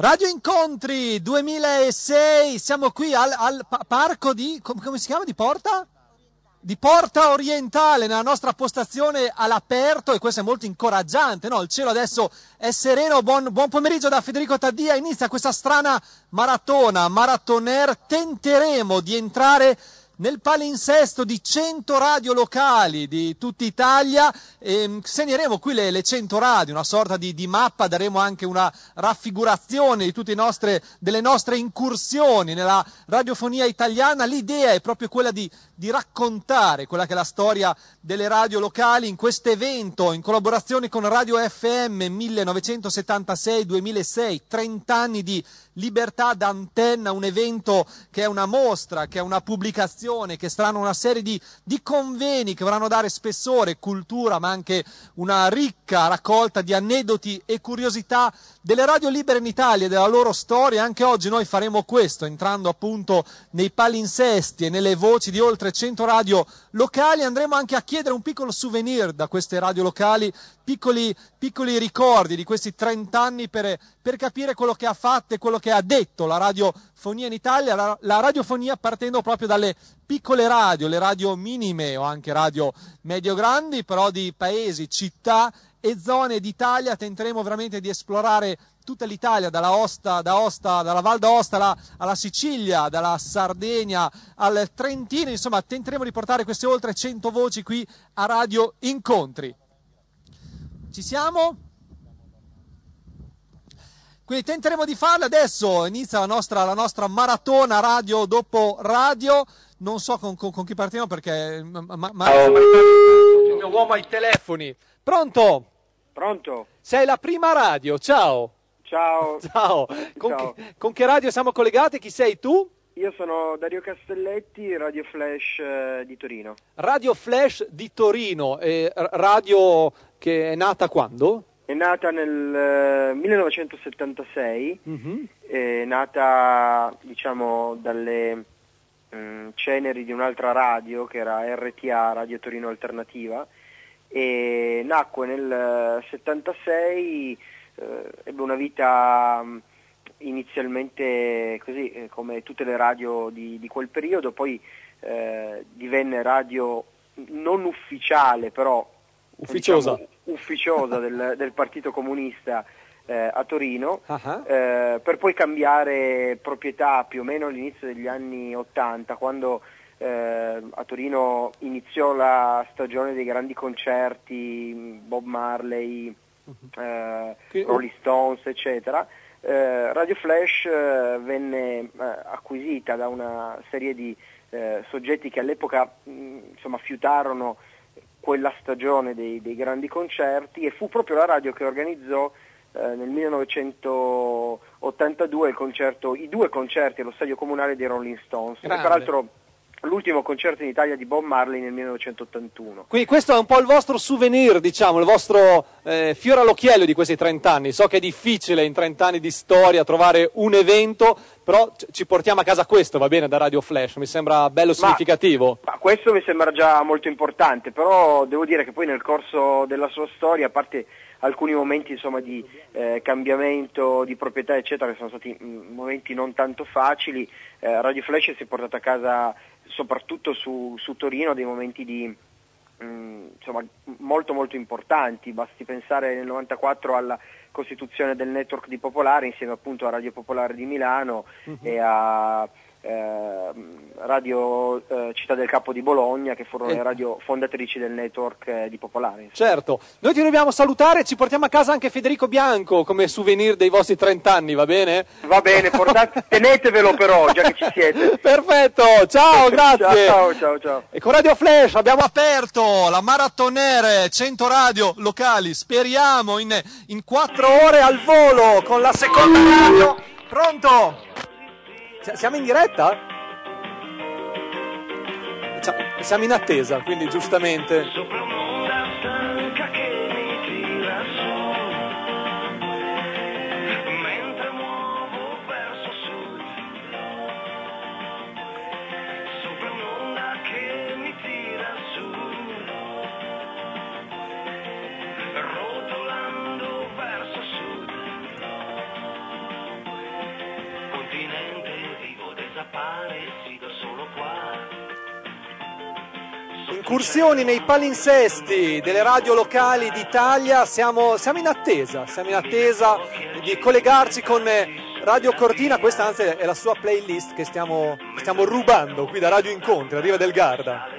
Radio Incontri 2006, siamo qui al, al parco di, come si chiama, di Porta? Di Porta Orientale, nella nostra postazione all'aperto e questo è molto incoraggiante, no? Il cielo adesso è sereno, buon, buon pomeriggio da Federico Taddia, inizia questa strana maratona, maratoner, tenteremo di entrare nel palinsesto di 100 radio locali di tutta Italia. E segneremo qui le, le 100 radio, una sorta di, di, mappa, daremo anche una raffigurazione di tutte nostre, delle nostre incursioni nella radiofonia italiana. L'idea è proprio quella di, di raccontare quella che è la storia delle radio locali in questo evento in collaborazione con Radio FM 1976-2006, 30 anni di libertà d'antenna, un evento che è una mostra, che è una pubblicazione, che saranno una serie di, di conveni che vorranno dare spessore, cultura, ma anche una ricca raccolta di aneddoti e curiosità delle radio libere in Italia e della loro storia. Anche oggi noi faremo questo, entrando appunto nei palinsesti e nelle voci di oltre 100 radio locali. Andremo anche a chiedere un piccolo souvenir da queste radio locali, piccoli, piccoli ricordi di questi 30 anni per, per capire quello che ha fatto e quello che ha detto la radiofonia in Italia, la, la radiofonia partendo proprio dalle piccole radio, le radio minime o anche radio medio-grandi, però di paesi, città e zone d'Italia. Tenteremo veramente di esplorare tutta l'Italia, dalla, Osta, da Osta, dalla Val d'Aosta alla, alla, Sicilia, dalla Sardegna al Trentino, insomma tenteremo di portare queste oltre 100 voci qui a Radio Incontri. Ci siamo? Quindi tenteremo di farlo adesso, inizia la nostra, la nostra maratona radio dopo radio, non so con, con, con chi partiamo perché ma, ma, il mio uomo ai telefoni. Pronto? Pronto? Sei la prima radio, ciao. Ciao. Ciao. Con, Ciao. Che, con che radio siamo collegati? Chi sei tu? Io sono Dario Castelletti, Radio Flash eh, di Torino. Radio Flash di Torino, eh, radio che è nata quando? È nata nel eh, 1976, mm-hmm. è nata diciamo dalle mh, mm, ceneri di un'altra radio che era RTA, Radio Torino Alternativa, e nacque nel 76, eh, ebbe una vita mm, inizialmente così eh, come tutte le radio di, di quel periodo, poi eh, divenne radio non ufficiale però ufficiosa, diciamo, ufficiosa del, del, Partito Comunista eh, a Torino, uh-huh. eh, per poi cambiare proprietà più o meno all'inizio degli anni Ottanta, quando eh, a Torino iniziò la stagione dei grandi concerti, Bob Marley, uh-huh. Rolling Stones, eccetera. Eh, Radio Flash eh, venne eh, acquisita da una serie di eh, soggetti che all'epoca mh, insomma, fiutarono quella stagione dei, dei, grandi concerti e fu proprio la radio che organizzò eh, nel 1982 concerto, i due concerti allo stadio comunale dei Rolling Stones. Peraltro l'ultimo concerto in Italia di Bob Marley nel 1981. Quindi questo è un po' il vostro souvenir, diciamo, il vostro eh, fiore all'occhiello di questi 30 anni. So che è difficile in 30 anni di storia trovare un evento, però ci portiamo a casa questo, va bene, da Radio Flash, mi sembra bello significativo. Ma, ma questo mi sembra già molto importante, però devo dire che poi nel corso della sua storia, a parte alcuni momenti insomma, di eh, cambiamento di proprietà eccetera che sono stati mm, momenti non tanto facili, eh, Radio Flash si è portata a casa soprattutto su, su Torino dei momenti di, mm, insomma, molto molto importanti, basti pensare nel 94 alla costituzione del network di Popolare insieme appunto a Radio Popolare di Milano uh-huh. e a eh, Radio eh, Città del Capo di Bologna, che furono eh. le radio fondatrici del network eh, di Popolare. Insomma. Certo, noi ti dobbiamo salutare, ci portiamo a casa anche Federico Bianco come souvenir dei vostri 30 anni, va bene? Va bene, portate, tenetevelo però, già che ci siete. Perfetto, ciao, grazie. Ciao, ciao, ciao. E con Radio Flash abbiamo aperto la Maratonere 100 radio locali, speriamo in, in 4 ore al volo con la seconda radio. Pronto? Siamo in diretta? Siamo in attesa, quindi giustamente. Incursioni nei palinsesti delle radio locali d'Italia, siamo, siamo, in attesa, siamo in attesa di collegarci con Radio Cortina, questa anzi è la sua playlist che stiamo, stiamo rubando qui da Radio Incontri, a Riva del Garda.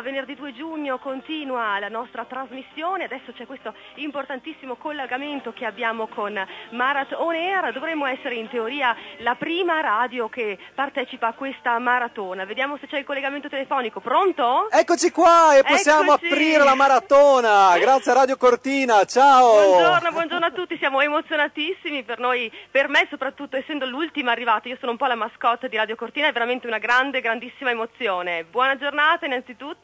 Venerdì 2 giugno continua la nostra trasmissione, adesso c'è questo importantissimo collegamento che abbiamo con Marathon On Air, dovremmo essere in teoria la prima radio che partecipa a questa maratona, vediamo se c'è il collegamento telefonico, pronto? Eccoci qua e possiamo Eccoci. aprire la maratona, grazie a Radio Cortina, ciao! Buongiorno, buongiorno a tutti, siamo emozionatissimi per noi, per me soprattutto essendo l'ultima arrivata, io sono un po' la mascotte di Radio Cortina, è veramente una grande, grandissima emozione. Buon buona giornata innanzitutto.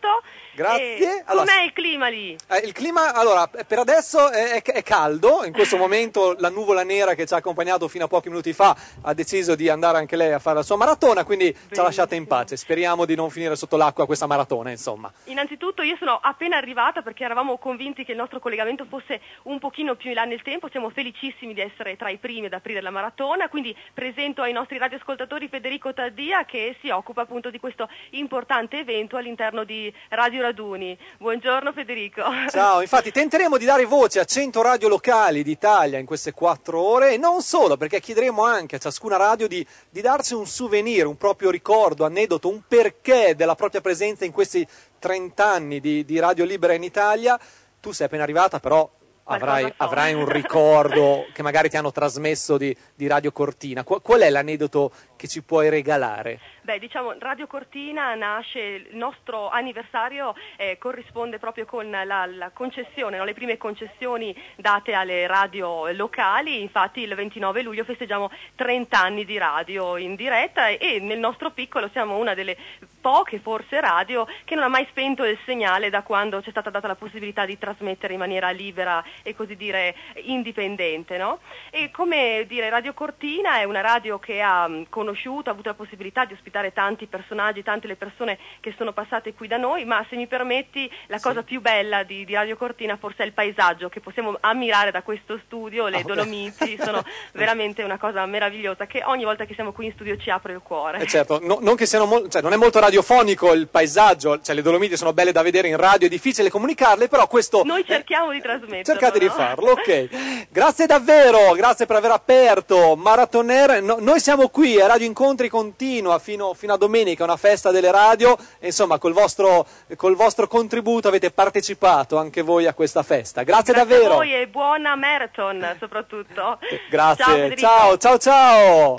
Grazie. Allora, com'è il clima lì? Eh, il clima, allora, per adesso è, è, caldo, in questo momento la nuvola nera che ci ha accompagnato fino a pochi minuti fa ha deciso di andare anche lei a fare la sua maratona, quindi Benissimo. ci ha lasciata in pace. Speriamo di non finire sotto l'acqua questa maratona, insomma. Innanzitutto io sono appena arrivata perché eravamo convinti che il nostro collegamento fosse un pochino più in là nel tempo, siamo felicissimi di essere tra i primi ad aprire la maratona, quindi presento ai nostri radioascoltatori Federico Taddia che si occupa appunto di questo importante evento all'interno di Radio Raduni. Buongiorno Federico. Ciao, infatti tenteremo di dare voce a 100 radio locali d'Italia in queste quattro ore e non solo, perché chiederemo anche a ciascuna radio di, di darci un souvenir, un proprio ricordo, aneddoto, un perché della propria presenza in questi 30 anni di, di Radio Libera in Italia. Tu sei appena arrivata, però Avrai, avrai, un ricordo che magari ti hanno trasmesso di, di Radio Cortina. Qual, qual, è l'aneddoto che ci puoi regalare? Beh, diciamo, Radio Cortina nasce, il nostro anniversario eh, corrisponde proprio con la, la concessione, no? le prime concessioni date alle radio locali, infatti il 29 luglio festeggiamo 30 anni di radio in diretta e, e nel nostro piccolo siamo una delle poche forse radio che non ha mai spento il segnale da quando c'è stata data la possibilità di trasmettere in maniera libera e così dire indipendente. No? E come dire, Radio Cortina è una radio che ha conosciuto, ha avuto la possibilità di ospitare tanti personaggi, tante le persone che sono passate qui da noi, ma se mi permetti la sì. cosa più bella di, di, Radio Cortina forse è il paesaggio che possiamo ammirare da questo studio, le oh, Dolomiti sono veramente una cosa meravigliosa che ogni volta che siamo qui in studio ci apre il cuore. Eh certo, no, non, mo- cioè, non, è molto radiofonico il paesaggio, cioè, le Dolomiti sono belle da vedere in radio, è difficile comunicarle, però questo... Noi cerchiamo eh, di trasmetterlo. Cercate no? di farlo, ok. Grazie davvero, grazie per aver aperto Maratoner. No, noi siamo qui a Radio Incontri Continua fino fino, a domenica una festa delle radio insomma col vostro, col vostro, contributo avete partecipato anche voi a questa festa. Grazie, Grazie davvero. a voi e buona marathon soprattutto. Grazie, ciao ciao ciao. ciao.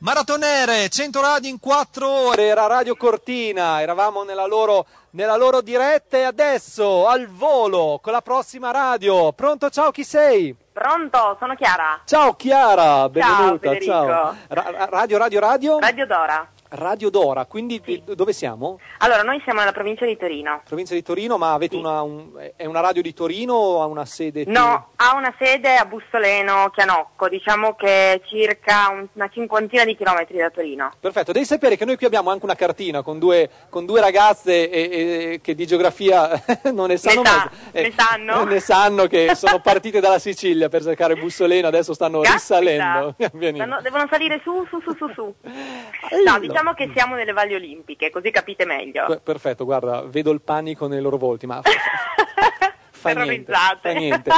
Maratonere, 100 radio in 4 ore, era Radio Cortina, eravamo nella loro, nella loro diretta e adesso al volo con la prossima radio. Pronto, ciao, chi sei? Pronto, sono Chiara. Ciao Chiara, benvenuta. Federico. ciao. Ra- radio, radio, radio? Radio Dora. Radio Dora, quindi Sì. dove siamo? Allora, noi siamo nella provincia di Torino. Provincia di Torino, ma avete Sì. una, un- è una radio di Torino o ha una sede? più- No, ha una sede a Bussoleno, Chianocco, diciamo che è circa un- una cinquantina di chilometri da Torino. Perfetto, devi sapere che noi qui abbiamo anche una cartina con due, con due ragazze e- e- che di geografia non ne sanno Ne sa- mezzo. ne sanno? ne sanno che sono partite dalla Sicilia per cercare Bussoleno, adesso stanno Caspita! risalendo. Stanno- devono salire su, su, su, su, su. Allora. No, diciamo che siamo nelle valli olimpiche, così capite meglio. Perfetto, guarda, vedo il panico nei loro volti, ma fa, niente, fa niente.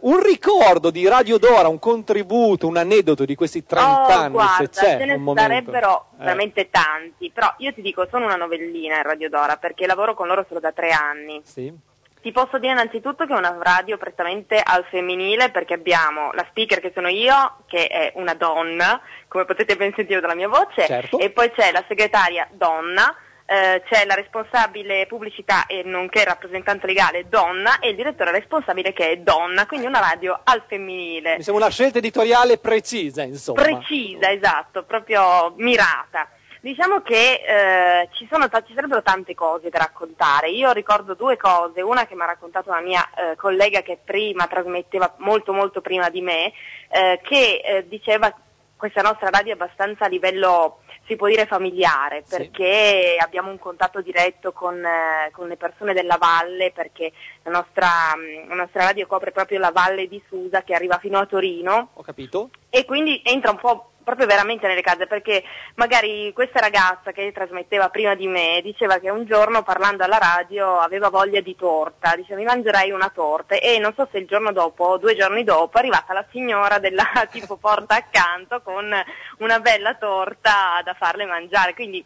Un ricordo di Radio Dora, un contributo, un aneddoto di questi 30 oh, anni, guarda, se c'è ce ne un sarebbero Eh. veramente tanti, però io ti dico, sono una novellina in Radio Dora perché lavoro con loro solo da tre anni. Sì? Ti posso dire innanzitutto che è una radio prettamente al femminile perché abbiamo la speaker che sono io, che è una donna, come potete ben sentire dalla mia voce, Certo. e poi c'è la segretaria donna, eh, c'è la responsabile pubblicità e nonché rappresentante legale donna e il direttore responsabile che è donna, quindi una radio al femminile. Mi sembra una scelta editoriale precisa, insomma. Precisa, esatto, proprio mirata. Diciamo che eh, ci, sono, ci sarebbero tante cose da raccontare. Io ricordo due cose, una che mi ha raccontato una mia eh, collega che prima trasmetteva molto molto prima di me, eh, che eh, diceva questa nostra radio è abbastanza a livello, si può dire, familiare, Sì. perché abbiamo un contatto diretto con, eh, con le persone della valle, perché la nostra, mm, la nostra radio copre proprio la valle di Susa che arriva fino a Torino Ho capito? e quindi entra un po' proprio veramente nelle case perché magari questa ragazza che trasmetteva prima di me diceva che un giorno parlando alla radio aveva voglia di torta, diceva mi mangerai una torta. E non so se il giorno dopo o due giorni dopo è arrivata la signora della tipo porta accanto con una bella torta da farle mangiare, quindi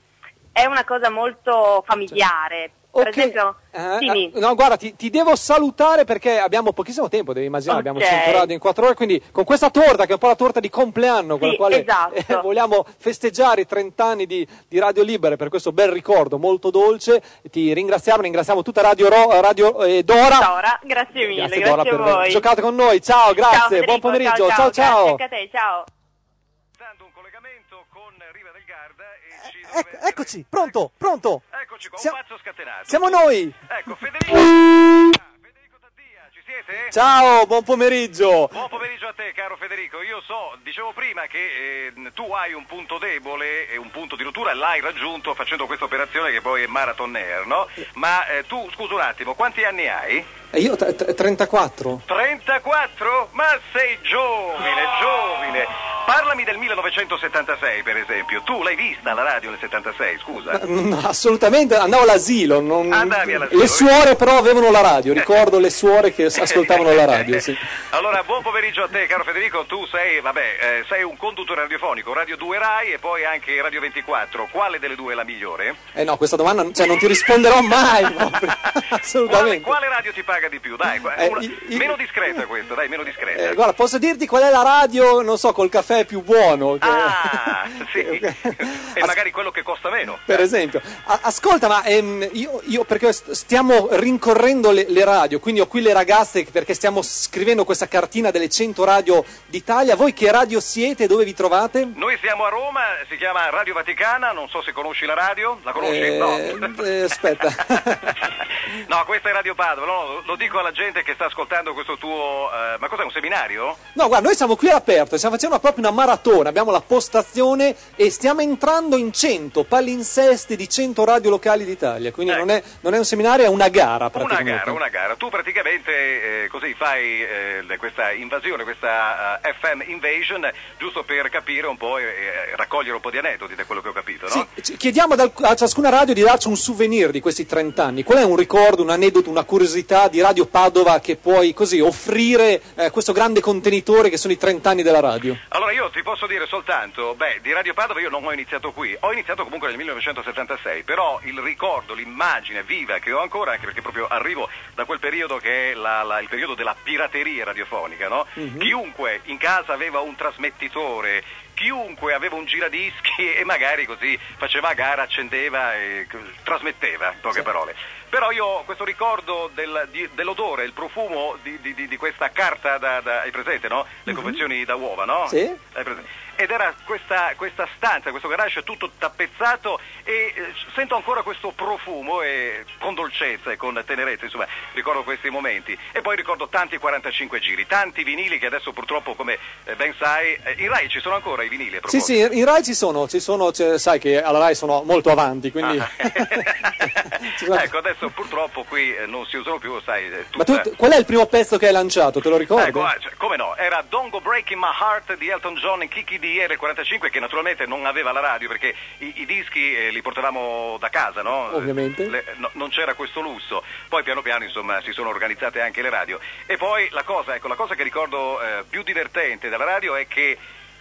è una cosa molto familiare. Per Ok. esempio, Eh, eh, no, guarda, ti, ti devo salutare perché abbiamo pochissimo tempo, devi immaginare, abbiamo Ok. 100 radio in 4 ore, quindi con questa torta, che è un po' la torta di compleanno, con Sì, la quale esatto. eh, vogliamo festeggiare i 30 anni di, di Radio Libere per questo bel ricordo molto dolce, ti ringraziamo, ringraziamo tutta Radio, Ro- Radio eh, Dora. Dora, grazie mille, Grazie, grazie, Dora a per voi. aver giocato con noi, ciao, grazie, Ciao, buon pomeriggio, ciao, ciao ciao. Ciao. Dando un collegamento con Riva del Garda e ci Ec- dovrebbe- eccoci, pronto, pronto. Eccoci qua, Sia- un pazzo scatenato. Siamo noi. Ecco, Federico. Federico Tattia, ci siete? Ciao, buon pomeriggio. Buon pomeriggio a te, caro Federico. Io so, dicevo prima che eh, tu hai un punto debole e un punto di rottura, l'hai raggiunto facendo questa operazione che poi è Marathon Air, no? Ma eh, tu, scusa un attimo, quanti anni hai? E io t- t- 34. 34? Ma sei giovine, giovine. Parlami del 1976, per esempio. Tu l'hai vista la radio nel 76, scusa? No, assolutamente, andavo all'asilo. non- Andavi all'asilo, Le suore però avevano la radio, ricordo le suore che ascoltavano la radio. Sì. Allora, buon pomeriggio a te, caro Federico. Tu sei, vabbè, eh, sei un conduttore radiofonico, Radio 2 Rai e poi anche Radio 24. Quale delle due è la migliore? Eh no, questa domanda cioè, non ti risponderò mai proprio. Quale, Assolutamente. quale radio ti paga di più? Dai, Eh, una- i- i- meno discreta questa, dai, meno discreta. Eh, guarda, posso dirti qual è la radio, non so, col caffè più buono? che- Ah, sì. e magari quello che costa meno. Per esempio, A- ascolta, ma ehm, io, io perché st- stiamo rincorrendo le, le radio, quindi ho qui le ragazze perché stiamo scrivendo questa cartina delle 100 radio d'Italia. Voi che radio siete? Dove vi trovate? Noi siamo a Roma, si chiama Radio Vaticana, non so se conosci la radio, la conosci? Eh, no. eh, aspetta. no, questa è Radio Padova, no, lo dico alla gente che sta ascoltando questo tuo... eh, ma cos'è, un seminario? No, guarda, noi siamo qui all'aperto, stiamo facendo proprio una maratona, abbiamo la postazione e stiamo entrando in 100 palinsesti di 100 radio locali d'Italia, quindi Ecco. non, è, non è un seminario, è una gara Una praticamente. gara, una gara. Tu praticamente eh, così fai eh, questa invasione, questa eh, FM invasion, giusto per capire un po' e, e raccogliere un po' di aneddoti da quello che ho capito, no? Sì, chiediamo ad alc- a ciascuna radio di darci un souvenir di questi 30 anni. Qual è un ricordo, un aneddoto, una curiosità di Radio Padova che puoi così offrire eh, questo grande contenitore che sono i 30 anni della radio? Allora io ti posso dire soltanto, beh, di Radio Padova io non ho iniziato qui, ho iniziato comunque nel 1976, però il ricordo, l'immagine viva che ho ancora, anche perché proprio arrivo da quel periodo che è la, la, il periodo della pirateria radiofonica, no? Mhm. Chiunque in casa aveva un trasmettitore, chiunque aveva un giradischi e magari così faceva gara, accendeva e trasmetteva, in poche parole. Però io ho questo ricordo del- di- dell'odore, il profumo di, di- di- di questa carta da, da, hai presente, no? Le confezioni da uova, no? Sì. Ed era questa, questa stanza, questo garage tutto tappezzato e eh, sento ancora questo profumo e con dolcezza e con tenerezza, insomma, ricordo questi momenti. E poi ricordo tanti 45 giri, tanti vinili che adesso purtroppo, come eh, ben sai, eh, in Rai ci sono ancora i vinili. Sì, sì, in Rai ci sono, ci sono sai che alla Rai sono molto avanti, quindi... Ah. ecco, adesso purtroppo qui eh, non si usano più, sai, eh, Ma tu, tutta- qual è il primo pezzo che hai lanciato, te lo ricordi? Ecco, ah, cioè, come no? Era Don't Go Breaking My Heart di Elton John e Kiki D del 45 che naturalmente non aveva la radio perché i, i dischi eh, li portavamo da casa, no? Ovviamente. Le- no, non c'era questo lusso. Poi piano piano insomma si sono organizzate anche le radio. E poi la cosa, ecco, la cosa che ricordo eh, più divertente della radio è che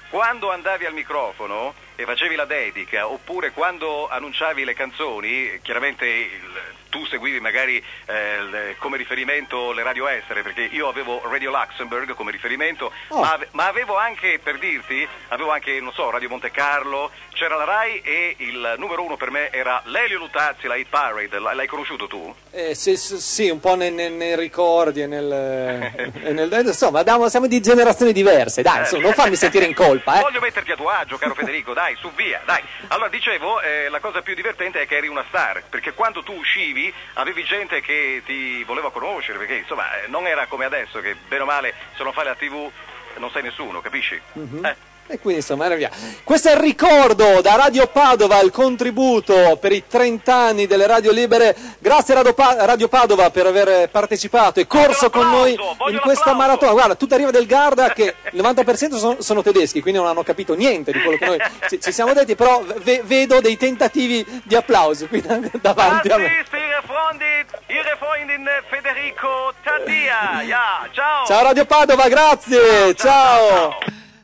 quando andavi al microfono e facevi la dedica, oppure quando annunciavi le canzoni, chiaramente il- tu seguivi magari eh, le- come riferimento le radio estere, perché io avevo Radio Luxembourg come riferimento, Oh. ma, ave- ma avevo anche, per dirti, avevo anche, non so, Radio Monte Carlo, c'era la RAI e il numero uno per me era Lelio Lutazzi, la Hit Parade, l'hai conosciuto tu? Eh, sì, sì, un po' nei, nei- ricordi e nel, e nel- eh, Insomma, siamo di generazioni diverse, dai, insomma, non farmi sentire in colpa, eh. Voglio metterti a tuo agio, caro Federico, dai, su via, dai. Allora, dicevo, eh, la cosa più divertente è che eri una star, perché quando tu uscivi avevi gente che ti voleva conoscere, perché insomma eh, non era come adesso che bene o male se non fai la tv non sei nessuno, capisci? Eh. E quindi insomma era via. Questo è il ricordo da Radio Padova, il contributo per i 30 anni delle radio libere. Grazie Radio, Pa- Radio Padova per aver partecipato e corso con noi in questa maratona. Guarda, tutta riva del Garda che il 90% sono, sono tedeschi, quindi non hanno capito niente di quello che noi ci, ci siamo detti, però ve- vedo dei tentativi di applausi qui da- davanti a me. Ciao Radio Padova, grazie, ciao. ciao.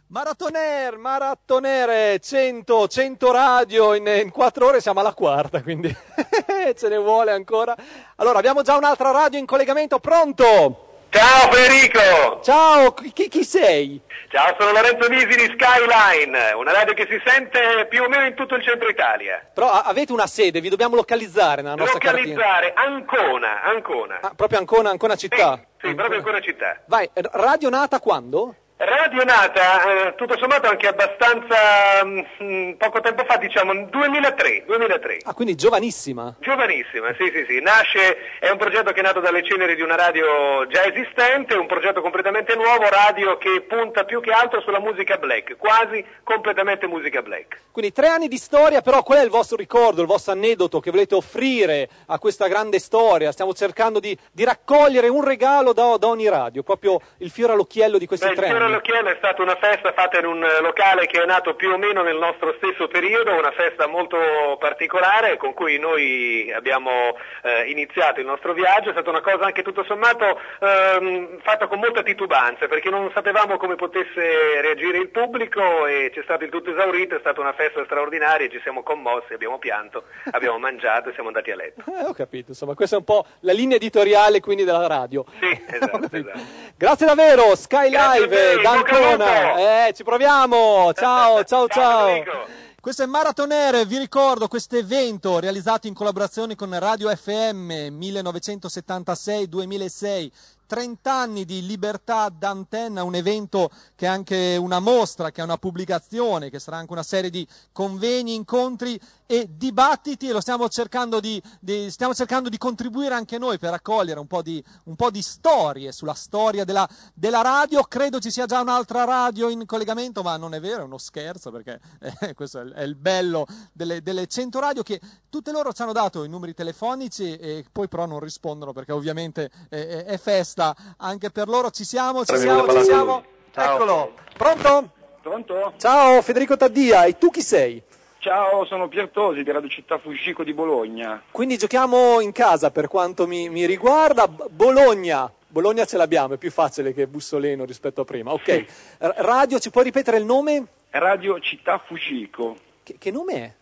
Maratoner, Maratonere, 100, 100 radio in, in 4 ore, siamo alla quarta, quindi ce ne vuole ancora. Allora, abbiamo già un'altra radio in collegamento, pronto? Ciao Federico! Ciao, chi, chi sei? Ciao, sono Lorenzo Misi di Skyline, una radio che si sente più o meno in tutto il centro Italia. Però a- avete una sede, vi dobbiamo localizzare nella nostra cartina. Localizzare Ancona, Ancona. Ah, proprio Ancona, Ancona Sì, città? sì, proprio Ancona città. Vai, radio nata quando? Radio nata, eh, tutto sommato anche abbastanza mm, poco tempo fa, diciamo 2003, 2003. Ah, quindi giovanissima. Giovanissima, sì, sì, sì. Nasce, è un progetto che è nato dalle ceneri di una radio già esistente, un progetto completamente nuovo, radio che punta più che altro sulla musica black, quasi completamente musica black. Quindi tre anni di storia, però qual è il vostro ricordo, il vostro aneddoto che volete offrire a questa grande storia? Stiamo cercando di, di raccogliere un regalo da, da ogni radio, proprio il fiore all'occhiello di questi Beh, tre Fiore all'Occhiello è stata una festa fatta in un eh, locale che è nato più o meno nel nostro stesso periodo, una festa molto particolare con cui noi abbiamo eh, iniziato il nostro viaggio, è stata una cosa anche tutto sommato ehm, fatta con molta titubanza perché non sapevamo come potesse reagire il pubblico e c'è stato il tutto esaurito, è stata una festa straordinaria, ci siamo commossi, abbiamo pianto, abbiamo mangiato e siamo andati a letto. Eh, ho capito, insomma, questa è un po' la linea editoriale quindi della radio. Sì, esatto, esatto. Grazie davvero, Sky Grazie Live da Ancona. Eh, ci proviamo. Ciao, ciao, ciao. Federico. Questo è Maratonere, vi ricordo questo evento realizzato in collaborazione con Radio FM 1976-2006. 30 anni di libertà d'antenna, un evento che è anche una mostra, che è una pubblicazione, che sarà anche una serie di convegni, incontri e dibattiti e lo stiamo cercando di, di- stiamo cercando di contribuire anche noi per raccogliere un po' di, un po' di storie sulla storia della, della radio. Credo ci sia già un'altra radio in collegamento, ma non è vero, è uno scherzo perché eh, questo è il, è bello delle, delle 100 radio che tutte loro ci hanno dato i numeri telefonici e poi però non rispondono perché ovviamente eh, è festa anche per loro. Ci siamo, ci siamo, ci siamo. Ciao. Eccolo. Pronto? Pronto? Ciao Federico Taddia, e tu chi sei? Ciao, sono Piertosi di Radio Città Fuscico di Bologna. Quindi giochiamo in casa per quanto mi, mi riguarda. Bologna. Bologna ce l'abbiamo, è più facile che Bussoleno rispetto a prima. Ok. Radio, ci puoi ripetere il nome? Radio Città Fuscico. Che, che nome è?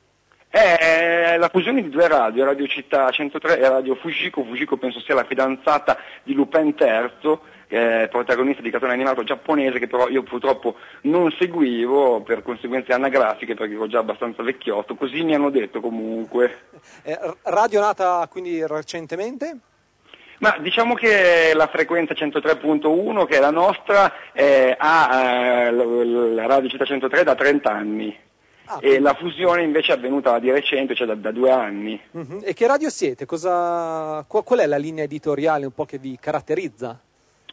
È la fusione di due radio, Radio Città 103 e Radio Fujiko. Fujiko penso sia la fidanzata di Lupin III, è protagonista di cartone animato giapponese che però io purtroppo non seguivo per conseguenze anagrafiche perché ero già abbastanza vecchiotto, così mi hanno detto comunque. Eh, radio nata quindi recentemente? Ma diciamo che la frequenza 103.1, che è la nostra, eh, ha eh, la Radio Città 103 da 30 anni. Ah, e la fusione invece è avvenuta di recente, cioè da, da due anni. Uh-huh. E che radio siete? Cosa, qual, è la linea editoriale un po' che vi caratterizza?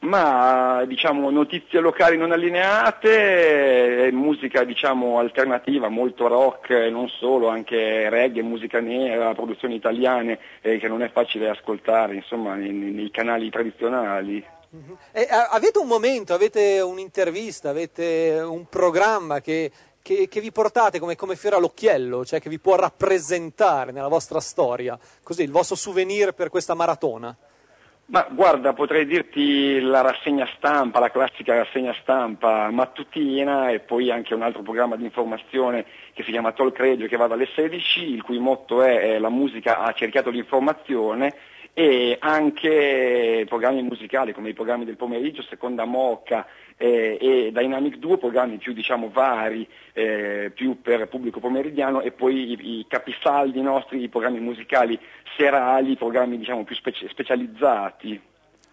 Ma diciamo notizie locali non allineate, musica diciamo alternativa, molto rock e non solo, anche reggae, musica nera, produzioni italiane eh, che non è facile ascoltare insomma nei, nei canali tradizionali. Uh-huh. E, avete un momento, avete un'intervista, avete un programma che che, che, vi portate come, come, fiore all'occhiello, cioè che vi può rappresentare nella vostra storia, così il vostro souvenir per questa maratona? Ma guarda, potrei dirti la rassegna stampa, la classica rassegna stampa mattutina e poi anche un altro programma di informazione che si chiama Talk Radio che va dalle 16, il cui motto è, è la musica ha cercato l'informazione e anche programmi musicali come i programmi del pomeriggio, Seconda Mocca eh, e Dynamic 2, programmi più diciamo, vari, eh, più per pubblico pomeridiano e poi i, i, capisaldi nostri, i programmi musicali serali, i programmi diciamo, più speci- specializzati.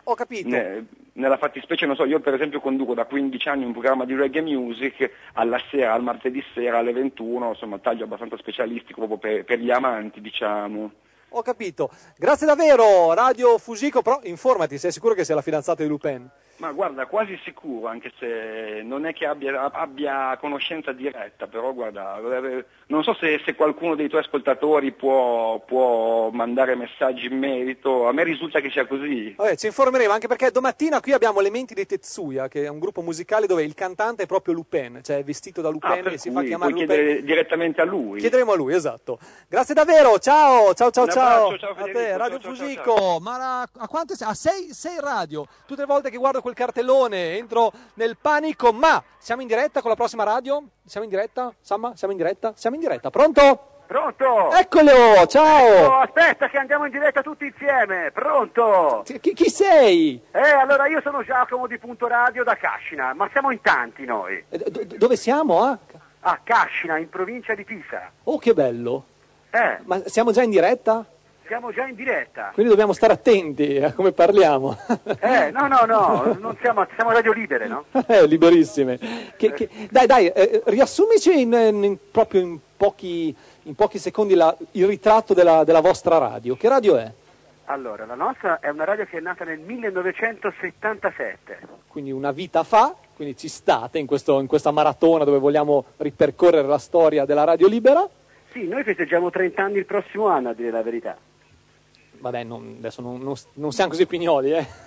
Ho capito. Ne, nella fattispecie, non so, io per esempio conduco da 15 anni un programma di reggae music alla sera, al martedì sera alle 21, insomma taglio abbastanza specialistico proprio per, per gli amanti, diciamo. Ho capito. Grazie davvero, Radio Fusico, però informati, sei sicuro che sia la fidanzata di Lupin? Ma guarda, quasi sicuro, anche se non è che abbia, abbia conoscenza diretta, però guarda, non so se, se qualcuno dei tuoi ascoltatori può, può, mandare messaggi in merito, a me risulta che sia così. Vabbè, ci informeremo, anche perché domattina qui abbiamo Elementi di Tetsuya, che è un gruppo musicale dove il cantante è proprio Lupin, cioè è vestito da Lupin ah, e si fa chiamare Lupin. chiedere direttamente a lui. Chiederemo a lui, esatto. Grazie davvero, ciao, ciao, ciao, ciao. ciao a te, Radio ciao, Fusico, ciao, ciao. ma a, a quante sei? A sei, sei radio. Tutte le volte che guardo quel cartellone entro nel panico, ma siamo in diretta con la prossima radio? Siamo in diretta? Samma, siamo in diretta? Siamo in diretta, pronto? Pronto? Eccolo, ciao! Oh, aspetta che andiamo in diretta tutti insieme, pronto? Chi, chi, sei? Eh, allora io sono Giacomo di Punto Radio da Cascina, ma siamo in tanti noi. Eh, d- dove siamo? Ah? A Cascina, in provincia di Pisa. Oh, che bello! Eh. Ma siamo già in diretta? Siamo già in diretta. Quindi dobbiamo stare attenti a come parliamo. Eh, no, no, no, non siamo, siamo radio libere, no? Eh, liberissime. Che, che, dai, dai, eh, riassumici in, in, proprio in pochi, in pochi secondi la, il ritratto della, della vostra radio. Che radio è? Allora, la nostra è una radio che è nata nel 1977. Quindi una vita fa, quindi ci state in, questo, in questa maratona dove vogliamo ripercorrere la storia della radio libera. Sì, noi festeggiamo 30 anni il prossimo anno, a dire la verità vabbè, non, adesso non, non, non, siamo così pignoli, eh.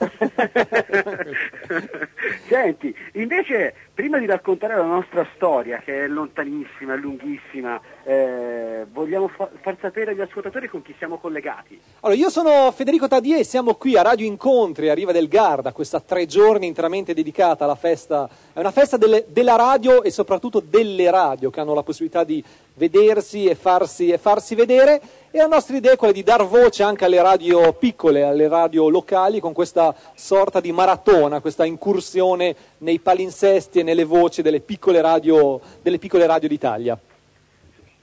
Senti, invece, prima di raccontare la nostra storia, che è lontanissima, è lunghissima, eh, vogliamo fa- far sapere agli ascoltatori con chi siamo collegati. Allora, io sono Federico Tadie e siamo qui a Radio Incontri, a Riva del Garda, questa tre giorni interamente dedicata alla festa, è una festa delle, della radio e soprattutto delle radio che hanno la possibilità di vedersi e farsi, e farsi vedere e la nostra idea è quella di dar voce anche alle radio piccole, alle radio locali con questa sorta di maratona, questa incursione nei palinsesti e nelle voci delle piccole radio, delle piccole radio d'Italia.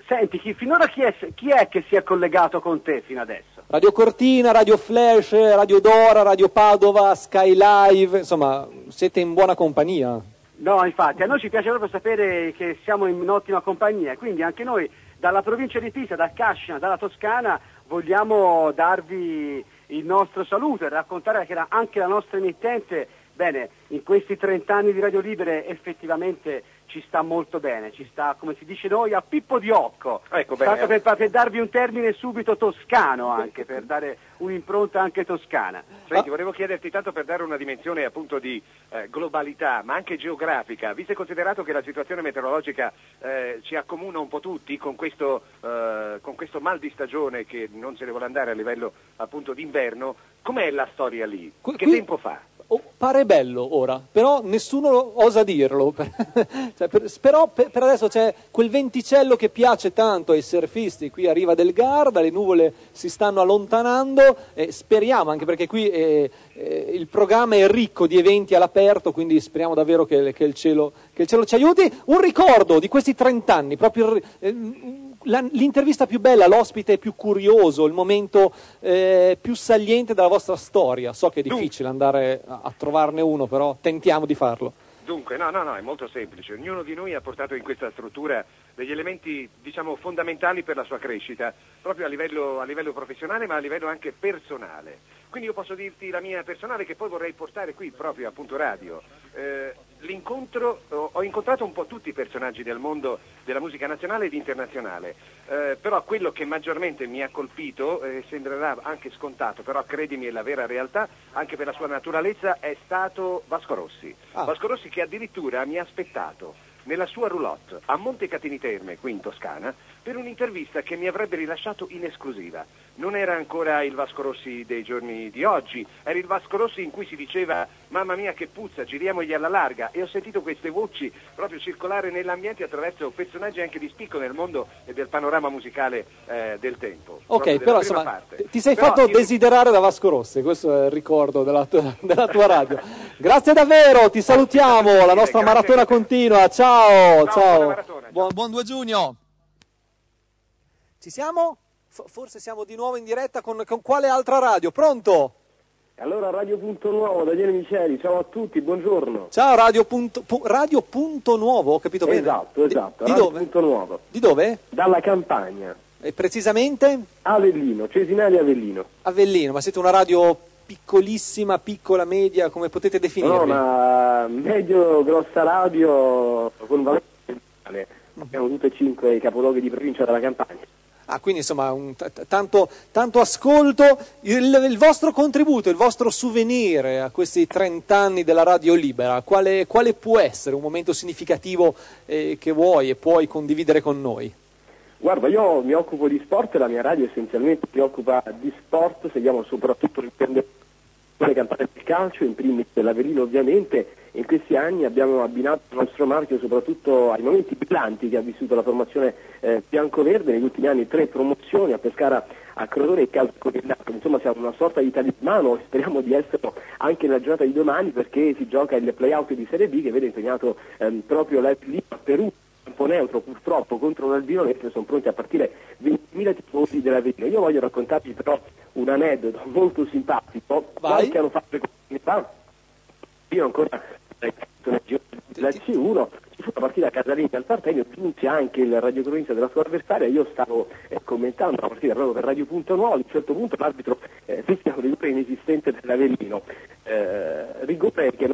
Senti, chi, finora chi è, chi è, che si è collegato con te fino adesso? Radio Cortina, Radio Flash, Radio Dora, Radio Padova, Sky Live, insomma, siete in buona compagnia. No, infatti, a noi ci piace proprio sapere che siamo in ottima compagnia, quindi anche noi dalla provincia di Pisa, da Cascina, dalla Toscana, vogliamo darvi il nostro saluto e raccontare che anche la nostra emittente, bene, in questi 30 anni di Radio Libere effettivamente ci sta molto bene, ci sta, come si dice noi, a pippo di occo. Ecco, bene. Per, per, darvi un termine subito toscano anche, per dare un'impronta anche toscana. Senti, volevo chiederti tanto per dare una dimensione appunto di eh, globalità, ma anche geografica, visto e considerato che la situazione meteorologica eh, ci accomuna un po' tutti con questo, eh, con questo mal di stagione che non se ne vuole andare a livello appunto d'inverno, com'è la storia lì? Che qui, tempo fa? Oh, pare bello ora, però nessuno osa dirlo. cioè, per, però per, per, adesso c'è quel venticello che piace tanto ai surfisti, qui arriva del Garda, le nuvole si stanno allontanando, e speriamo, anche perché qui eh, eh, il programma è ricco di eventi all'aperto, quindi speriamo davvero che, che, il, cielo, che il, cielo, ci aiuti. Un ricordo di questi 30 anni, proprio... Eh, l'intervista più bella, l'ospite più curioso, il momento eh, più saliente della vostra storia. So che è difficile andare a, a trovarne uno, però tentiamo di farlo. Dunque, no, no, no, è molto semplice. Ognuno di noi ha portato in questa struttura degli elementi, diciamo, fondamentali per la sua crescita, proprio a livello, a livello professionale, ma a livello anche personale. Quindi io posso dirti la mia personale che poi vorrei portare qui proprio a Punto Radio. Eh, l'incontro, ho incontrato un po' tutti i personaggi del mondo della musica nazionale ed internazionale, eh, però quello che maggiormente mi ha colpito, eh, sembrerà anche scontato, però credimi è la vera realtà, anche per la sua naturalezza, è stato Vasco Rossi. Ah. Vasco Rossi che addirittura mi ha aspettato nella sua roulotte a Monte Catini Terme, qui in Toscana, per un'intervista che mi avrebbe rilasciato in esclusiva. Non era ancora il Vasco Rossi dei giorni di oggi, era il Vasco Rossi in cui si diceva mamma mia che puzza, giriamogli alla larga e ho sentito queste voci proprio circolare nell'ambiente attraverso personaggi anche di spicco nel mondo e del panorama musicale eh, del tempo. Ok, però insomma ti sei però fatto io... desiderare da Vasco Rossi, questo è il ricordo della tua, della tua radio. Grazie davvero, ti salutiamo, la nostra maratona continua, ciao, ciao. ciao. Buon, buon 2 giugno. Ci siamo? Forse siamo di nuovo in diretta con, con quale altra radio? Pronto? Allora Radio Punto Nuovo, Daniele Miceli, ciao a tutti, buongiorno. Ciao Radio Punto, pu, radio punto Nuovo, ho capito bene? Esatto, esatto, di, di dove? Punto Nuovo. Di dove? Dalla Campania. E precisamente? Avellino, Cesinali Avellino. Avellino, ma siete una radio piccolissima, piccola, media, come potete definirvi? No, una medio grossa radio con valore Abbiamo tutte e cinque i capoluoghi di provincia della Campania. Ah, quindi insomma un, t- tanto, tanto, ascolto, il, il, vostro contributo, il vostro souvenir a questi 30 anni della radio libera, quale, quale può essere un momento significativo eh, che vuoi e puoi condividere con noi? Guarda, io mi occupo di sport, la mia radio essenzialmente si occupa di sport, seguiamo soprattutto l'intendere le campane del calcio, in primis dell'Avelino ovviamente, in questi anni abbiamo abbinato il nostro marchio soprattutto ai momenti brillanti che ha vissuto la formazione eh, bianco-verde, negli ultimi anni tre promozioni a Pescara, a Crotone e del Napoli, insomma siamo una sorta di talismano speriamo di esserlo anche nella giornata di domani perché si gioca il play-out di Serie B che vede impegnato ehm, proprio l'Ep a Perù campo neutro purtroppo contro un Albino mentre sono pronti a partire 20.000 tifosi dell'Avellino. Io voglio raccontarvi però un aneddoto molto simpatico, qualche anno fa, io ancora la C1 ci fu una partita casalinga al Partenio, giunse anche il radiocronista della sua avversaria, io stavo eh, commentando la partita proprio per Radio Punto Nuovo, a un certo punto l'arbitro eh, fischia un rigore inesistente dell'Avellino, eh, rigore che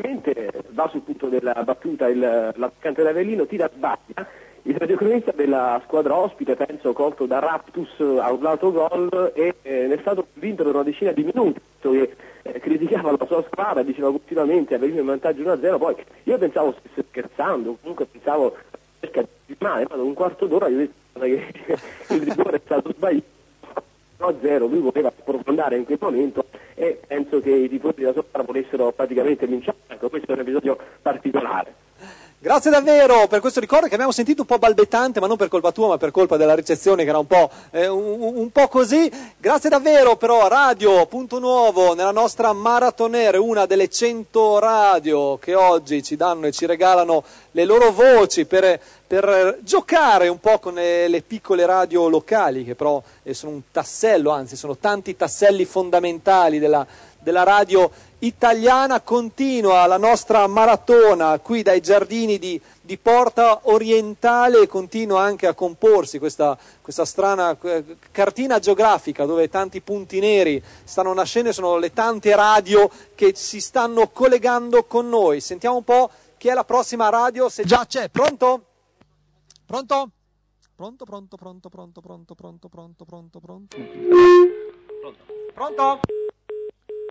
assolutamente va sul punto della battuta il, l'attaccante dell'Avellino, tira sbaglia, il radiocronista della squadra ospite, penso colto da Raptus, ha urlato gol e eh, ne è stato vinto per una decina di minuti che eh, criticava la sua squadra, diceva continuamente aveva in vantaggio 1-0, poi io pensavo stesse scherzando, comunque pensavo cerca di male, ma dopo un quarto d'ora io ho detto che il rigore è stato sbagliato. 1-0, lui voleva sprofondare in quel momento e penso che i tifosi della squadra volessero praticamente vincere, ecco questo è un episodio particolare. Grazie davvero per questo ricordo che abbiamo sentito un po' balbettante, ma non per colpa tua, ma per colpa della ricezione che era un po', eh, un, un po così. Grazie davvero però a Radio Punto Nuovo nella nostra Maratonere, una delle 100 radio che oggi ci danno e ci regalano le loro voci per, per giocare un po' con le, le, piccole radio locali, che però eh, sono un tassello, anzi sono tanti tasselli fondamentali della, della radio italiana continua la nostra maratona qui dai giardini di, di Porta Orientale e continua anche a comporsi questa, questa strana eh, cartina geografica dove tanti punti neri stanno nascendo, sono le tante radio che si stanno collegando con noi. Sentiamo un po' chi è la prossima radio, se già c'è. Pronto? Pronto? Pronto, pronto, pronto, pronto, pronto, pronto, pronto, pronto, pronto. Pronto? Pronto?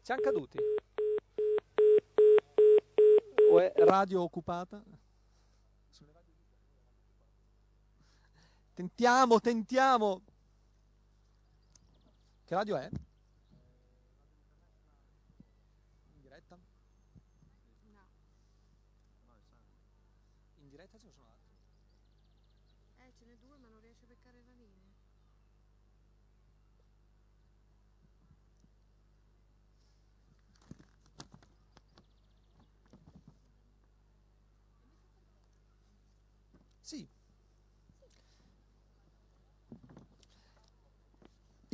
Siamo caduti o è radio occupata? Tentiamo, tentiamo. Che radio è? In diretta? Eh, ce n'è due, ma non riesce a beccare la linea. Sì.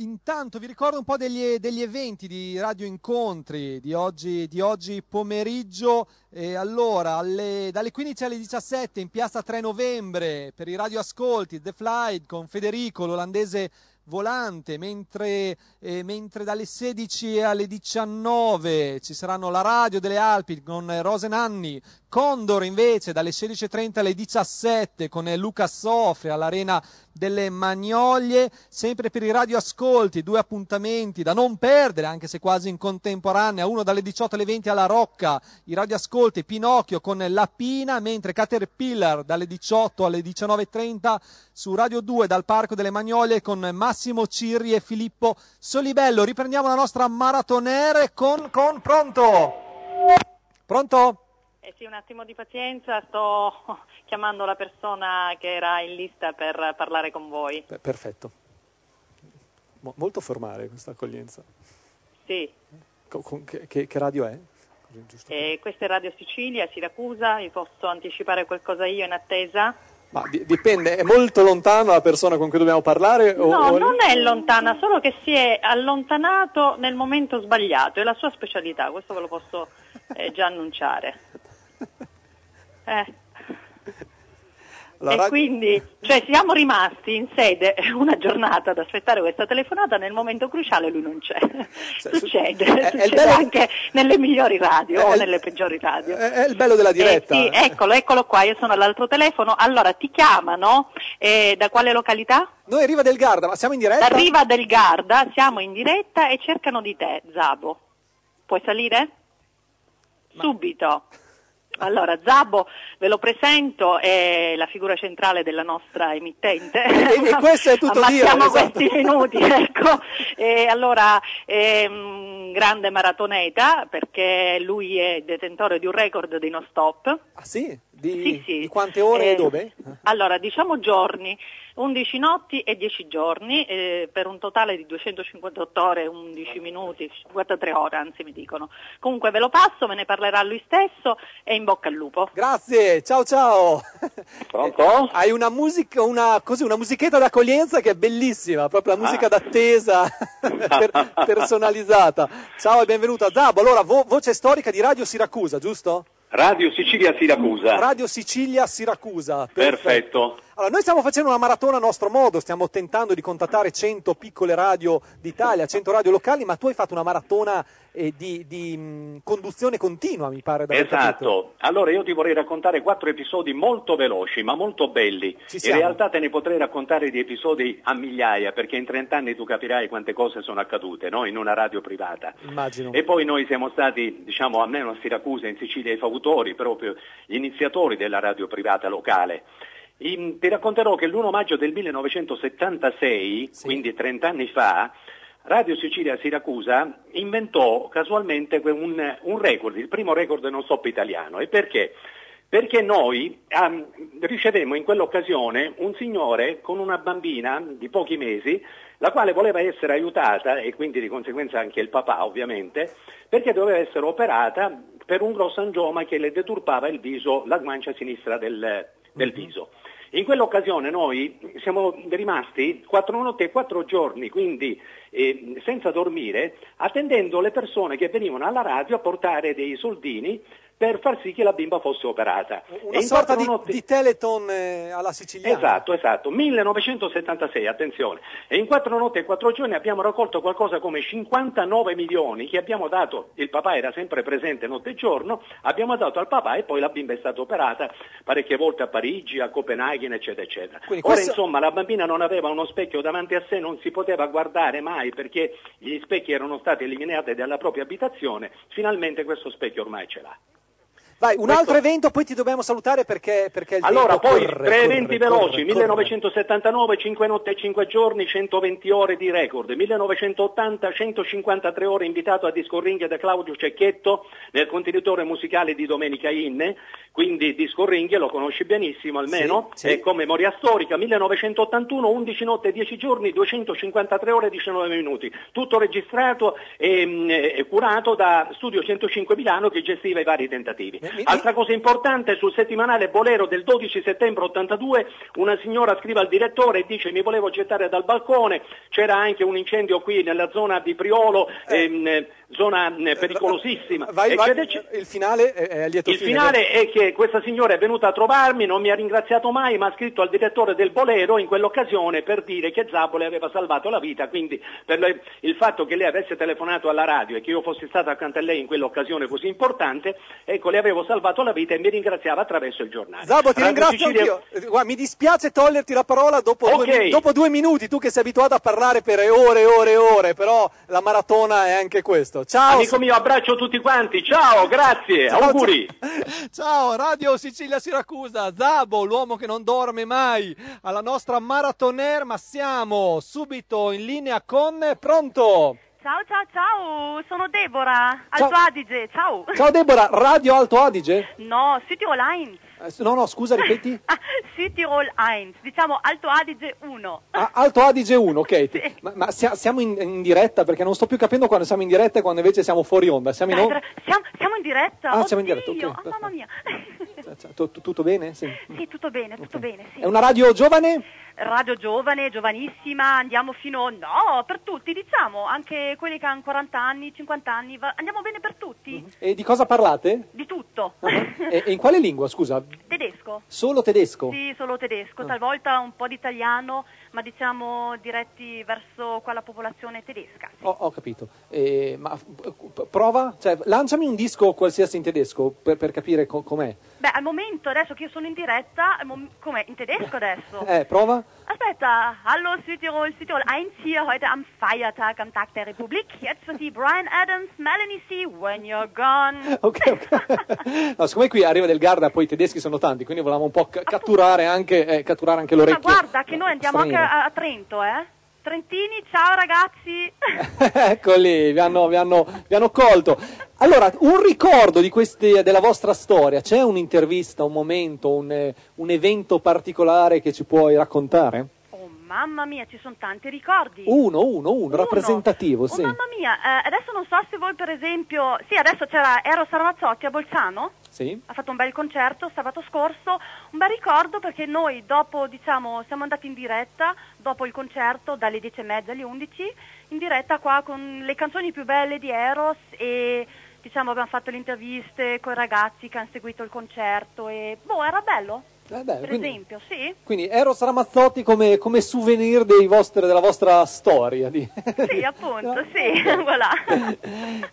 Intanto vi ricordo un po' degli, degli eventi di Radio Incontri di oggi, di oggi pomeriggio. E allora, alle- dalle 15 alle 17 in piazza 3 novembre per i radioascolti The Flight con Federico, l'olandese volante, mentre, eh, mentre dalle 16 alle 19 ci saranno la radio delle Alpi con eh, Rose Nanni, Condor invece dalle 16.30 alle 17 con eh, Luca Sofri all'Arena delle Magnolie, sempre per i radioascolti, due appuntamenti da non perdere, anche se quasi in contemporanea, uno dalle 18 alle 20 alla Rocca, i radioascolti Pinocchio con La Pina, mentre Caterpillar dalle 18 alle 19.30 su Radio 2 dal Parco delle Magnolie con Massimo Cirri e Filippo Solibello. Riprendiamo la nostra maratonere con, con pronto? Pronto? Eh sì, un attimo di pazienza, sto chiamando la persona che era in lista per parlare con voi. Beh, perfetto. Mo- molto formale questa accoglienza. Sì, Co- con- che, che- radio è? Eh, questa è Radio Sicilia, Siracusa, vi posso anticipare qualcosa io in attesa? Ma di- dipende, è molto lontano la persona con cui dobbiamo parlare? o- No, o- non è lontana, solo che si è allontanato nel momento sbagliato, è la sua specialità, questo ve lo posso eh, già annunciare. Eh. La e quindi cioè, siamo rimasti in sede una giornata ad aspettare questa telefonata, nel momento cruciale lui non c'è. succede, è- è succede bello- anche nelle migliori radio È- o è- nelle peggiori radio. È, è il bello della diretta. Eh, sì, eccolo, eccolo qua, io sono all'altro telefono. Allora, ti chiamano eh, da quale località? Noi Riva del Garda, ma siamo in diretta? Da Riva del Garda, siamo in diretta e cercano di te, Zabo. Puoi salire? Subito. Allora, Zabo, ve lo presento, è la figura centrale della nostra emittente. E- e questo è tutto dire, Ammazziamo esatto. questi minuti, ecco. E allora, è un grande maratoneta, perché lui è detentore di un record di no stop. Ah sì? Di, Sì, sì. di quante ore Eh, e dove? Allora, diciamo giorni, 11 notti e 10 giorni, eh, per un totale di 258 ore, 11 minuti, 53 ore anzi mi dicono. Comunque ve lo passo, me ne parlerà lui stesso e in bocca al lupo. Grazie, ciao ciao. Pronto? Hai una musica, una, così, una musichetta d'accoglienza che è bellissima, proprio la musica Ah. d'attesa per- personalizzata. Ciao e benvenuto a Zabo. Allora, vo- voce storica di Radio Siracusa, giusto? Radio Sicilia Siracusa. Radio Sicilia Siracusa. Perfetto. Allora, noi stiamo facendo una maratona a nostro modo, stiamo tentando di contattare 100 piccole radio d'Italia, 100 radio locali, ma tu hai fatto una maratona eh, di, di, mh, conduzione continua, mi pare. Esatto, allora io ti vorrei raccontare quattro episodi molto veloci ma molto belli. In realtà te ne potrei raccontare di episodi a migliaia perché in 30 anni tu capirai quante cose sono accadute no? in una radio privata. Immagino. E poi noi siamo stati, diciamo, almeno a Siracusa, in Sicilia, i fautori, proprio gli iniziatori della radio privata locale. Ti racconterò che l'1 maggio del 1976, quindi 30 anni fa, Radio Sicilia Siracusa inventò casualmente un, un record, il primo record non stop italiano. E perché? Perché noi ah, ricevemmo in quell'occasione un signore con una bambina di pochi mesi, la quale voleva essere aiutata, e quindi di conseguenza anche il papà ovviamente, perché doveva essere operata per un grosso angioma che le deturpava il viso, la guancia sinistra del, del viso. In quell'occasione noi siamo rimasti quattro notti e quattro giorni, quindi eh, senza dormire, attendendo le persone che venivano alla radio a portare dei soldini per far sì che la bimba fosse operata. Una E sorta di, notti- di Teleton eh, alla siciliana. Esatto, esatto, 1976, attenzione. E in quattro notti e quattro giorni abbiamo raccolto qualcosa come 59 milioni che abbiamo dato, il papà era sempre presente notte e giorno, abbiamo dato al papà e poi la bimba è stata operata parecchie volte a Parigi, a Copenaghen, eccetera, eccetera. Quindi Ora questo- insomma la bambina non aveva uno specchio davanti a sé, non si poteva guardare mai perché gli specchi erano stati eliminati dalla propria abitazione, finalmente questo specchio ormai ce l'ha. Vai, un altro evento, poi ti dobbiamo salutare perché, perché il Allora, poi corre, tre corre, eventi corre, veloci, corre. 1979, 5 notti e 5 giorni, 120 ore di record, 1980, 153 ore invitato a Disco Ring da Claudio Cecchetto nel contenitore musicale di Domenica Inne, quindi Disco Ring lo conosci benissimo almeno, Sì, sì. è con memoria storica, 1981, 11 notti e 10 giorni, 253 ore e 19 minuti, tutto registrato e, mh, e curato da Studio 105 Milano che gestiva i vari tentativi. Altra cosa importante, sul settimanale Bolero del 12 settembre 82, una signora scrive al direttore e dice mi volevo gettare dal balcone, c'era anche un incendio qui nella zona di Priolo, ehm, zona eh, pericolosissima. Vai, vai, il finale è, a lieto il fine. finale è che questa signora è venuta a trovarmi, non mi ha ringraziato mai, ma ha scritto al direttore del Bolero in quell'occasione per dire che Zappo le aveva salvato la vita, quindi per il fatto che lei avesse telefonato alla radio e che io fossi stato accanto a lei in quell'occasione così importante, ecco, le avevo salvato la vita e mi ringraziava attraverso il giornale. Zabo, ti Radio ringrazio Sicilia- anch'io. Eh, Guarda, mi dispiace toglierti la parola dopo, Ok. due, dopo due minuti, tu che sei abituato a parlare per ore e ore e ore, però la maratona è anche questo. Ciao. Amico mio, abbraccio tutti quanti, ciao, grazie, Ciao, auguri. Ciao, Radio Sicilia Siracusa, Zabo, l'uomo che non dorme mai, alla nostra maratoner, ma siamo subito in linea con Pronto. Ciao ciao ciao, sono Deborah, Ciao. Alto Adige, ciao. Ciao Deborah, Radio Alto Adige? No, Südtirol 1. Eh, No, no, scusa, ripeti. Südtirol 1, diciamo Alto Adige 1. Ah, Alto Adige 1, ok. Ti- Ma, ma sia- siamo in, in diretta perché non sto più capendo quando siamo in diretta e quando invece siamo fuori onda. Siamo in onda? siamo, siamo in diretta? Ah, siamo in Oddio, diretta, ok, ah, mamma mia. Tutto, bene? Sì. Sì, tutto bene, tutto bene, sì. È una radio giovane? Radio giovane, giovanissima, andiamo fino... No, per tutti, diciamo, anche quelli che hanno 40 anni, 50 anni, va- andiamo bene per tutti, E di cosa parlate? di tutto. E, e in quale lingua, scusa? Tedesco. Solo tedesco? Sì, solo tedesco, Ah. talvolta un po' di italiano, ma diciamo diretti verso quella popolazione tedesca. Ho, ho capito. Eh, ma p- prova? Cioè, lanciami un disco qualsiasi in tedesco per, per capire co- com'è. Beh, al momento, adesso che io sono in diretta, mom- com'è? In tedesco adesso? Eh, prova? Aspetta, hallo Südtirol, Südtirol 1 hier heute am Feiertag, am Tag der Republik. Jetzt für Sie Brian Adams, Melanie C. When You're Gone. Ok, ok. No, siccome qui arriva del Garda, poi i tedeschi sono tanti, quindi volevamo un po' ca- catturare anche, eh, catturare anche Ma l'orecchio. guarda che noi andiamo anche straniero. A, Trento, eh? Trentini, ciao ragazzi. Eccoli, vi hanno, vi, hanno, vi hanno colto. Allora, un ricordo di questi, della vostra storia, c'è un'intervista, un momento, un, eh, un evento particolare che ci puoi raccontare? Mamma mia, ci sono tanti ricordi. Uno, uno, uno, rappresentativo, Oh, sì. mamma mia, eh, adesso non so se voi per esempio... Sì, adesso c'era Eros Ramazzotti a Bolzano. Sì? ha fatto un bel concerto sabato scorso, un bel ricordo perché noi dopo, diciamo, siamo andati in diretta, dopo il concerto, dalle 10 e mezza alle 11, in diretta qua con le canzoni più belle di Eros e diciamo abbiamo fatto le interviste con i ragazzi che hanno seguito il concerto e boh, era bello. Eh beh, per quindi- esempio, sì? Quindi Eros Ramazzotti come, come souvenir dei vostri- della vostra storia. di- Sì, appunto, sì, voilà.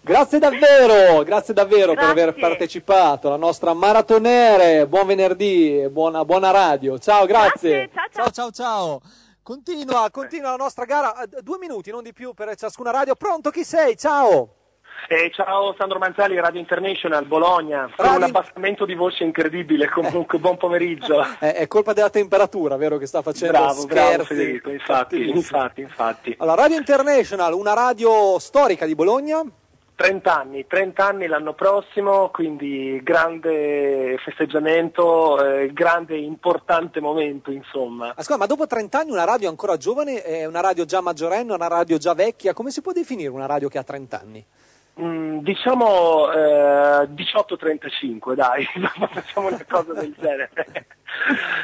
Grazie davvero, grazie davvero per Grazie. aver partecipato alla nostra maratonere. Buon venerdì, e buona, buona radio. Ciao, grazie. Ciao ciao ciao. Continua, continua la nostra gara. Eh, Due minuti, non di più per ciascuna radio. Pronto, chi sei? Ciao. Eh, ciao Sandro Manzali, Radio International, Bologna, con un abbassamento di voce incredibile, comunque buon pomeriggio. È, è colpa della temperatura, vero, che sta facendo Bravo, bravo scherzi. Federico, infatti, infatti, infatti. Allora, Radio International, una radio storica di Bologna. 30 anni, 30 anni l'anno prossimo, quindi grande festeggiamento, eh, grande importante momento insomma. Ascolta, ma dopo 30 anni una radio ancora giovane, è una radio già maggiorenne, una radio già vecchia, come si può definire una radio che ha 30 anni? Mm, diciamo eh, 18-35 dai, facciamo una cosa del genere.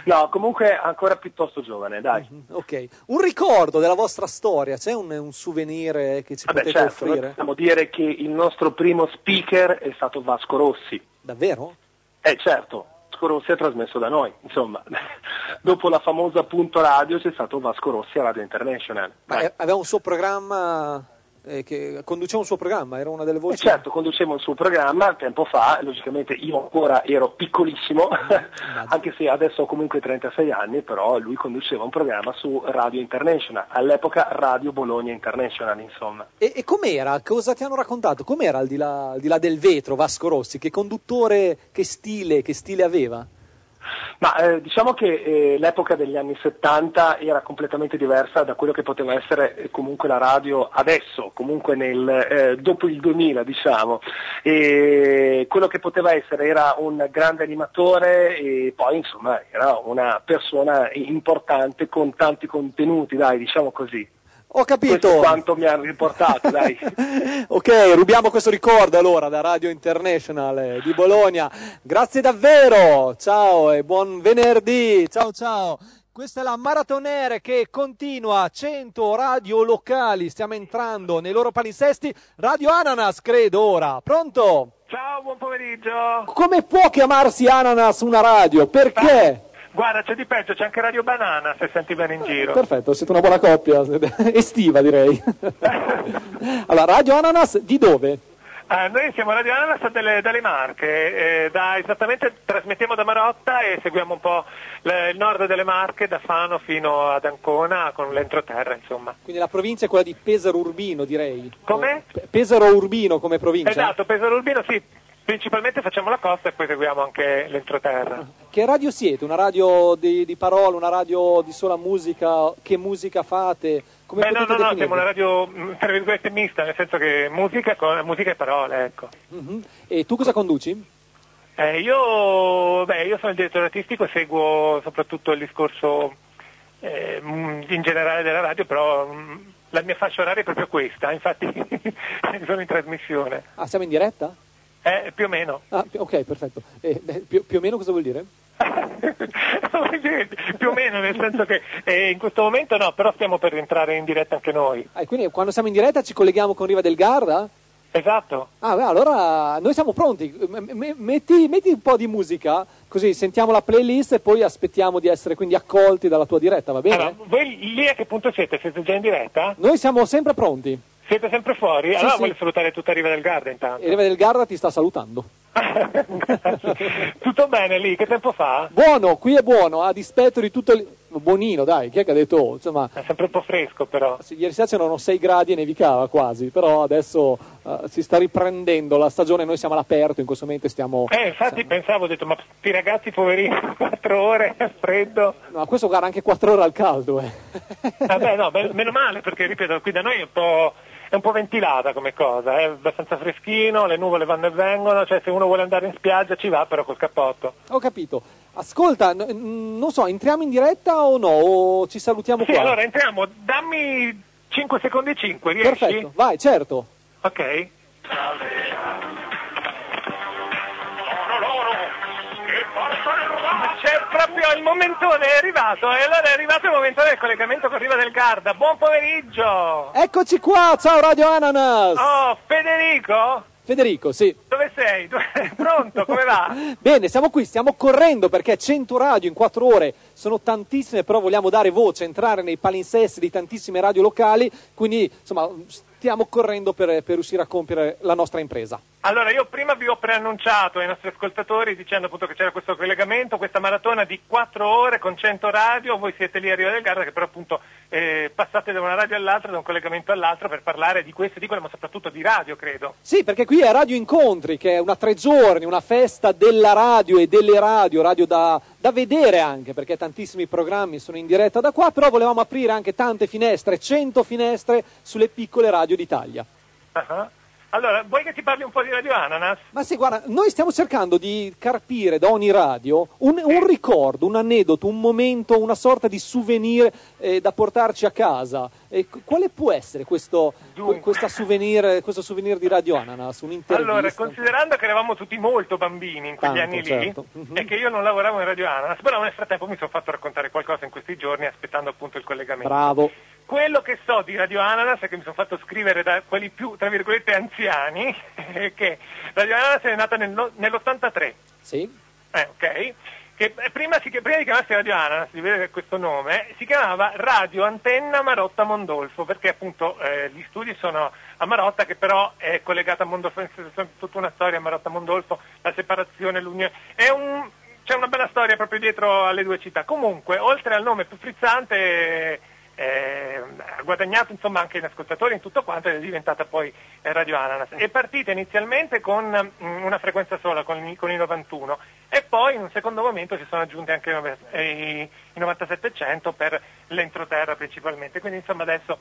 no, comunque ancora piuttosto giovane, dai. Ok, un ricordo della vostra storia, c'è un, un souvenir che ci Vabbè, potete certo, offrire? possiamo dire che il nostro primo speaker è stato Vasco Rossi. Davvero? Eh certo, Vasco Rossi è trasmesso da noi, insomma. Dopo la famosa punto radio c'è stato Vasco Rossi a Radio International. Ma eh, aveva un suo programma... eh, che conduceva un suo programma, era una delle voci. certo, conducevo il suo programma tempo fa, logicamente io ancora ero piccolissimo, anche se adesso ho comunque 36 anni, però lui conduceva un programma su Radio International, all'epoca Radio Bologna International, insomma. E, e com'era? Cosa ti hanno raccontato? Com'era al di, là, al di là del vetro Vasco Rossi? Che conduttore, che stile, che stile aveva? Ma eh, diciamo che eh, l'epoca degli anni 70 era completamente diversa da quello che poteva essere eh, comunque la radio adesso, comunque nel, eh, dopo il 2000 diciamo. E quello che poteva essere era un grande animatore e poi insomma era una persona importante con tanti contenuti, dai, diciamo così. Ho capito. Questo quanto mi hanno riportato, dai. Ok, rubiamo questo ricordo allora da Radio International eh, di Bologna. Grazie davvero, ciao e buon venerdì. Ciao ciao. Questa è la Maratonere che continua, 100 radio locali, stiamo entrando nei loro palinsesti. Radio Ananas, credo ora. Pronto? Ciao, buon pomeriggio. Come può chiamarsi Ananas una radio? Perché? Guarda, c'è di peggio, c'è anche Radio Banana se senti bene in giro. Perfetto, siete una buona coppia, estiva direi. allora, Radio Ananas di dove? Eh, noi siamo Radio Ananas delle, dalle Marche, eh, da, esattamente trasmettiamo da Marotta e seguiamo un po' le- il nord delle Marche, da Fano fino ad Ancona con l'entroterra, insomma. Quindi la provincia è quella di Pesaro Urbino, direi. Come? Pe- Pesaro Urbino come provincia? Esatto, Pesaro Urbino sì, principalmente facciamo la costa e poi seguiamo anche l'entroterra. Che radio siete? Una radio di, di parole, una radio di sola musica? Che musica fate? Come Beh, no, no, no, definirvi? siamo una radio, tra virgolette, mista, nel senso che musica, musica e parole, ecco. Mhm. E tu cosa conduci? Eh, io, beh, io sono il direttore artistico e seguo soprattutto il discorso eh, mh, in generale della radio, però mh, la mia fascia oraria è proprio questa, infatti sono in trasmissione. Ah, siamo in diretta? Eh, più o meno. Ah, ok, perfetto. Eh, più, più o meno cosa vuol dire? più o meno, nel senso che eh, in questo momento no, però stiamo per entrare in diretta anche noi. Ah, quindi quando siamo in diretta ci colleghiamo con Riva del Garda? Esatto. Ah, beh, allora noi siamo pronti. M- metti, metti un po' di musica, così sentiamo la playlist e poi aspettiamo di essere quindi accolti dalla tua diretta, va bene? Allora, voi lì a che punto siete? Siete già in diretta? Noi siamo sempre pronti. Siete sempre fuori? Sì, allora sì. voglio salutare tutta Riva del Garda intanto. Riva del Garda ti sta salutando. Tutto bene lì, che tempo fa? Buono, qui è buono, a dispetto di tutto il... Buonino, dai, chi è che ha detto? oh, Insomma, È sempre un po' fresco però. sì, ieri sera c'erano 6 gradi e nevicava quasi, però adesso eh, si sta riprendendo la stagione, noi siamo all'aperto in questo momento stiamo... Eh, infatti pensavo, ho detto, ma sti ragazzi poverini, quattro ore, freddo. No, questo guarda anche 4 ore al caldo, eh. Vabbè, no, meno male, perché ripeto, qui da noi è un po', è un po' ventilata come cosa, è abbastanza freschino, le nuvole vanno e vengono, cioè se uno vuole andare in spiaggia ci va però col cappotto. Ho capito. Ascolta, n- non so, entriamo in diretta o no? O ci salutiamo Sì, qua? allora entriamo, dammi 5 secondi e 5, riesci? Perfetto, vai, certo. Ok. C'è proprio il momentone, è arrivato, e allora è arrivato il momentone del collegamento con Riva del Garda. Buon pomeriggio! Eccoci qua, ciao Radio Ananas! Oh, Federico? Federico, sì. Dove sei? Pronto, come va? Bene, siamo qui, stiamo correndo perché 100 radio in 4 ore sono tantissime, però vogliamo dare voce, entrare nei palinsesti di tantissime radio locali, quindi insomma stiamo correndo per, per riuscire a compiere la nostra impresa. Allora, io prima vi ho preannunciato ai nostri ascoltatori dicendo appunto che c'era questo collegamento, questa maratona di 4 ore con 100 radio, voi siete lì a Riva del Garda che però appunto eh, passate da una radio all'altra, da un collegamento all'altro per parlare di questo e di quello, ma soprattutto di radio, credo. Sì, perché qui è Radio Incontri, che è una tre giorni, una festa della radio e delle radio, radio da, da vedere anche, perché tantissimi programmi sono in diretta da qua, però volevamo aprire anche tante finestre, 100 finestre sulle piccole radio d'Italia. Ah. Allora, vuoi che ti parli un po' di Radio Ananas? Ma sì, guarda, noi stiamo cercando di carpire da ogni radio un, un ricordo, un aneddoto, un momento, una sorta di souvenir eh, da portarci a casa. E c- quale può essere questo, souvenir, questo souvenir di Radio Ananas? Allora, considerando che eravamo tutti molto bambini in quegli Tanto, anni certo. lì e che io non lavoravo in Radio Ananas, però nel frattempo mi sono fatto raccontare qualcosa in questi giorni aspettando appunto il collegamento. Bravo. Quello che so di Radio Ananas è che mi sono fatto scrivere da quelli più, tra virgolette, anziani, è che Radio Ananas è nata nel- nell'83. Sì. Eh, ok. che eh, prima, si, prima di chiamarsi Radio Ananas, di vedere questo nome, si chiamava Radio Antenna Marotta Mondolfo, perché appunto eh, gli studi sono a Marotta, che però è collegata a Mondolfo, è tutta una storia a Marotta Mondolfo, la separazione, l'unione. È un, c'è una bella storia proprio dietro alle due città. Comunque, oltre al nome più frizzante, eh, ha guadagnato insomma anche in ascoltatori in tutto quanto ed è diventata poi eh, Radio Ananas. È partita inizialmente con mm, una frequenza sola, con, i- con i 91 e poi in un secondo momento si sono aggiunti anche eh, i 9700 per l'entroterra principalmente, quindi insomma adesso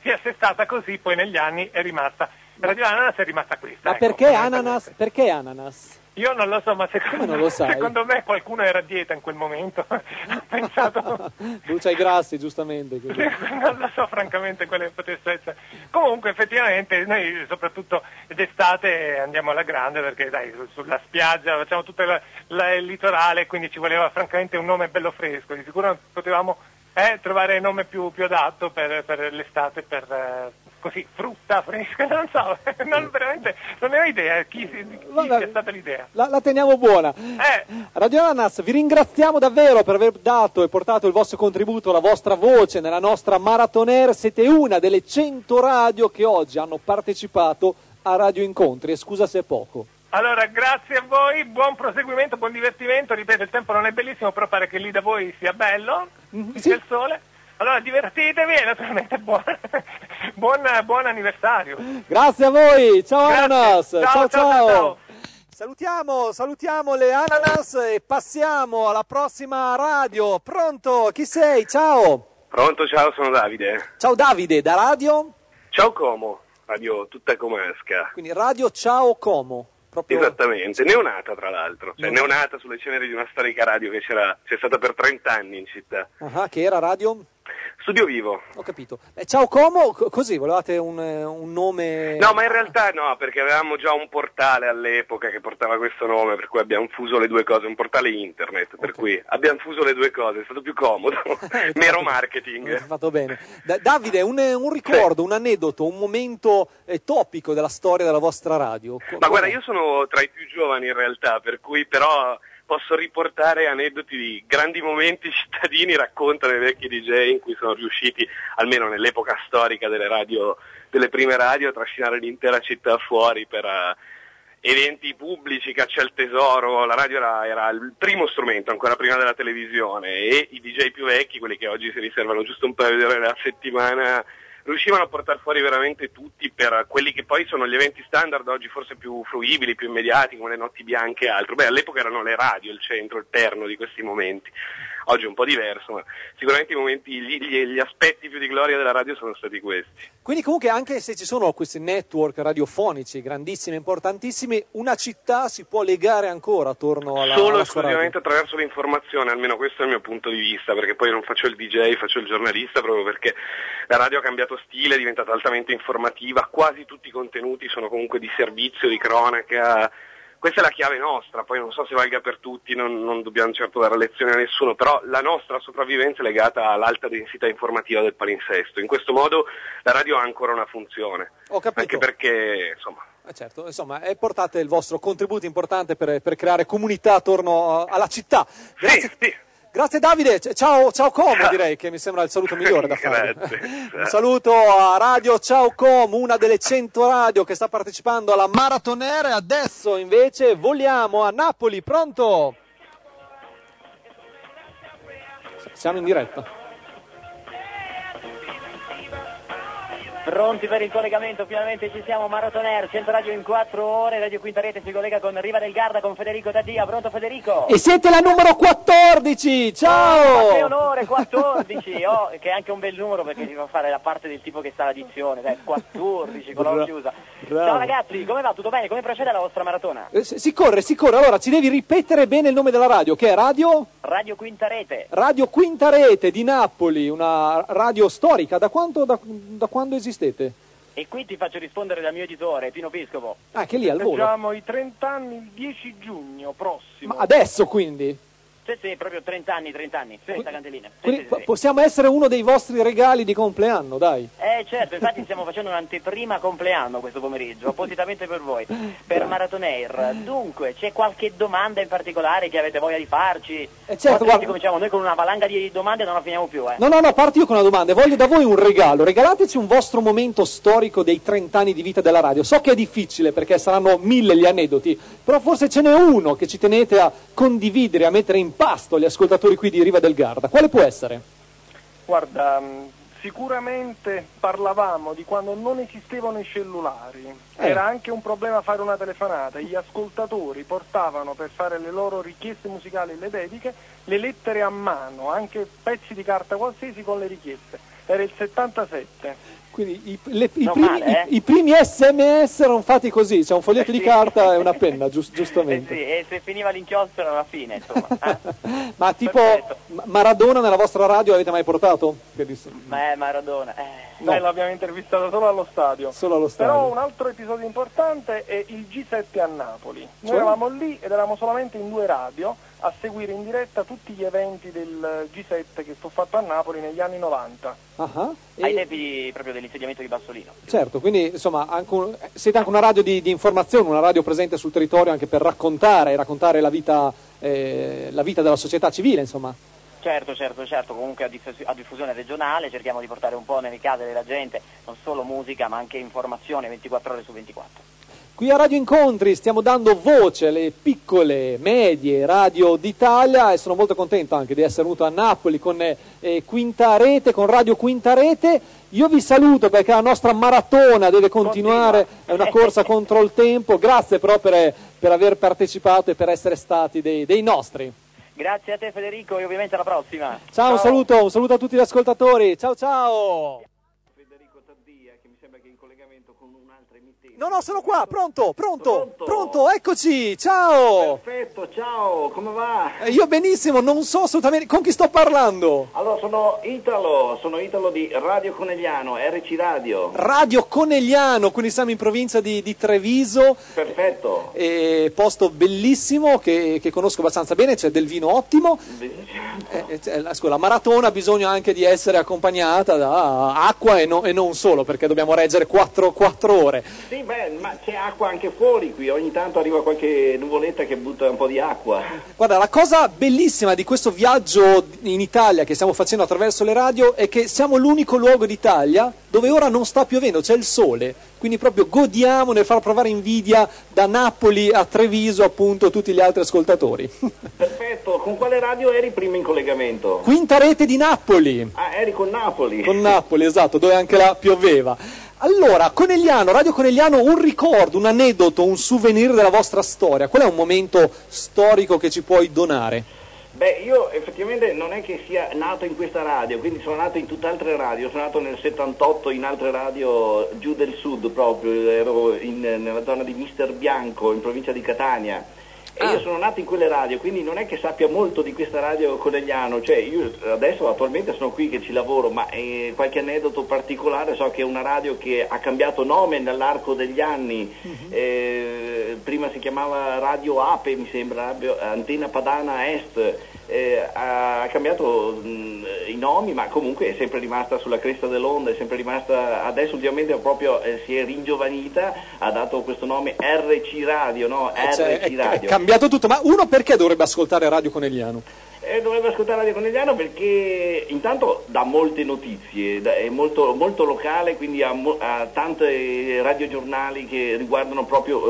si è assestata così, poi negli anni è rimasta. Radio Ananas è rimasta questa. Ma ecco, perché ananas? Perché ananas? Io non lo so, ma secondo, secondo me qualcuno era a dieta in quel momento. ha pensato, Brucia i grassi, giustamente. quindi. non lo so francamente quale potesse essere. Comunque effettivamente noi soprattutto d'estate andiamo alla grande perché dai, su- sulla spiaggia facciamo tutto la- la- il litorale, quindi ci voleva francamente un nome bello fresco. Di sicuro potevamo eh, trovare il nome più, più adatto per, per l'estate, per eh, così frutta fresca, non so, non, veramente non ne ho idea chi, chi sia stata l'idea. La, la teniamo buona. Eh, Radio Ananas, vi ringraziamo davvero per aver dato e portato il vostro contributo, la vostra voce nella nostra Maratoner. Siete una delle 100 radio che oggi hanno partecipato a Radio Incontri e scusa se è poco. Allora, grazie a voi, buon proseguimento, buon divertimento. Ripeto, il tempo non è bellissimo, però pare che lì da voi sia bello, Mm-hmm, sia il sole. Allora, divertitevi e naturalmente buon, buon, buon anniversario. Grazie a voi, ciao Grazie. Ananas, Ciao, ciao ciao, ciao, ciao. Salutiamo, salutiamo le Ananas e passiamo alla prossima radio. Pronto? Chi sei? Ciao. Pronto, ciao, sono Davide. Ciao Davide, da radio? Ciao Como, radio tutta comasca. Quindi radio Ciao Como. Proprio... Esattamente, neonata tra l'altro, cioè Neonata. sulle ceneri di una storica radio che c'era, c'è stata per 30 anni in città. Ah, che era radio? Studio vivo. Ho capito. Eh, ciao Como, co- così, volevate un, eh, un nome... No, ma in realtà no, perché avevamo già un portale all'epoca che portava questo nome, per cui abbiamo fuso le due cose, un portale internet, per cui abbiamo fuso le due cose, è stato più comodo, mero marketing. Avete fatto bene. Da- Davide, un, un ricordo, un aneddoto, un momento eh, topico della storia della vostra radio. Co- Ma guarda, io sono tra i più giovani in realtà, per cui però posso riportare aneddoti di grandi momenti cittadini, racconta dei vecchi DJ in cui sono riusciti, almeno nell'epoca storica delle radio, delle prime radio, a trascinare l'intera città fuori per eh, eventi pubblici, caccia al tesoro, la radio era, era il primo strumento ancora prima della televisione e i DJ più vecchi, quelli che oggi si riservano giusto un paio di ore alla settimana, riuscivano a portare fuori veramente tutti per quelli che poi sono gli eventi standard oggi forse più fruibili, più immediati come le notti bianche e altro. Beh, all'epoca erano le radio il centro, il perno di questi momenti. Oggi è un po' diverso, ma sicuramente i momenti, gli, gli- gli aspetti più di gloria della radio sono stati questi. Quindi comunque anche se ci sono questi network radiofonici grandissimi, importantissimi, una città si può legare ancora attorno alla, Solo alla sua radio. esclusivamente attraverso l'informazione, almeno questo è il mio punto di vista, perché poi non faccio il DJ, faccio il giornalista proprio perché la radio ha cambiato stile, è diventata altamente informativa, quasi tutti i contenuti sono comunque di servizio, di cronaca. Questa è la chiave nostra, poi non so se valga per tutti, non, non dobbiamo certo dare lezioni a nessuno, però la nostra sopravvivenza è legata all'alta densità informativa del palinsesto. In questo modo la radio ha ancora una funzione, Ho capito. anche perché insomma, Eh, certo, insomma, portate il vostro contributo importante per, per creare comunità attorno alla città. Grazie, grazie Davide, ciao, ciao Como direi che mi sembra il saluto migliore da fare. Un saluto a Radio Ciao Com, una delle 100 radio che sta partecipando alla Maratonere. Adesso invece voliamo a Napoli, pronto? Siamo in diretta. Pronti per il collegamento, finalmente ci siamo, Maratoner, 100 radio in 4 ore, Radio Quinta Rete si collega con Riva del Garda, con Federico Daddia, pronto Federico? E siete la numero 14, Ma che ciao! onore, 14, oh, che è anche un bel numero perché si fa fare la parte del tipo che sta all'addizione, dai, 14 con la chiusa. bravo. Ciao ragazzi, come va? Tutto bene? Come procede la vostra maratona? Eh, si si corre, si corre, allora ci devi ripetere bene il nome della radio, che è Radio? Radio Quinta Rete. Radio Quinta Rete di Napoli, una radio storica. Da, quanto, da, da quando esistete? E qui ti faccio rispondere dal mio editore, Pino Piscopo. Ah, che lì al volo. Festeggiamo i 30 anni il 10 giugno prossimo. Ma adesso quindi? Sì, sì, proprio 30 anni, 30 anni, 30 candeline. Sì, Quindi sì, po- sì. possiamo essere uno dei vostri regali di compleanno, dai. Eh certo, infatti stiamo facendo un'anteprima compleanno questo pomeriggio, appositamente per voi, per Marathon Air. Dunque, c'è qualche domanda in particolare che avete voglia di farci? certo, Altrimenti guarda- cominciamo noi con una valanga di domande e non la finiamo più, eh. No, no, no, parto io con una domanda. Voglio da voi un regalo. Regalateci un vostro momento storico dei 30 anni di vita della radio. So che è difficile perché saranno mille gli aneddoti, però forse ce n'è uno che ci tenete a condividere, a mettere in pasto agli ascoltatori qui di Riva del Garda. Quale può essere? Guarda, mh, sicuramente parlavamo di quando non esistevano i cellulari. Eh. Era anche un problema fare una telefonata. Gli ascoltatori portavano per fare le loro richieste musicali e le dediche le lettere a mano, anche pezzi di carta qualsiasi con le richieste. Era il 77. Quindi i, le- i primi, male, eh? i- i primi sms erano fatti così, c'è un foglietto Eh di carta e una penna, gius- Eh giustamente. sì, e se finiva l'inchiostro era la fine, insomma. eh. Ma tipo Ma- Maradona nella vostra radio avete mai portato? Che dis- Ma è Maradona. Eh. Noi l'abbiamo intervistato solo allo stadio. Solo allo stadio. Però un altro episodio importante è il G7 a Napoli. Noi Cioè? eravamo lì ed eravamo solamente in due radio a seguire in diretta tutti gli eventi del G7 che fu fatto a Napoli negli anni 90. Ah, ah. Ai E- tempi proprio dell'insediamento di Bassolino. Certo, quindi insomma anche un- siete anche una radio di, di informazione, una radio presente sul territorio anche per raccontare, raccontare la, vita, eh, la vita della società civile, insomma. Certo, certo, certo, comunque a, diffus- a diffusione regionale cerchiamo di portare un po' nelle case della gente non solo musica ma anche informazione 24 ore su 24. Qui a Radio Incontri stiamo dando voce alle piccole, medie radio d'Italia e sono molto contento anche di essere venuto a Napoli con eh, Quinta Rete, con Radio Quinta Rete. Io vi saluto perché la nostra maratona deve continuare, è una corsa contro il tempo. Grazie però per, per aver partecipato e per essere stati dei, dei nostri. Grazie a te Federico e ovviamente alla prossima. Ciao, un saluto, un saluto a tutti gli ascoltatori. Ciao ciao. No, no, sono qua, pronto, pronto, pronto, eccoci, ciao. Perfetto, ciao, come va? Eh, Io benissimo, non so assolutamente con chi sto parlando. Allora, sono Italo, sono Italo di Radio Conegliano, RC Radio. Radio Conegliano, quindi siamo in provincia di, di Treviso, Perfetto. eh, posto bellissimo che, che conosco abbastanza bene, c'è del vino ottimo. Eh, eh, la, maratona ha bisogno anche di essere accompagnata da acqua e, no- e non solo, perché dobbiamo reggere 4, ore. Sì, beh, ma c'è acqua anche fuori qui, ogni tanto arriva qualche nuvoletta che butta un po' di acqua. Guarda, la cosa bellissima di questo viaggio in Italia che stiamo facendo attraverso le radio è che siamo l'unico luogo d'Italia dove ora non sta piovendo, c'è il sole. Quindi proprio godiamo nel far provare invidia da Napoli a Treviso appunto tutti gli altri ascoltatori. Perfetto, con quale radio eri prima in collegamento? Quinta rete di Napoli. Ah, eri con Napoli. Con Napoli, esatto, dove anche là pioveva. Allora, Conegliano, Radio Conegliano, un ricordo, un aneddoto, un souvenir della vostra storia. Qual è un momento storico che ci puoi donare? Beh, io effettivamente non è che sia nato in questa radio, quindi sono nato in tutt'altre radio, sono nato nel 78 in altre radio giù del sud proprio, ero in- nella zona di Mister Bianco in provincia di Catania e io sono nato in quelle radio, quindi non è che sappia molto di questa radio Conegliano, cioè io adesso attualmente sono qui che ci lavoro, ma eh, qualche aneddoto particolare so che è una radio che ha cambiato nome nell'arco degli anni, eh, prima si chiamava Radio Ape mi sembra, Radio- Antenna Padana Est, eh, ha cambiato mh, i nomi ma comunque è sempre rimasta sulla cresta dell'onda, è sempre rimasta, adesso ultimamente proprio eh, si è ringiovanita, ha dato questo nome RC Radio, no? Cioè, RC è, è Radio. cambiato tutto, ma uno perché dovrebbe ascoltare Radio Conegliano? Eh, dovrebbe ascoltare Radio Conegliano perché intanto dà molte notizie, è molto, molto locale, quindi ha, mo- ha tante radiogiornali che riguardano proprio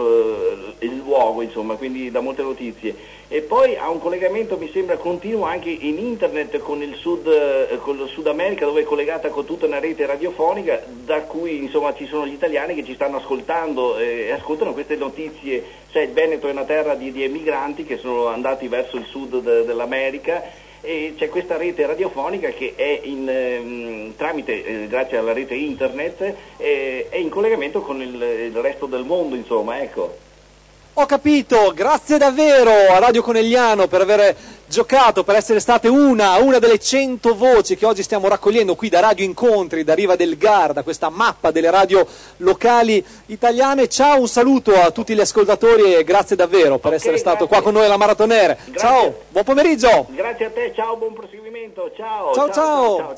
eh, il luogo, insomma, quindi dà molte notizie. E poi ha un collegamento, mi sembra, continuo anche in internet con il Sud, eh, con il Sud America, dove è collegata con tutta una rete radiofonica, da cui insomma ci sono gli italiani che ci stanno ascoltando eh, e ascoltano queste notizie. Sai, il Veneto è una terra di, di emigranti che sono andati verso il sud de- dell'America e c'è questa rete radiofonica che è in, ehm, tramite, eh, grazie alla rete internet, eh, è in collegamento con il, il resto del mondo, insomma, ecco. Ho capito, grazie davvero a Radio Conegliano per aver giocato, per essere state una, una delle cento voci che oggi stiamo raccogliendo qui da Radio Incontri, da Riva del Garda, questa mappa delle radio locali italiane. Ciao, un saluto a tutti gli ascoltatori e grazie davvero per essere stato qua con noi alla Maratonere. Ciao, buon pomeriggio. Grazie a te, ciao, buon proseguimento, ciao. Ciao, ciao.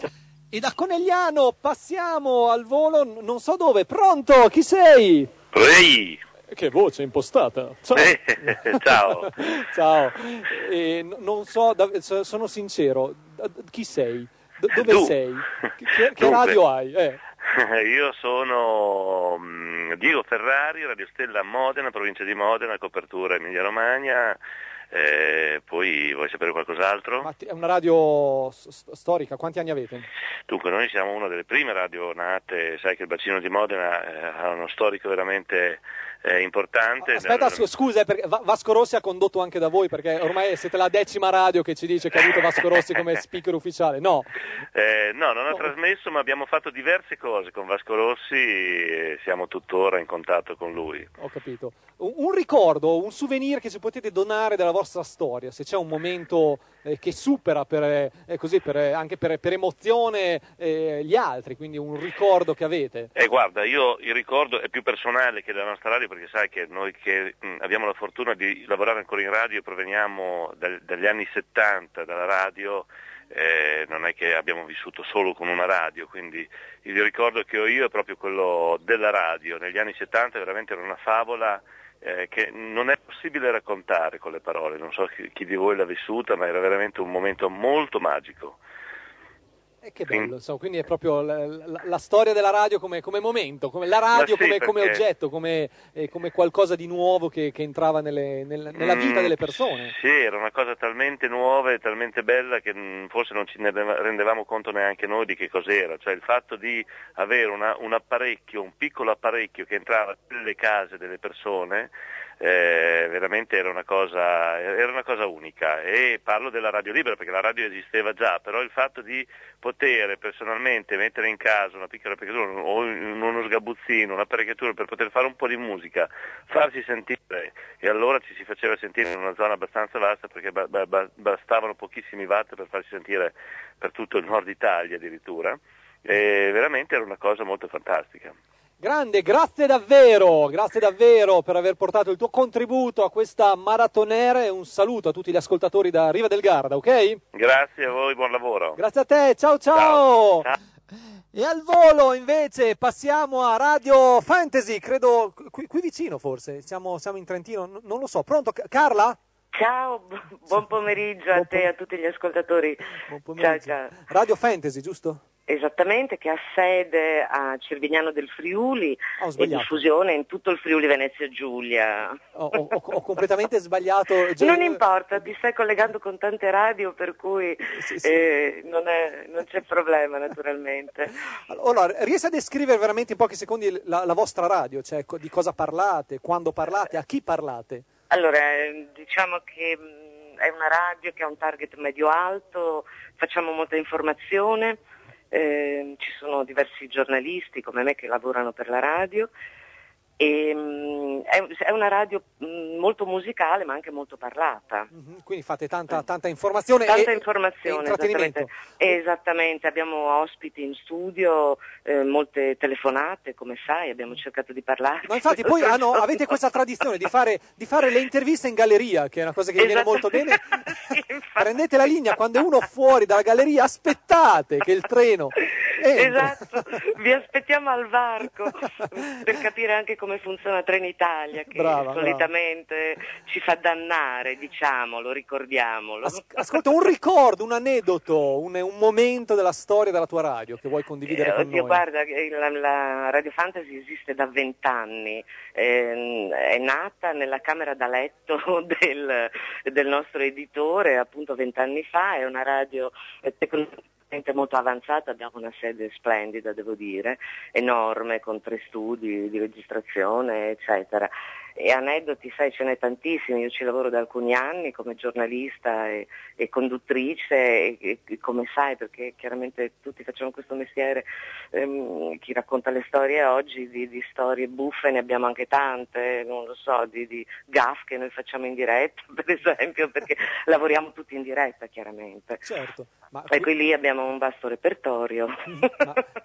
E da Conegliano passiamo al volo, non so dove. Pronto? Chi sei? Ehi, Che voce impostata. Ciao. Eh, ciao. Ciao. E non so, sono sincero, chi sei? D- dove Tu. sei? Che, che radio hai? Eh. Io sono mm, Diego Ferrari, Radio Stella Modena, provincia di Modena, copertura Emilia Romagna. Eh, poi vuoi sapere qualcos'altro? Ma è una radio s- s- storica, quanti anni avete? Dunque, noi siamo una delle prime radio nate, sai che il bacino di Modena eh, ha uno storico veramente eh, importante. Aspetta, scu- scusa, eh, Vasco Rossi ha condotto anche da voi, perché ormai siete la decima radio che ci dice che ha avuto Vasco Rossi come speaker ufficiale. No, Eh, no, non ha trasmesso, ma abbiamo fatto diverse cose con Vasco Rossi e siamo tuttora in contatto con lui. ho capito. Un, un ricordo, un souvenir che ci potete donare della vostra storia, se c'è un momento eh, che supera per, eh, così, per, eh, anche per, per emozione eh, gli altri, quindi un ricordo che avete. Eh, guarda, io il ricordo è più personale che della nostra radio perché sai che noi che mh, abbiamo la fortuna di lavorare ancora in radio proveniamo dal- dagli anni 70 dalla radio, eh, non è che abbiamo vissuto solo con una radio, quindi il ricordo che ho io è proprio quello della radio. Negli anni 70 veramente era una favola eh, che non è possibile raccontare con le parole, non so chi, chi di voi l'ha vissuta, ma era veramente un momento molto magico. E che bello, insomma, quindi è proprio la, la- la storia della radio come, come momento, come la radio sì, come, come perché- oggetto, come, eh, come qualcosa di nuovo che, che entrava nelle- nel- nella vita Mm, delle persone. Sì, era una cosa talmente nuova e talmente bella che mm, forse non ci rendevamo conto neanche noi di che cos'era, cioè il fatto di avere una- un apparecchio, un piccolo apparecchio che entrava nelle case delle persone, eh, veramente era una, cosa, era una cosa unica e parlo della radio libera perché la radio esisteva già, però il fatto di poter personalmente mettere in casa una piccola apparecchiatura o uno sgabuzzino, un'apparecchiatura per poter fare un po' di musica, farsi sentire e allora ci si faceva sentire in una zona abbastanza vasta perché ba- ba- ba- bastavano pochissimi watt per farsi sentire per tutto il nord Italia addirittura e veramente era una cosa molto fantastica. Grande, grazie davvero, grazie davvero per aver portato il tuo contributo a questa maratonera e un saluto a tutti gli ascoltatori da Riva del Garda, ok? Grazie a voi, buon lavoro. Grazie a te, ciao ciao! E al volo invece passiamo a Radio Fantasy, credo qui, qui vicino forse, siamo, siamo in Trentino, non lo so. Pronto Ca- Carla? Ciao, bu- buon pomeriggio a te e a tutti gli ascoltatori. Ciao, ciao. Radio Fantasy, giusto? Esattamente, che ha sede a Cervignano del Friuli Ho e sbagliato. diffusione in tutto il Friuli Venezia Giulia. Ho, ho- ho- completamente sbagliato. Non importa, ti stai collegando con tante radio per cui eh, non, è- non c'è problema naturalmente. Allora, riesci a descrivere veramente in pochi secondi la, la vostra radio, cioè di cosa parlate, quando parlate, a chi parlate? Allora, eh, diciamo che mh, è una radio che ha un target medio-alto, facciamo molta informazione, ehm, ci sono diversi giornalisti come me che lavorano per la radio e mh, è, una radio mh, molto musicale ma anche molto parlata. Mhm, Quindi fate tanta, tanta informazione Tanta e, informazione, e esattamente. Esattamente, abbiamo ospiti in studio, eh, molte telefonate, come sai, abbiamo cercato di parlare. Ma infatti poi ah, no, avete questa tradizione di fare, di fare le interviste in galleria, che è una cosa che vi viene molto bene. Prendete la linea, quando è uno fuori dalla galleria aspettate che il treno entra. Esatto, vi aspettiamo al varco per capire anche come funziona Trenitalia, che Brava, solitamente ci fa dannare, diciamolo, ricordiamolo. Ascolta, un ricordo, un aneddoto, un, un momento della storia della tua radio che vuoi condividere Eh, con oddio, noi. guarda, eh, la, la Radio Fantasy esiste da vent'anni, ehm, è nata nella camera da letto del, del nostro editore appunto vent'anni fa, è una radio eh, tecnologicamente molto avanzata, abbiamo una sede splendida devo dire, enorme con tre studi di registrazione eccetera. E aneddoti, sai, ce n'è tantissimi, io ci lavoro da alcuni anni come giornalista e, e conduttrice e, e come sai, perché chiaramente tutti facciamo questo mestiere, ehm, chi racconta le storie oggi di, di storie buffe ne abbiamo anche tante, non lo so, di, di gaff che noi facciamo in diretta, per esempio, perché lavoriamo tutti in diretta chiaramente. Certo, ma, E qui lì abbiamo un vasto repertorio.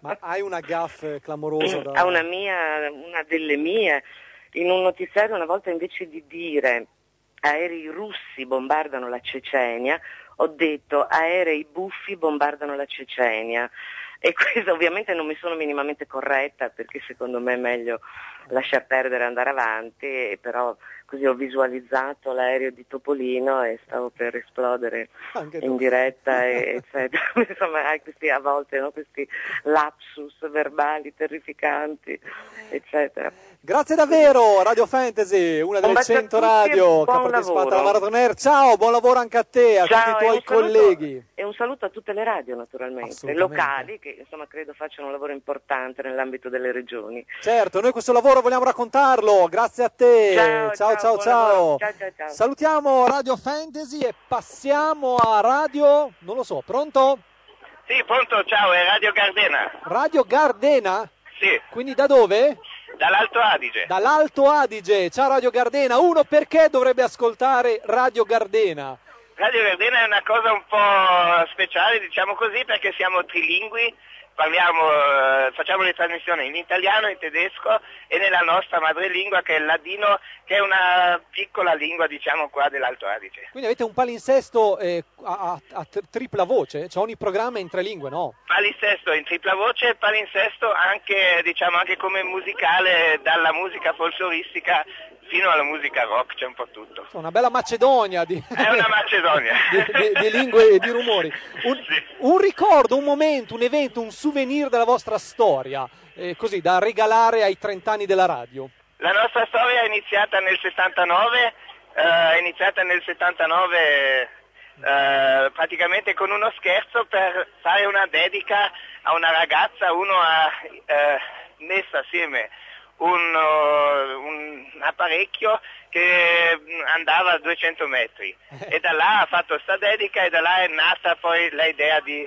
ma hai una gaff clamorosa da... A una mia, una delle mie, in un notiziario una volta invece di dire aerei russi bombardano la Cecenia, ho detto aerei buffi bombardano la Cecenia. E questo ovviamente non mi sono minimamente corretta perché secondo me è meglio lasciar perdere e andare avanti, però così ho visualizzato l'aereo di Topolino e stavo per esplodere in diretta, e, eccetera. Insomma, hai questi a volte no? questi lapsus verbali terrificanti, eccetera. Grazie davvero, Radio Fantasy, una delle Un bacio a 100 tutti e radio che ha partecipato alla Marathon Air. Ciao, buon lavoro anche a te, a Ciao, tutti i tuoi un saluto- colleghi. E un saluto a tutte le radio naturalmente, locali che insomma credo facciano un lavoro importante nell'ambito delle regioni. Certo, noi questo lavoro vogliamo raccontarlo, grazie a te. Ciao, ciao, ciao, ciao. ciao. Ciao, ciao, ciao. Salutiamo Radio Fantasy e passiamo a Radio, non lo so, pronto? Sì, pronto, ciao, è Radio Gardena. Radio Gardena? Sì, Quindi da dove? dall'Alto Adige. Dall'Alto Adige. Ciao Radio Gardena. Uno perché dovrebbe ascoltare Radio Gardena? Radio Gardena è una cosa un po' speciale, diciamo così, perché siamo trilingui, parliamo, eh, facciamo le trasmissioni in italiano, in tedesco e nella nostra madrelingua che è il ladino, che è una piccola lingua, diciamo, qua dell'Alto Adige. Quindi avete un palinsesto eh, a, a- a tri- tripla voce? Cioè ogni programma in tre lingue, no? Palinsesto in tripla voce e palinsesto anche, diciamo, anche come musicale, dalla musica folcloristica fino alla musica rock, c'è un po' tutto. Una bella Macedonia di, È una Macedonia. di- di- di lingue e di rumori. Un, un ricordo, un momento, un evento, un souvenir della vostra storia, eh, così da regalare ai 30 anni della radio. La nostra storia è iniziata nel 79, eh, è iniziata nel 79 eh, praticamente con uno scherzo per fare una dedica a una ragazza, uno ha eh, messo assieme un, eh, un apparecchio che andava a 200 metri e da là ha fatto sta dedica e da là è nata poi l'idea di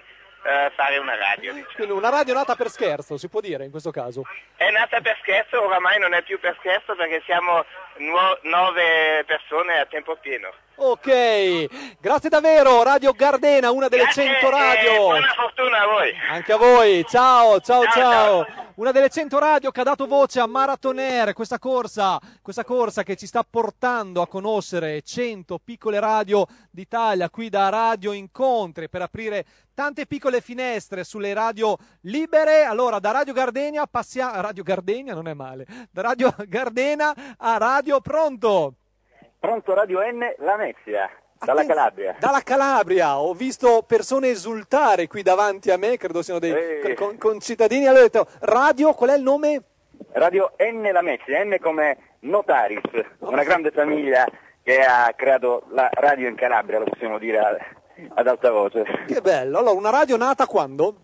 eh, fare una radio. diciamo. Quindi una radio nata per scherzo, si può dire in questo caso. È nata per scherzo, oramai non è più per scherzo perché siamo nuo- nove persone a tempo pieno. Ok, grazie davvero Radio Gardena, una delle Grazie 100 e radio. buona fortuna a voi. Anche a voi, ciao, ciao, Ciao, ciao. Una delle 100 radio che ha dato voce a Marathon Air, questa corsa, questa corsa che ci sta portando a conoscere 100 piccole radio d'Italia, qui da Radio Incontri, per aprire tante piccole finestre sulle radio libere. Allora, da Radio Gardenia passiamo... Radio Gardenia non è male. Da Radio Gardena a Radio Pronto. Pronto Radio N Lamezia, dalla Calabria. Dalla Calabria, ho visto persone esultare qui davanti a me, credo siano dei Eh. con, con cittadini. Allora ho detto, radio, qual è il nome? Radio N Lamezia, N come Notaris, una grande famiglia che ha creato la radio in Calabria, lo possiamo dire ad alta voce. Che bello. Allora, una radio nata quando?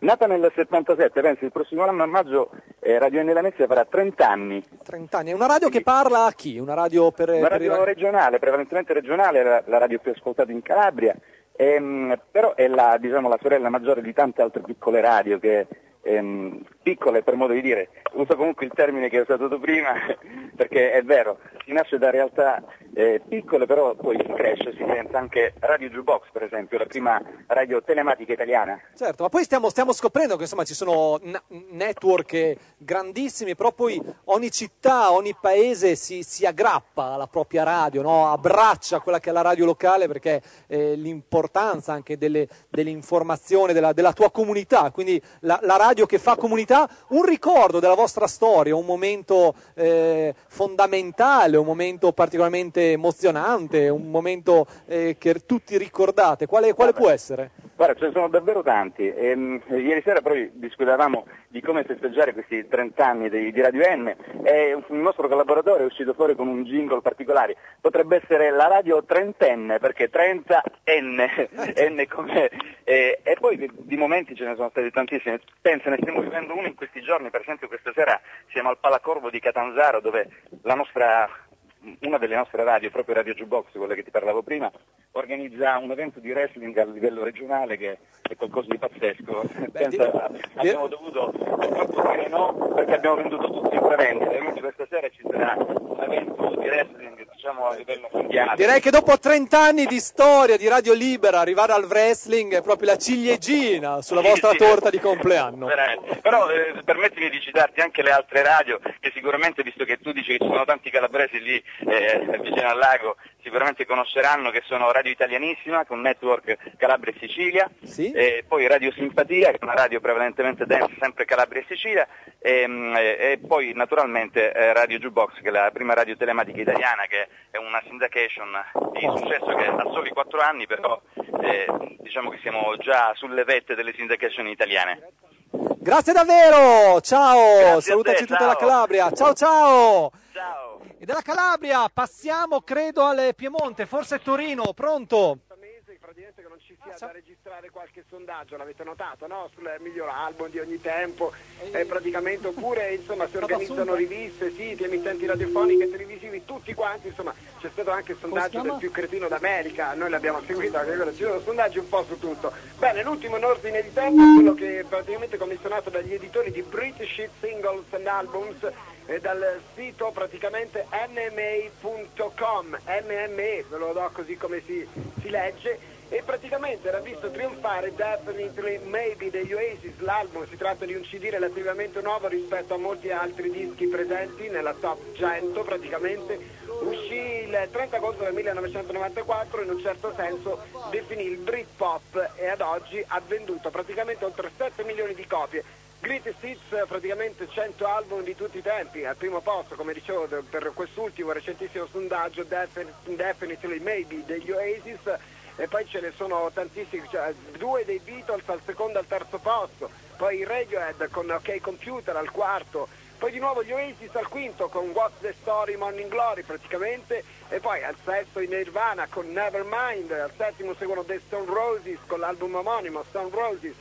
Nata nel 77, penso il prossimo anno a maggio eh, Radio N Lamezia farà 30 anni. 30 anni. È una radio che parla a chi? Una radio per... Una per radio ra- regionale, prevalentemente regionale, la, la radio più ascoltata in Calabria, ehm, però è la, diciamo, la sorella maggiore di tante altre piccole radio che ehm, piccole per modo di dire, uso comunque il termine che hai usato prima perché è vero, si nasce da realtà eh, piccole però poi si cresce, si diventa anche Radio Jukebox per esempio, la prima radio telematica italiana. Certo, ma poi stiamo, stiamo scoprendo che insomma ci sono na- network grandissimi, però poi ogni città, ogni paese si, si aggrappa alla propria radio, no? abbraccia quella che è la radio locale perché eh, l'importanza anche delle, dell'informazione della, della tua comunità, quindi la, la radio che fa comunità, un ricordo della vostra storia, un momento eh, fondamentale, un momento particolarmente emozionante, un momento eh, che tutti ricordate, quale, quale può essere? Guarda, ce ne sono davvero tanti. Ehm, ieri sera proprio discutevamo di come festeggiare questi 30 anni di, di Radio N e un nostro collaboratore è uscito fuori con un jingle particolare. Potrebbe essere la radio trentenne, perché 30 N, N come... eh, e poi di, di momenti ce ne sono stati tantissimi. Pensa, ne stiamo vivendo uno in questi giorni, per esempio questa sera siamo al Palacorvo di Catanzaro dove la nostra una delle nostre radio, proprio Radio Jukebox, quella che ti parlavo prima, organizza un evento di wrestling a livello regionale che è qualcosa di pazzesco. Pensa, abbiamo dovuto purtroppo dire no perché abbiamo venduto tutti i prevendite, quindi questa sera ci sarà un evento di wrestling diciamo a livello mondiale. Direi che dopo 30 anni di storia di Radio Libera arrivare al wrestling è proprio la ciliegina sulla Sì, vostra sì. torta di compleanno. Veramente. Però eh, permettimi di citarti anche le altre radio che sicuramente, visto che tu dici che ci sono tanti calabresi lì eh, vicino al lago, sicuramente conosceranno che sono Radio Italianissima con network Calabria e Sicilia, e poi Radio Simpatia che è una radio prevalentemente dance sempre Calabria e Sicilia e, mm, e- poi naturalmente eh, Radio Jukebox che è la prima radio telematica italiana che è una syndication di successo che ha soli 4 anni però eh, diciamo che siamo già sulle vette delle syndication italiane. Grazie davvero, ciao, Grazie salutaci te, tutta la ciao. Calabria, ciao ciao. E dalla Calabria passiamo credo al Piemonte, forse Torino, pronto? che non ci sia da registrare qualche sondaggio, l'avete notato, no? Sul miglior album di ogni tempo, eh, praticamente, oppure insomma si organizzano riviste, siti, emittenti radiofoniche, televisivi, tutti quanti, insomma c'è stato anche il sondaggio del più cretino d'America, noi l'abbiamo seguito, anche quello, ci sono sondaggi un po' su tutto. Bene, l'ultimo in ordine di tempo è quello che è praticamente commissionato dagli editori di British Hit Singles and Albums e dal sito praticamente nma.com, NME, ve lo do così come si, si legge, e praticamente era visto trionfare Definitely Maybe degli Oasis, l'album. Si tratta di un CD relativamente nuovo rispetto a molti altri dischi presenti nella top 100 praticamente, uscì il 30 agosto del 1994 in un certo senso definì il Britpop e ad oggi ha venduto praticamente oltre 7 milioni di copie. Greatest Hits, praticamente 100 album di tutti i tempi, al primo posto, come dicevo, per quest'ultimo recentissimo sondaggio Defin- Definitely Maybe degli Oasis, e poi ce ne sono tantissimi, cioè, due dei Beatles al secondo e al terzo posto, poi i Radiohead con OK Computer al quarto, poi di nuovo gli Oasis al quinto con What's the Story Morning Glory praticamente, e poi al sesto i Nirvana con Nevermind, al settimo seguono The Stone Roses con l'album omonimo Stone Roses,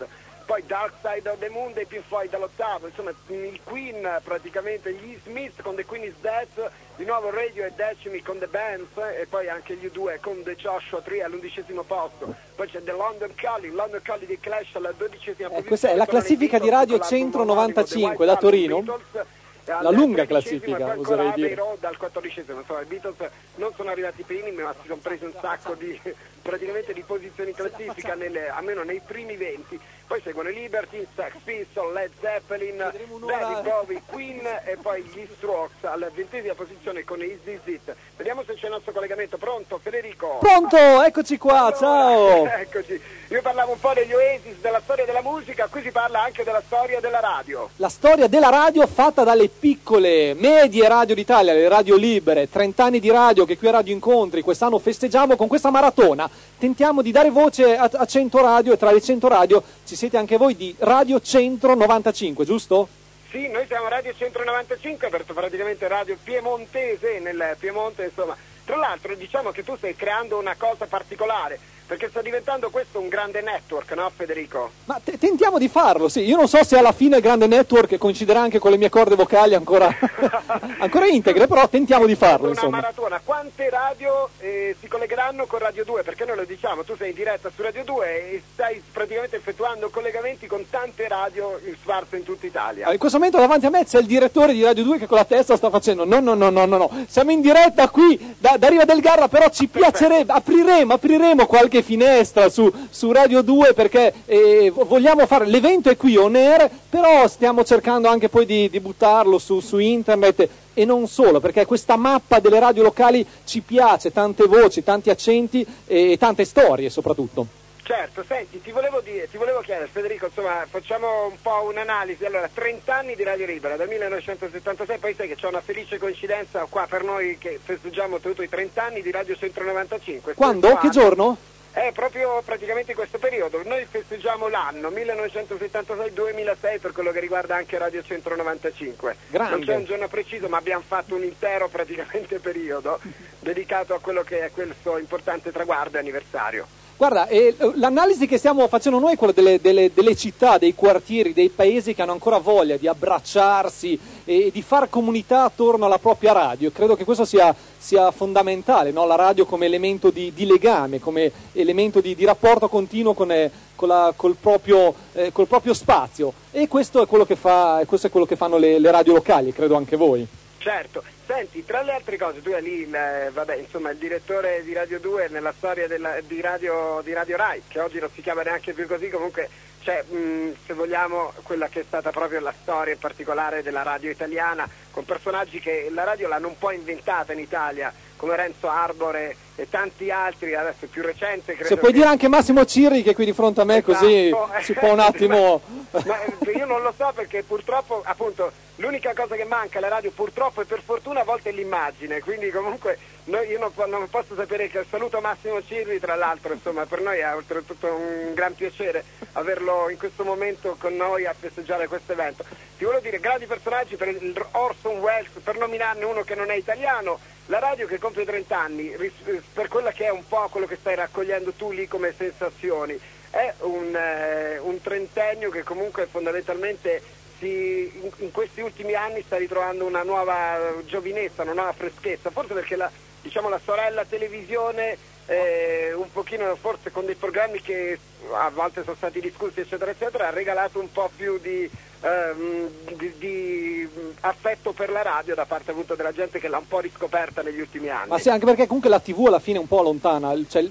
poi Dark Side of the Moon dei Pink Floyd all'ottavo, insomma il Queen praticamente, gli Smith con The Queen is Dead, di nuovo Radio e Decimi con The Bands e poi anche gli U2 con The Joshua Tree all'undicesimo posto, poi c'è The London Calling, London Calling di Clash alla dodicesima posizione. Eh, questa è la classifica di Radio Centro omonimo, The 95 White da Torino. Beatles, e La lunga classifica, oserei dire. Road al quattordicesimo, insomma i Beatles non sono arrivati primi ma si sono presi un sacco di praticamente di posizioni in classifica nelle- almeno nei primi 20 poi seguono i Libertines, Sex Pistols, Led Zeppelin, David Bowie, Queen e poi gli Strokes alla ventesima posizione con Is This It vediamo se c'è il nostro collegamento. Pronto Federico? Pronto, eccoci qua, ciao. eccoci. Io parlavo un po' degli Oasis della storia della musica qui si parla anche della storia della radio. La storia della radio fatta dalle piccole, medie radio d'Italia, le radio libere, 30 anni di radio che qui a Radio Incontri quest'anno festeggiamo con questa maratona. Tentiamo di dare voce a, a 100 radio e tra le 100 radio ci siete anche voi di Radio Centro 95, giusto? Sì, noi siamo Radio 195, per praticamente radio piemontese nel Piemonte, insomma. Tra l'altro diciamo che tu stai creando una cosa particolare, perché sta diventando questo un grande network, no Federico? Ma te- tentiamo di farlo, sì. Io non so se alla fine il grande network coinciderà anche con le mie corde vocali ancora, ancora integre, però tentiamo di farlo, Una insomma. maratona, quante radio eh, si collegheranno con Radio 2? Perché noi lo diciamo, tu sei in diretta su Radio 2 e stai praticamente effettuando collegamenti con tante radio sparse in tutta Italia. Ah, In questo momento davanti a me c'è il direttore di Radio 2 che con la testa sta facendo no no no no no no siamo in diretta qui da, da Riva del Garra però ci piacerebbe apriremo apriremo qualche finestra su, su Radio 2 perché eh, vo- vogliamo fare l'evento è qui on air però stiamo cercando anche poi di, di buttarlo su, su internet e non solo perché questa mappa delle radio locali ci piace tante voci tanti accenti e tante storie soprattutto Certo, senti, ti volevo, dire, ti volevo chiedere, Federico, insomma, facciamo un po' un'analisi. Allora, 30 anni di Radio Libera, dal 1976, poi sai che c'è una felice coincidenza qua per noi che festeggiamo tutto i 30 anni di Radio 195. quando? che giorno? È proprio praticamente in questo periodo. Noi festeggiamo l'anno 1976-2006 per quello che riguarda anche Radio 195. Grande. Non c'è un giorno preciso, ma abbiamo fatto un intero praticamente periodo dedicato a quello che è questo importante traguardo e anniversario. Guarda, eh, l'analisi che stiamo facendo noi è quella delle, delle- delle città, dei quartieri, dei paesi che hanno ancora voglia di abbracciarsi e di far comunità attorno alla propria radio. Credo che questo sia, sia fondamentale, no? la radio come elemento di, di legame, come elemento di, di rapporto continuo con, eh, con la- col, proprio, eh, col proprio spazio. E questo è quello che, fa, questo è quello che fanno le, le radio locali, credo anche voi. Certo, senti, tra le altre cose, tu eri lì, il, eh, vabbè, insomma, il direttore di Radio 2 nella storia della- di, radio, di Radio Rai, che oggi non si chiama neanche più così, comunque c'è, mh, se vogliamo, quella che è stata proprio la storia in particolare della radio italiana, con personaggi che la radio l'hanno un po' inventata in Italia, come Renzo Arbore e tanti altri, adesso più recente credo Se puoi che- dire anche Massimo Cirri che è qui di fronte a me, così Esatto. si può un attimo... Ma eh, io non lo so perché purtroppo, appunto, l'unica cosa che manca alla radio purtroppo e per fortuna a volte è l'immagine, quindi comunque noi- io non, non posso sapere che saluto Massimo Cirri tra l'altro, insomma per noi è oltretutto un gran piacere averlo in questo momento con noi a festeggiare questo evento. Ti volevo dire, grandi personaggi per Orson Welles, per nominarne uno che non è italiano, la radio che compie 30 anni, ris- per quella che è un po' quello che stai raccogliendo tu lì come sensazioni, è un, eh, un trentennio che comunque fondamentalmente si- in, in questi ultimi anni sta ritrovando una nuova giovinezza, una nuova freschezza, forse perché la, diciamo, la sorella televisione eh, un pochino forse con dei programmi che a volte sono stati discussi eccetera eccetera ha regalato un po' più di, ehm, di- di affetto per la radio da parte appunto della gente che l'ha un po' riscoperta negli ultimi anni. Ma sì, anche perché comunque la TV alla fine è un po' lontana, cioè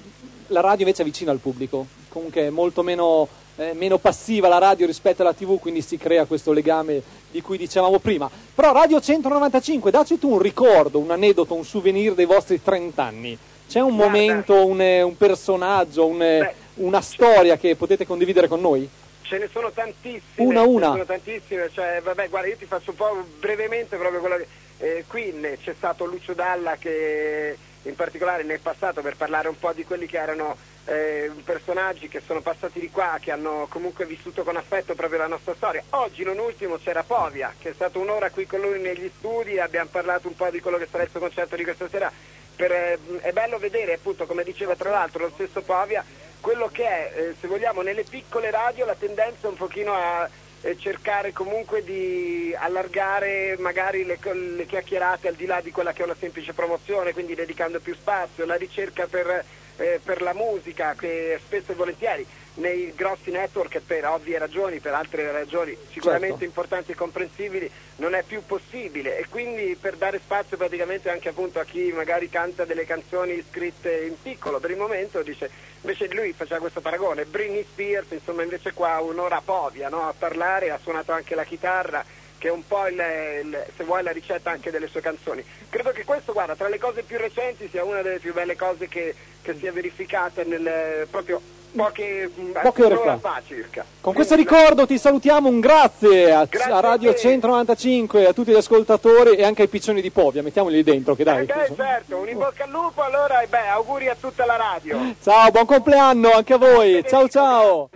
la radio invece è vicina al pubblico, comunque è molto meno, eh, meno passiva la radio rispetto alla TV, quindi si crea questo legame di cui dicevamo prima. Però Radio 195, dacci tu un ricordo, un aneddoto, un souvenir dei vostri 30 anni. C'è un momento, un, un personaggio, un, eh, una storia che potete condividere con noi? Ce ne sono tantissime. Una, ce ne una. sono tantissime, cioè, vabbè, guarda, io ti faccio un po' brevemente proprio quello che. eh, qui c'è stato Lucio Dalla che in particolare nel passato per parlare un po' di quelli che erano eh, personaggi che sono passati di qua, che hanno comunque vissuto con affetto proprio la nostra storia. Oggi non ultimo c'era Povia, che è stato un'ora qui con lui negli studi, abbiamo parlato un po' di quello che sarà il suo concerto di questa sera. Per, eh, è bello vedere appunto, come diceva tra l'altro lo stesso Povia, quello che è, eh, se vogliamo, nelle piccole radio la tendenza un pochino a eh, cercare comunque di allargare magari le, le chiacchierate al di là di quella che è una semplice promozione, quindi dedicando più spazio, la ricerca per, eh, per la musica, che spesso e volentieri nei grossi network per ovvie ragioni, per altre ragioni sicuramente Certo. importanti e comprensibili, non è più possibile e quindi per dare spazio praticamente anche appunto a chi magari canta delle canzoni scritte in piccolo per il momento dice invece lui faceva questo paragone Britney Spears insomma invece qua un'ora povia no? a parlare ha suonato anche la chitarra che è un po' il, il- se vuoi la ricetta anche delle sue canzoni credo che questo guarda tra le cose più recenti sia una delle più belle cose che, che sia verificata nel proprio poche, Poche ore fa. fa circa Con questo ricordo ti salutiamo, un grazie a, a Radio 195, a tutti gli ascoltatori e anche ai piccioni di Povia, mettiamoli dentro che dai. Eh, certo, un in bocca al lupo allora e beh, auguri a tutta la radio. Ciao, buon compleanno anche a voi, ciao ciao.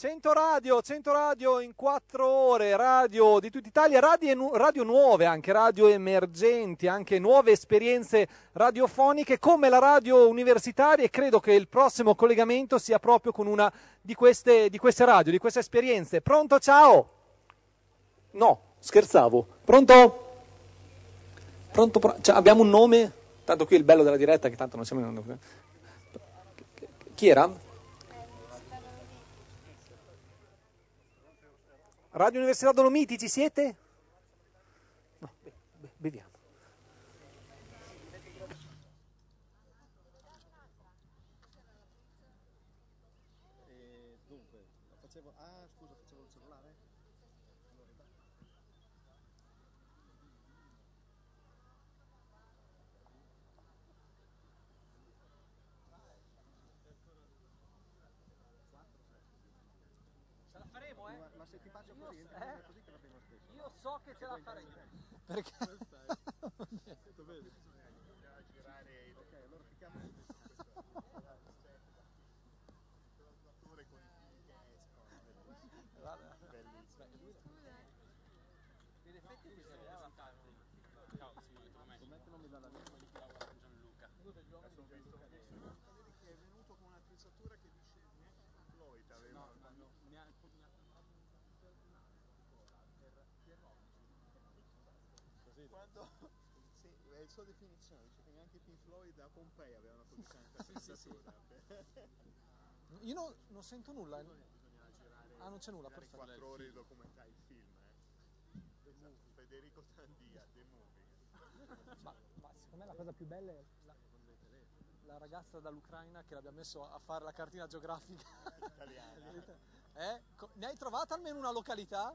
100 radio, 100 radio in 4 ore, radio di tutta Italia, radio, radio nuove, anche radio emergenti, anche nuove esperienze radiofoniche come la radio universitaria e credo che il prossimo collegamento sia proprio con una di queste, di queste radio, di queste esperienze. Pronto, ciao? No, scherzavo. Pronto? Pronto, pro- cioè, abbiamo un nome? Tanto qui il bello della diretta che tanto non siamo. Chi era? Radio Università Dolomiti, ci siete? No, be- be- beviamo. Ce la faremo, eh? Ma se ti faccio così, eh? così che la prima stesso. Io so che ce la faremo. Perché? Quando... Sì, è il suo definizione, dice che neanche Pink Floyd a Pompei avevano così tanta attrezzatura. Io no- non sento nulla. eh. Bisogna girare Ah, non c'è nulla, perfetto. quattro ore di documentare il film, eh. Esatto, Federico Tandia, The Movie. Ma, ma secondo me la cosa più bella è la, la ragazza dall'Ucraina che l'abbiamo messo a fare la cartina geografica. Italiana. Eh? Co- Ne hai trovata almeno una località?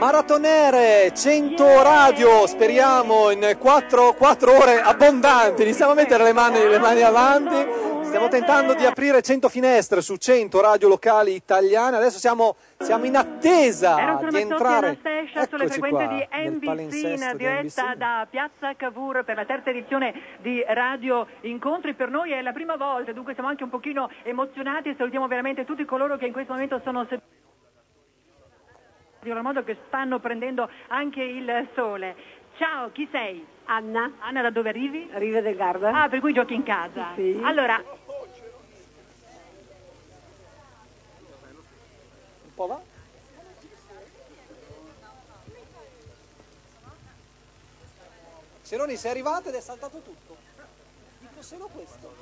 Maratonere 100 radio, speriamo in 4, ore abbondanti. Iniziamo a mettere le mani, le mani avanti. Stiamo tentando di aprire 100 finestre su 100 radio locali italiane. Adesso siamo, siamo in attesa di entrare. Sulle frequenze qua, di NBC diretta da Piazza Cavour per la terza edizione di Radio Incontri. Per noi è la prima volta, dunque siamo anche un pochino emozionati e salutiamo veramente tutti coloro che in questo momento sono seduti in un modo che stanno prendendo anche il sole. Ciao, chi sei? Anna. Anna, da dove arrivi? Rive del Garda. Ah, per cui giochi in casa. Sì. Allora, Un po' va? Seroni, sei arrivato ed è saltato tutto. Dico solo questo.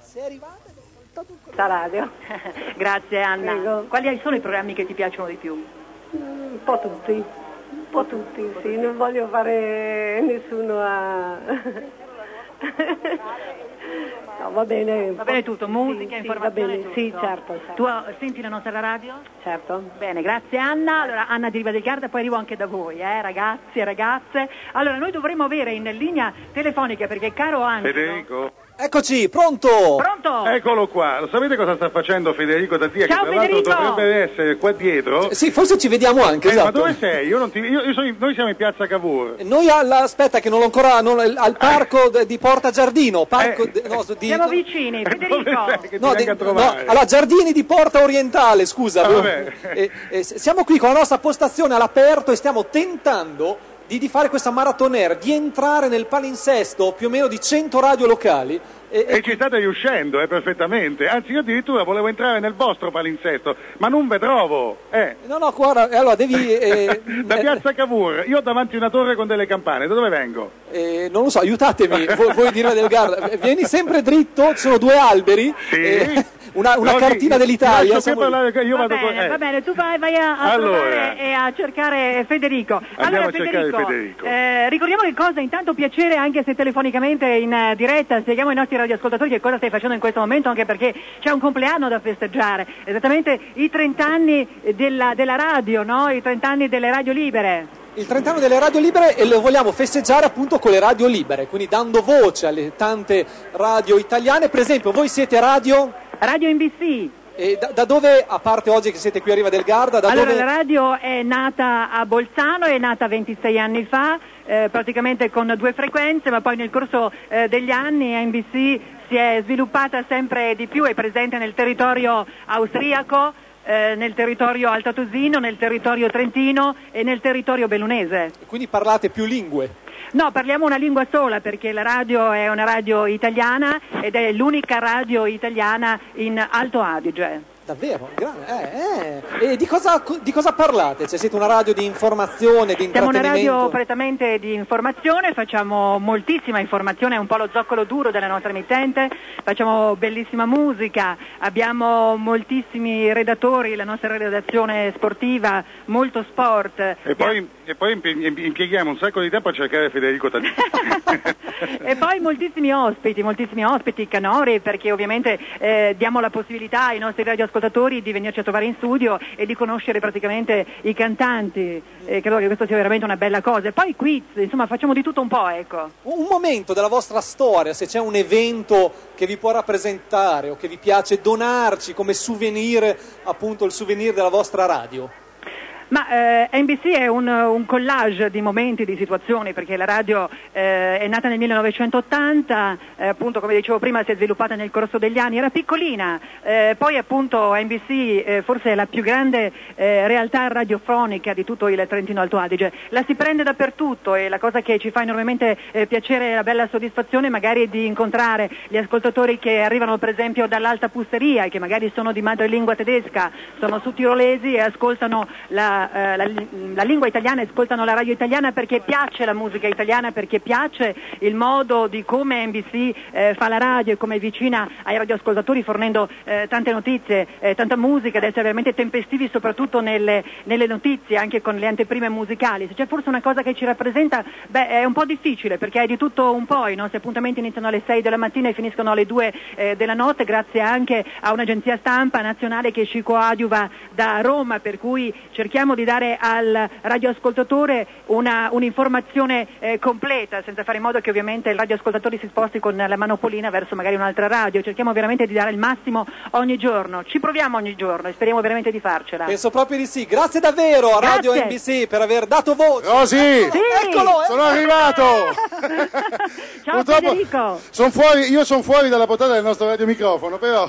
Sei arrivato ed è saltato tutto. Sta radio. grazie Anna. Quali sono i programmi che ti piacciono di più? Un po' tutti. Un po' tutti, sì. Non voglio fare nessuno a... no, va bene. Va bene tutto, musica, sì, informazione, Sì, va bene, sì, certo. certo. Tu senti la nostra radio? Certo. Bene, grazie Anna. Allora Anna di Riva del Garda, poi arrivo anche da voi, eh, ragazzi e ragazze. Allora noi dovremmo avere in linea telefonica perché caro Angelo. Federico. Eccoci, pronto? Pronto? Eccolo qua, lo sapete cosa sta facendo Federico Tattia? Ciao, che tra l'altro dovrebbe essere qua dietro. Sì, forse ci vediamo anche, Eh, esatto. Ma dove sei? Io non ti- io- io sono in- noi siamo in piazza Cavour. Noi alla, aspetta che non l'ho ancora non- al parco de- di Porta Giardino, parco de- no, di, Siamo vicini, Federico. no, di- no, allora, Giardini di Porta Orientale, scusa. Ah, vabbè. Eh, eh, s- siamo qui con la nostra postazione all'aperto e stiamo tentando di, di fare questa maratonera, di entrare nel palinsesto più o meno di 100 radio locali. E, E ci state riuscendo, eh, perfettamente. Anzi, io addirittura volevo entrare nel vostro palinsesto, ma non ve trovo. Eh, No, no, guarda, eh, allora devi... eh, da piazza Cavour, io ho davanti una torre con delle campane, da dove vengo? eh, non lo so, aiutatemi, voi, voi di Riva del Garda. Vieni sempre dritto, ci sono due alberi, eh, una, una No, cartina ti dell'Italia. siamo- parlare, io Va vado con... bene, eh. va bene, tu vai, vai a, a Allora. trovare e a cercare Federico. Andiamo allora, a cercare Federico. eh, ricordiamo che cosa, intanto piacere anche se telefonicamente in eh, diretta, spieghiamo ai nostri radioascoltatori che cosa stai facendo in questo momento, anche perché c'è un compleanno da festeggiare, esattamente i 30 anni della, della radio, no? i 30 anni delle radio libere. Il 30 anno delle radio libere e lo vogliamo festeggiare appunto con le radio libere, quindi dando voce alle tante radio italiane. Per esempio, voi siete radio? Radio NBC. E da, da dove, a parte oggi che siete qui a Riva del Garda, da allora, dove... la radio è nata a Bolzano, è nata 26 anni fa, eh, praticamente con due frequenze, ma poi nel corso eh, degli anni NBC si è sviluppata sempre di più, è presente nel territorio austriaco, eh, nel territorio altatosino, nel territorio trentino e nel territorio bellunese. Quindi parlate più lingue. No, parliamo una lingua sola perché la radio è una radio italiana ed è l'unica radio italiana in Alto Adige. Davvero? Gra- eh, eh. E di cosa, di cosa parlate? Cioè, siete una radio di informazione, di Siamo una radio prettamente di informazione, facciamo moltissima informazione, è un po' lo zoccolo duro della nostra emittente, facciamo bellissima musica, abbiamo moltissimi redattori, la nostra redazione sportiva, molto sport. E poi, e poi impie- impieghiamo un sacco di tempo a cercare Federico Tattia. E poi moltissimi ospiti, moltissimi ospiti canori perché ovviamente eh, diamo la possibilità ai nostri radioascoltatori radioascoltatori di venirci a trovare in studio e di conoscere praticamente i cantanti. E credo che questo sia veramente una bella cosa. E poi quiz, insomma, facciamo di tutto un po', ecco. Un momento della vostra storia, se c'è un evento che vi può rappresentare o che vi piace donarci come souvenir, appunto il souvenir della vostra radio. Ma eh, NBC è un, un collage di momenti, di situazioni, perché la radio eh, è nata nel 1980, eh, appunto come dicevo prima si è sviluppata nel corso degli anni, era piccolina, eh, poi appunto NBC eh, forse è la più grande eh, realtà radiofonica di tutto il Trentino Alto Adige, la si prende dappertutto e la cosa che ci fa enormemente eh, piacere e la bella soddisfazione magari è di incontrare gli ascoltatori che arrivano per esempio dall'Alta Pusteria e che magari sono di madrelingua tedesca, sono su tirolesi e ascoltano la eh, la, la lingua italiana, ascoltano la radio italiana perché piace la musica italiana, perché piace il modo di come NBC eh, fa la radio e come è vicina ai radioascoltatori fornendo eh, tante notizie, eh, tanta musica ed essere veramente tempestivi soprattutto nelle, nelle notizie, anche con le anteprime musicali. Se c'è forse una cosa che ci rappresenta, beh, è un po' difficile perché è di tutto un po', i nostri appuntamenti iniziano alle 6 della mattina e finiscono alle 2 eh, della notte grazie anche a un'agenzia stampa nazionale che ci coadiuva da Roma, per cui cerchiamo di dare al radioascoltatore una, un'informazione eh, completa, senza fare in modo che ovviamente il radioascoltatore si sposti con la manopolina verso magari un'altra radio. Cerchiamo veramente di dare il massimo ogni giorno. Ci proviamo ogni giorno e speriamo veramente di farcela. Penso proprio di sì. Grazie davvero a Radio Grazie. NBC per aver dato voce. Rosy! Eccolo, eccolo, Sono eccolo. arrivato! Ciao Federico! Son fuori, io sono fuori dalla portata del nostro radiomicrofono, però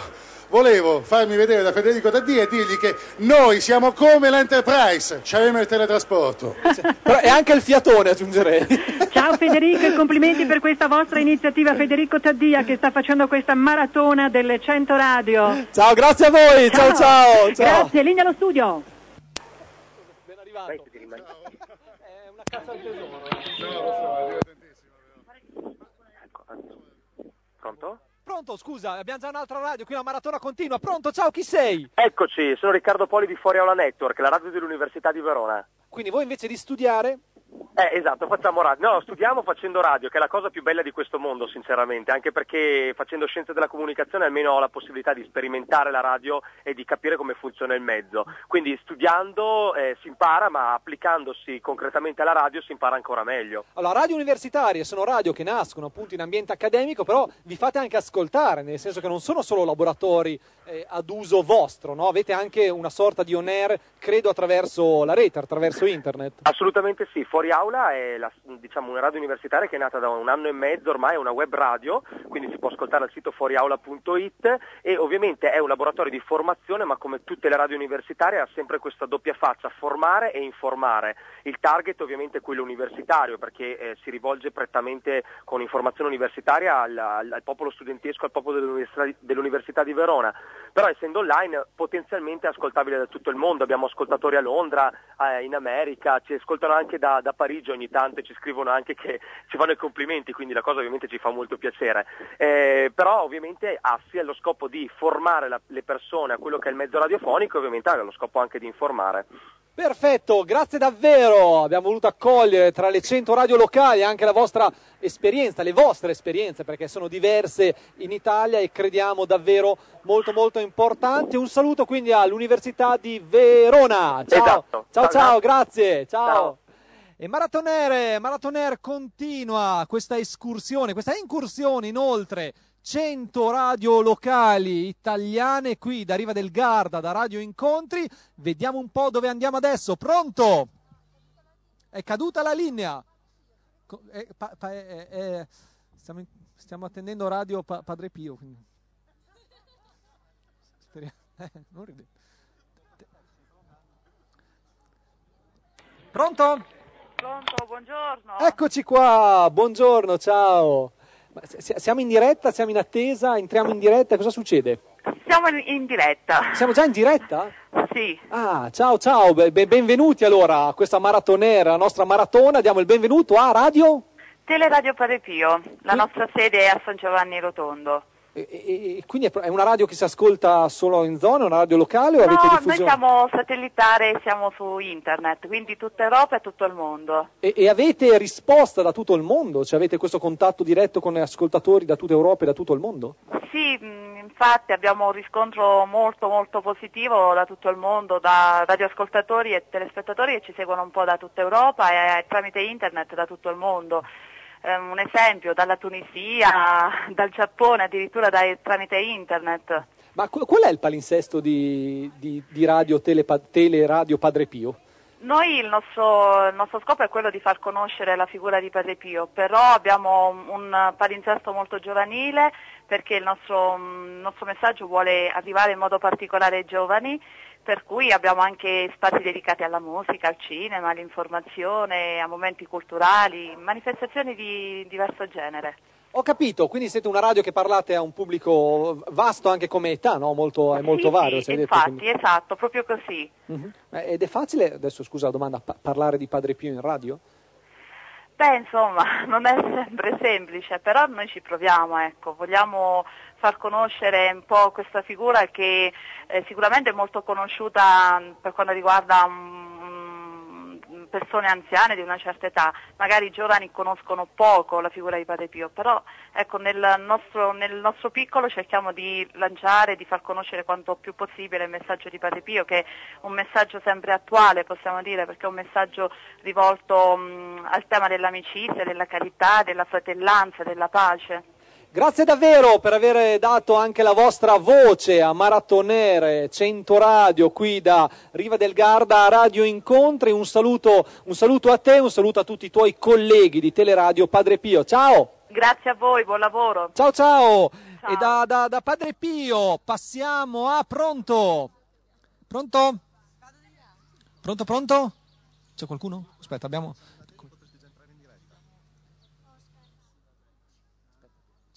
volevo farmi vedere da Federico Taddia e dirgli che noi siamo come l'Enterprise, c'avevamo il teletrasporto. Però è anche il fiatone, aggiungerei. Ciao Federico e complimenti per questa vostra iniziativa Federico Taddia che sta facendo questa maratona delle 100 radio. Ciao, grazie a voi. Ciao, ciao. ciao. Grazie, linea allo studio. È una cassa al tesoro. Pronto? Pronto, scusa, abbiamo già un'altra radio, qui una maratona continua. Pronto, ciao, chi sei? Eccoci, sono Riccardo Poli di Fuori Aula Network, la radio dell'Università di Verona. Quindi voi invece di studiare Eh, esatto, facciamo radio. No, studiamo facendo radio, che è la cosa più bella di questo mondo, sinceramente, anche perché facendo scienze della comunicazione almeno ho la possibilità di sperimentare la radio e di capire come funziona il mezzo. Quindi studiando eh, si impara, ma applicandosi concretamente alla radio si impara ancora meglio. Allora, radio universitarie sono radio che nascono appunto in ambiente accademico, però vi fate anche ascoltare, nel senso che non sono solo laboratori eh, ad uso vostro, no? Avete anche una sorta di on air, credo, attraverso la rete, attraverso internet. Assolutamente sì, Fuori Aula è la- diciamo, una radio universitaria che è nata da un anno e mezzo ormai, è una web radio, quindi si può ascoltare al sito fuoriaula.it e ovviamente è un laboratorio di formazione, ma come tutte le radio universitarie ha sempre questa doppia faccia, formare e informare. Il target ovviamente è quello universitario perché eh, si rivolge prettamente con informazione universitaria al, al- al popolo studentesco, al popolo dell'Università, dell'Università di Verona, però essendo online potenzialmente ascoltabile da tutto il mondo, abbiamo ascoltatori a Londra, eh, in America, ci ascoltano anche da, da Parigi ogni tanto e ci scrivono anche che ci fanno i complimenti, quindi la cosa ovviamente ci fa molto piacere. Eh, però ovviamente ha sia lo scopo di formare la- le persone a quello che è il mezzo radiofonico e ovviamente ha lo scopo anche di informare. Perfetto, grazie davvero. Abbiamo voluto accogliere tra le 100 radio locali anche la vostra esperienza, le vostre esperienze, perché sono diverse in Italia e crediamo davvero molto molto importanti. Un saluto quindi all'Università di Verona. Ciao, Esatto. ciao, Ciao, grazie. Ciao. Ciao. E Maratonere, Maratonere continua questa escursione, questa incursione in oltre 100 radio locali italiane qui da Riva del Garda, da Radio Incontri. Vediamo un po' dove andiamo adesso. Pronto? È caduta la linea. Pa- eh, eh, stiamo, stiamo attendendo Radio Pa- Padre Pio. quindi. Speriamo. eh, non ridete. Pronto? Pronto, buongiorno. Eccoci qua, buongiorno, ciao. Ma si- si- siamo in diretta, siamo in attesa, entriamo in diretta, cosa succede? Siamo in, diretta. Siamo già in diretta? Sì. Ah, ciao ciao, be- be- benvenuti allora a questa maratonera, la nostra maratona, diamo il benvenuto a Radio? Teleradio Padre Pio, la nostra sede è a San Giovanni Rotondo. E, e- e quindi è una radio che si ascolta solo in zona, una radio locale o avete No, noi diffusione? siamo satellitare e siamo su internet, quindi tutta Europa e tutto il mondo. E, e avete risposta da tutto il mondo? Cioè avete questo contatto diretto con ascoltatori da tutta Europa e da tutto il mondo? Sì, mh, infatti abbiamo un riscontro molto molto positivo da tutto il mondo, da radioascoltatori e telespettatori che ci seguono un po' da tutta Europa e eh, tramite internet da tutto il mondo. Eh, un esempio, dalla Tunisia, dal Giappone, addirittura dai- tramite internet. Ma qu- qual è il palinsesto di, di- di radio Telepa- Teleradio Padre Pio? Noi il nostro, il nostro scopo è quello di far conoscere la figura di Padre Pio, però abbiamo un palinsesto molto giovanile perché il nostro, il nostro messaggio vuole arrivare in modo particolare ai giovani, per cui abbiamo anche spazi dedicati alla musica, al cinema, all'informazione, a momenti culturali, manifestazioni di diverso genere. Ho capito, quindi siete una radio che parlate a un pubblico vasto anche come età, no? Molto, è molto Sì, vario. sì, detto, infatti, quindi- esatto, proprio così. Eh, Ed è facile, adesso scusa la domanda, pa- parlare di Padre Pio in radio? Beh, insomma, non è sempre semplice, però noi ci proviamo, ecco, vogliamo far conoscere un po' questa figura che eh, sicuramente è molto conosciuta mh, per quanto riguarda mm, persone anziane di una certa età, magari i giovani conoscono poco la figura di Padre Pio, però ecco, nel, nostro, nel nostro piccolo cerchiamo di lanciare, di far conoscere quanto più possibile il messaggio di Padre Pio, che è un messaggio sempre attuale, possiamo dire, perché è un messaggio rivolto mh, al tema dell'amicizia, della carità, della fratellanza, della pace. Grazie davvero per aver dato anche la vostra voce a Maratonere 100 Radio qui da Riva del Garda a Radio Incontri. Un saluto, un saluto a te, un saluto a tutti i tuoi colleghi di Teleradio Padre Pio. Ciao! Grazie a voi, buon lavoro. Ciao ciao! E da, da- da Padre Pio passiamo a pronto. Pronto? Pronto, pronto? C'è qualcuno? Aspetta, abbiamo...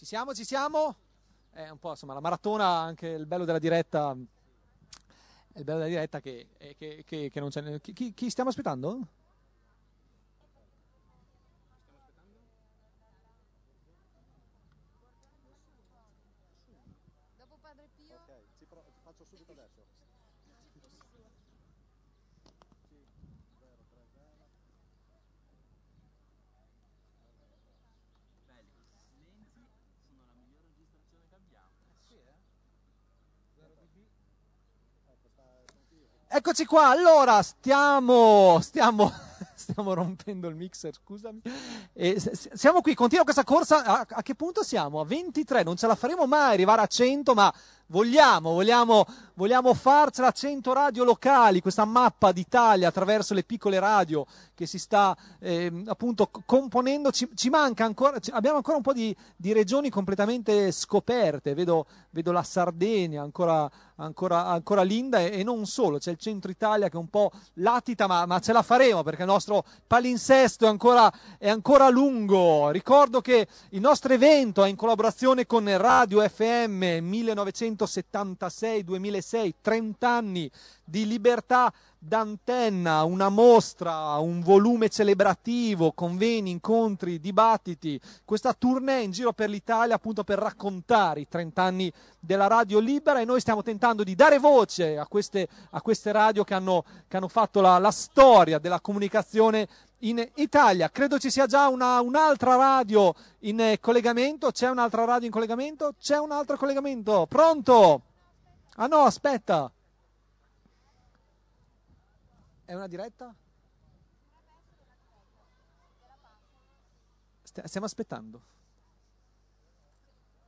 Ci siamo, ci siamo? È un po' insomma la maratona, anche il bello della diretta. Il bello della diretta che, è che, che- che non c'è. Chi- chi stiamo aspettando? Eccoci qua, allora stiamo, stiamo, stiamo rompendo il mixer, scusami. E siamo qui, continua questa corsa, a, a che punto siamo? A 23, non ce la faremo mai arrivare a 100, ma vogliamo, vogliamo, vogliamo farcela a 100 radio locali, questa mappa d'Italia attraverso le piccole radio che si sta ehm, appunto componendo, ci, ci manca ancora, ci- abbiamo ancora un po' di, di regioni completamente scoperte, vedo, vedo la Sardegna ancora, ancora, ancora linda e, e non solo, c'è il centro Italia che è un po' latita, ma, ma ce la faremo perché il nostro palinsesto è ancora, è ancora lungo. Ricordo che il nostro evento è in collaborazione con Radio FM 1976-2006, 30 anni di libertà d'antenna, una mostra, un volume celebrativo, conveni, incontri, dibattiti, questa tournée in giro per l'Italia appunto per raccontare i 30 anni della radio libera e noi stiamo tentando di dare voce a queste, a queste radio che hanno, che hanno fatto la, la storia della comunicazione in Italia. Credo ci sia già una- un'altra radio in collegamento, c'è un'altra radio in collegamento, c'è un altro collegamento, pronto? Ah no, aspetta. È una diretta? St- stiamo aspettando.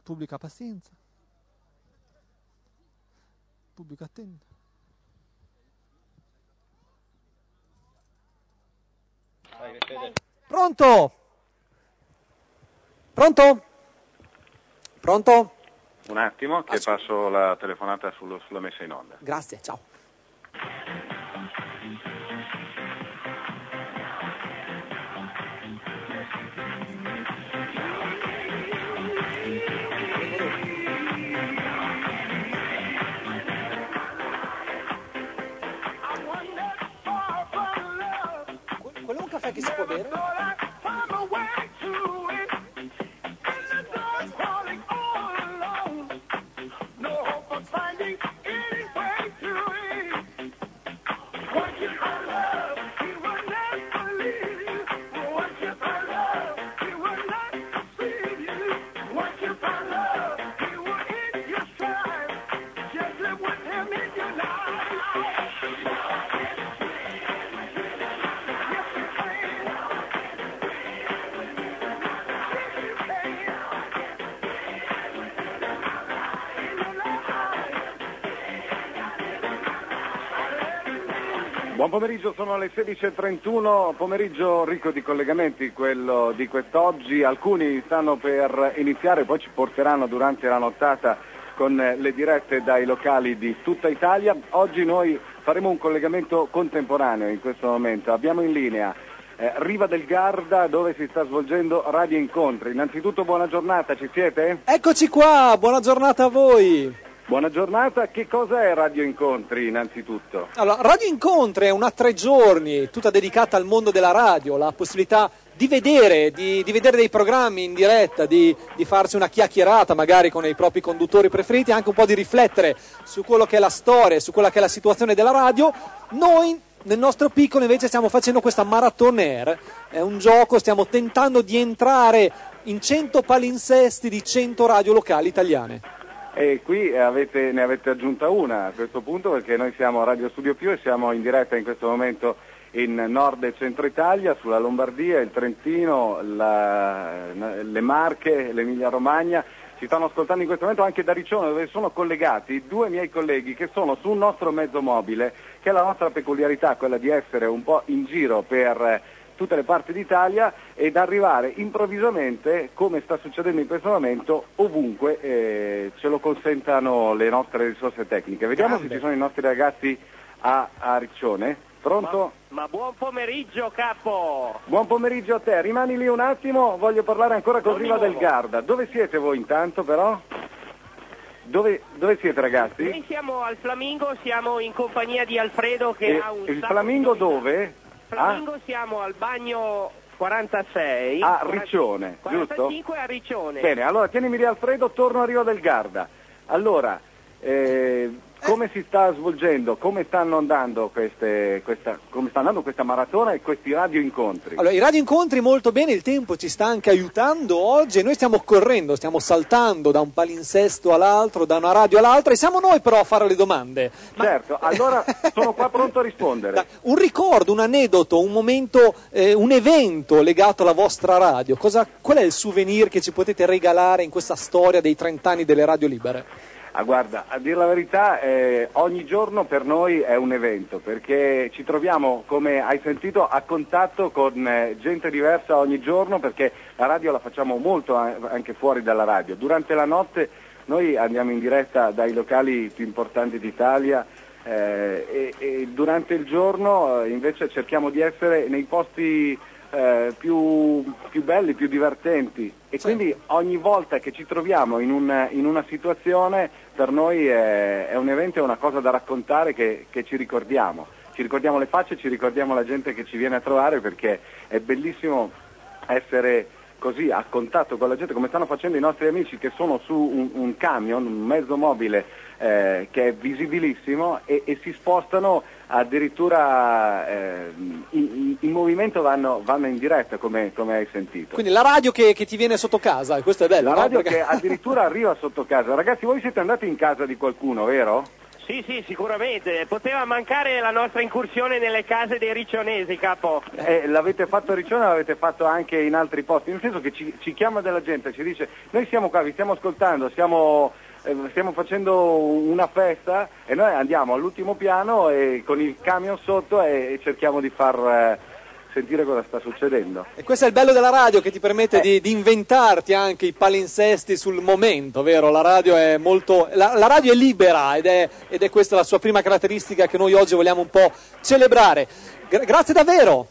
Pubblico ha pazienza. Pubblico attento. Pronto? Pronto? Pronto? Un attimo che passo la telefonata sullo- sulla messa in onda. Grazie, ciao. Quello è un Buon pomeriggio, sono le 16.31, pomeriggio ricco di collegamenti, quello di quest'oggi. Alcuni stanno per iniziare, poi ci porteranno durante la nottata con le dirette dai locali di tutta Italia. Oggi noi faremo un collegamento contemporaneo in questo momento. Abbiamo in linea eh, Riva del Garda dove si sta svolgendo Radio Incontri. Innanzitutto buona giornata, ci siete? Eccoci qua, buona giornata a voi. Buona giornata, che cosa è Radio Incontri innanzitutto? Allora, Radio Incontri è una tre giorni, tutta dedicata al mondo della radio, la possibilità di vedere, di, di vedere dei programmi in diretta, di, di farsi una chiacchierata magari con i propri conduttori preferiti, anche un po' di riflettere su quello che è la storia, su quella che è la situazione della radio. Noi nel nostro piccolo invece stiamo facendo questa Marathon Air, è un gioco, stiamo tentando di entrare in 100 palinsesti di 100 radio locali italiane. E qui avete- ne avete aggiunta una a questo punto perché noi siamo a Radio Studio Più e siamo in diretta in questo momento in nord e centro Italia, sulla Lombardia, il Trentino, la- le Marche, l'Emilia Romagna. Ci stanno ascoltando in questo momento anche da Riccione dove sono collegati due miei colleghi che sono su un nostro mezzo mobile, che è la nostra peculiarità, quella di essere un po' in giro per tutte le parti d'Italia ed arrivare improvvisamente, come sta succedendo in questo momento, ovunque eh, ce lo consentano le nostre risorse tecniche. Vediamo se ci sono i nostri ragazzi a, a Riccione. Pronto? Ma buon pomeriggio capo! Buon pomeriggio a te, rimani lì un attimo, voglio parlare ancora con Riva del. Garda. Dove siete voi intanto però? Dove, dove siete ragazzi? Noi siamo al Flamingo, siamo in compagnia di Alfredo che E- ha un il Flamingo dove? Flamingo siamo al bagno 46. A Riccione, giusto? 45 a Riccione. Bene, allora tienimi lì Alfredo, torno a Riva del Garda. Allora, eh, come si sta svolgendo, come stanno andando queste, questa, come sta andando questa maratona e questi radio incontri? Allora, i radio incontri molto bene, il tempo ci sta anche aiutando oggi e noi stiamo correndo, stiamo saltando da un palinsesto all'altro, da una radio all'altra e siamo noi però a fare le domande. Certo, allora sono qua pronto a rispondere. Un ricordo, un aneddoto, un momento, eh, un evento legato alla vostra radio, Cosa- qual è il souvenir che ci potete regalare in questa storia dei 30 anni delle radio libere? Ah, guarda, a dire la verità, eh, ogni giorno per noi è un evento, perché ci troviamo, come hai sentito, a contatto con eh, gente diversa ogni giorno, perché la radio la facciamo molto anche fuori dalla radio. Durante la notte noi andiamo in diretta dai locali più importanti d'Italia eh, e, e durante il giorno eh, invece cerchiamo di essere nei posti eh, più, più belli, più divertenti e quindi ogni volta che ci troviamo in, un- in una situazione per noi è, è un evento, è una cosa da raccontare che, che ci ricordiamo. Ci ricordiamo le facce, ci ricordiamo la gente che ci viene a trovare perché è bellissimo essere così a contatto con la gente come stanno facendo i nostri amici che sono su un, un camion, un mezzo mobile eh, che è visibilissimo e, e si spostano addirittura eh, in, in- movimento vanno, vanno in diretta come, come hai sentito. Quindi la radio che, che ti viene sotto casa, questo è bello. La no? radio Perché- che addirittura arriva sotto casa. Ragazzi, voi siete andati in casa di qualcuno, vero? Sì, sì, sicuramente. Poteva mancare la nostra incursione nelle case dei riccionesi, capo. Eh, l'avete fatto a Riccione, l'avete fatto anche in altri posti, nel senso che ci, ci chiama della gente, ci dice noi siamo qua, vi stiamo ascoltando, stiamo, eh, stiamo facendo una festa e noi andiamo all'ultimo piano e con il camion sotto e, cerchiamo di far eh, sentire cosa sta succedendo. E questo è il bello della radio che ti Eh. permette di, di inventarti anche i palinsesti sul momento, vero? La radio è molto. La, la radio è libera ed è, ed è questa la sua prima caratteristica che noi oggi vogliamo un po' celebrare. Gra- grazie davvero!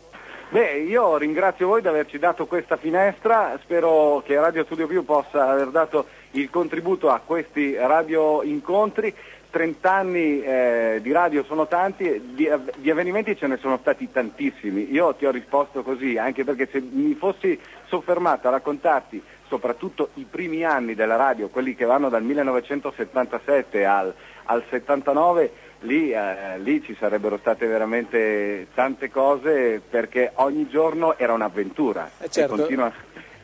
Beh, io ringrazio voi di averci dato questa finestra, spero che Radio Studio Più possa aver dato il contributo a questi radio incontri. 30 anni eh, di radio sono tanti, di, di avvenimenti ce ne sono stati tantissimi. Io ti ho risposto così, anche perché se mi fossi soffermato a raccontarti soprattutto i primi anni della radio, quelli che vanno dal 1977 al, al 79, lì, eh, lì ci sarebbero state veramente tante cose perché ogni giorno era un'avventura certo.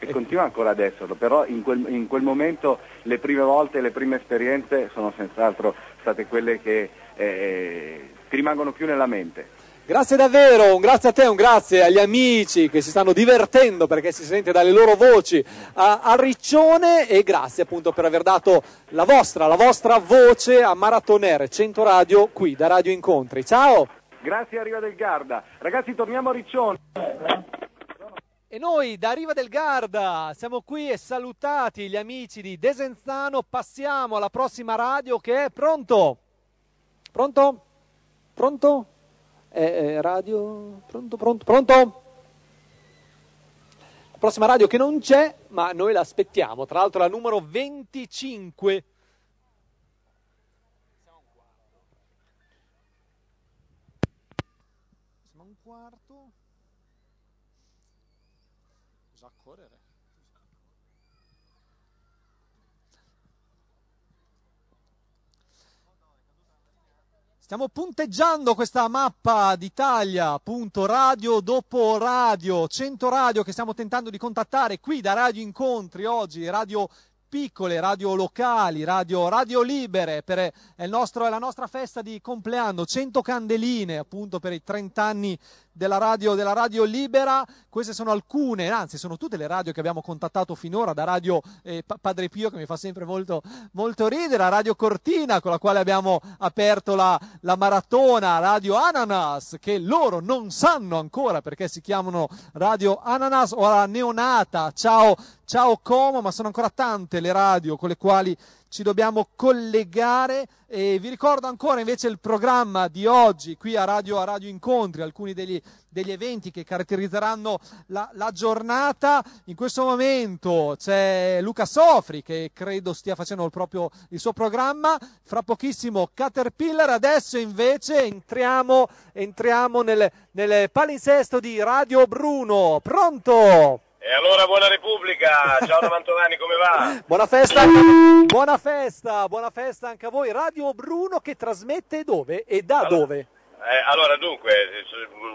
E, continua, ancora ad esserlo, però in quel, in quel momento le prime volte, le prime esperienze sono senz'altro state quelle che eh, ti rimangono più nella mente. Grazie davvero, un grazie a te, un grazie agli amici che si stanno divertendo perché si sente dalle loro voci a, a Riccione e grazie appunto per aver dato la vostra, la vostra voce a Maratoner 100 Radio qui da Radio Incontri. Ciao! Grazie a Riva del Garda. Ragazzi, torniamo a Riccione. E noi da Riva del Garda siamo qui e salutati gli amici di Desenzano, passiamo alla prossima radio che è pronto. Pronto? Pronto? Eh, eh, radio? Pronto, pronto, pronto? La prossima radio che non c'è, ma noi l'aspettiamo. Tra l'altro la numero 25. Siamo a un quarto. Bisogna correre. Stiamo punteggiando questa mappa d'Italia, appunto radio dopo radio, 100 radio che stiamo tentando di contattare qui da Radio Incontri oggi, radio piccole, radio locali, radio, radio libere, per, il nostro- la nostra festa di compleanno, 100 candeline appunto per i 30 anni della radio, della radio libera, queste sono alcune, anzi sono tutte le radio che abbiamo contattato finora, da Radio eh, Pa- Padre Pio che mi fa sempre molto, molto ridere, a Radio Cortina con la quale abbiamo aperto la, la maratona, Radio Ananas che loro non sanno ancora perché si chiamano Radio Ananas o la neonata, ciao, ciao Como, ma sono ancora tante le radio con le quali ci dobbiamo collegare e vi ricordo ancora invece il programma di oggi qui a Radio, a Radio Incontri, alcuni degli, degli eventi che caratterizzeranno la, la giornata. In questo momento c'è Luca Sofri che credo stia facendo il, proprio, il suo programma, fra pochissimo Caterpillar, adesso invece entriamo, entriamo nel, nel palinsesto di Radio Bruno. Pronto? E allora buona Repubblica, ciao da Mantovani, come va? Buona festa, anche- buona festa, buona festa anche a voi. Radio Bruno che trasmette dove e da dove? Eh, allora dunque,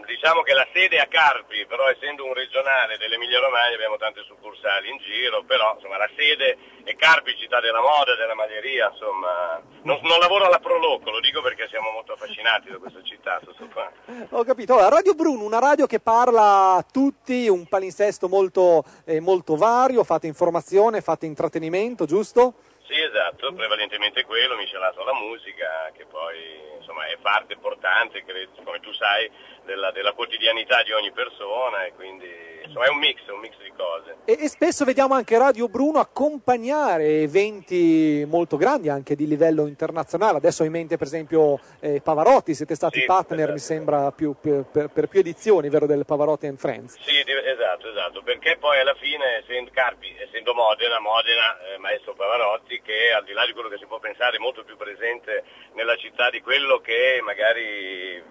diciamo che la sede è a Carpi, però essendo un regionale dell'Emilia Romagna abbiamo tante succursali in giro, però insomma la sede è Carpi, città della moda, della maglieria, insomma non, non lavoro alla Proloco, lo dico perché siamo molto affascinati da questa città, questo qua. Ho capito. Allora, Radio Bruno, una radio che parla a tutti, un palinsesto molto, eh, molto vario, fate informazione, fate intrattenimento, giusto? Sì, esatto, prevalentemente quello, miscelato alla musica, che poi insomma è parte importante, credo, come tu sai, della, della quotidianità di ogni persona e quindi insomma è un mix, un mix di cose. E, e spesso vediamo anche Radio Bruno accompagnare eventi molto grandi, anche di livello internazionale. Adesso ho in mente per esempio eh, Pavarotti, siete stati Sì, partner, mi sembra, più- per, per- per più edizioni, vero, del Pavarotti and Friends. Sì, esatto, esatto, perché poi alla fine, essendo Carpi, essendo Modena, Modena, eh, maestro Pavarotti, che al di là di quello che si può pensare è molto più presente nella città di quello che magari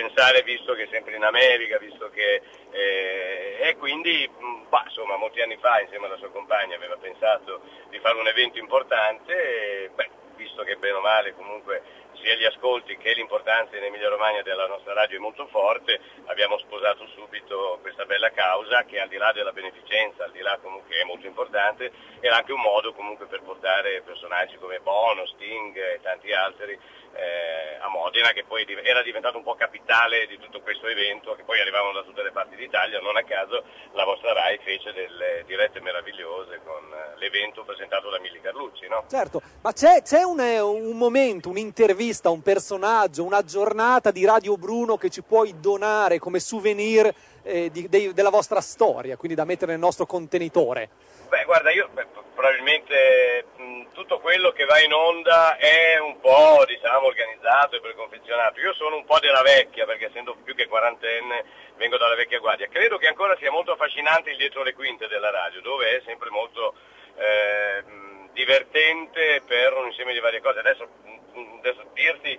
pensare visto che è sempre in America, visto che... eh, e quindi, mh, bah, insomma, molti anni fa insieme alla sua compagna aveva pensato di fare un evento importante e, beh, visto che bene o male comunque sia gli ascolti che l'importanza in Emilia Romagna della nostra radio è molto forte, abbiamo sposato subito questa bella causa che al di là della beneficenza, al di là comunque è molto importante, era anche un modo comunque per portare personaggi come Bono, Sting e tanti altri eh, a Modena che poi era diventato un po' capitale di tutto questo evento che poi arrivavano da tutte le parti d'Italia, non a caso la vostra RAI fece delle dirette meravigliose con eh, l'evento presentato da Milli Carlucci, no? Certo, ma c'è, c'è un, eh, un momento, un'intervista, un personaggio, una giornata di Radio Bruno che ci puoi donare come souvenir eh, di- dei- della vostra storia, quindi da mettere nel nostro contenitore? Beh, guarda, io beh, probabilmente mh, tutto quello che va in onda è un po', diciamo, organizzato e preconfezionato. Io sono un po' della vecchia, perché essendo più che quarantenne vengo dalla vecchia guardia. Credo che ancora sia molto affascinante il dietro le quinte della radio, dove è sempre molto eh, divertente per un insieme di varie cose. Adesso, mh, adesso dirti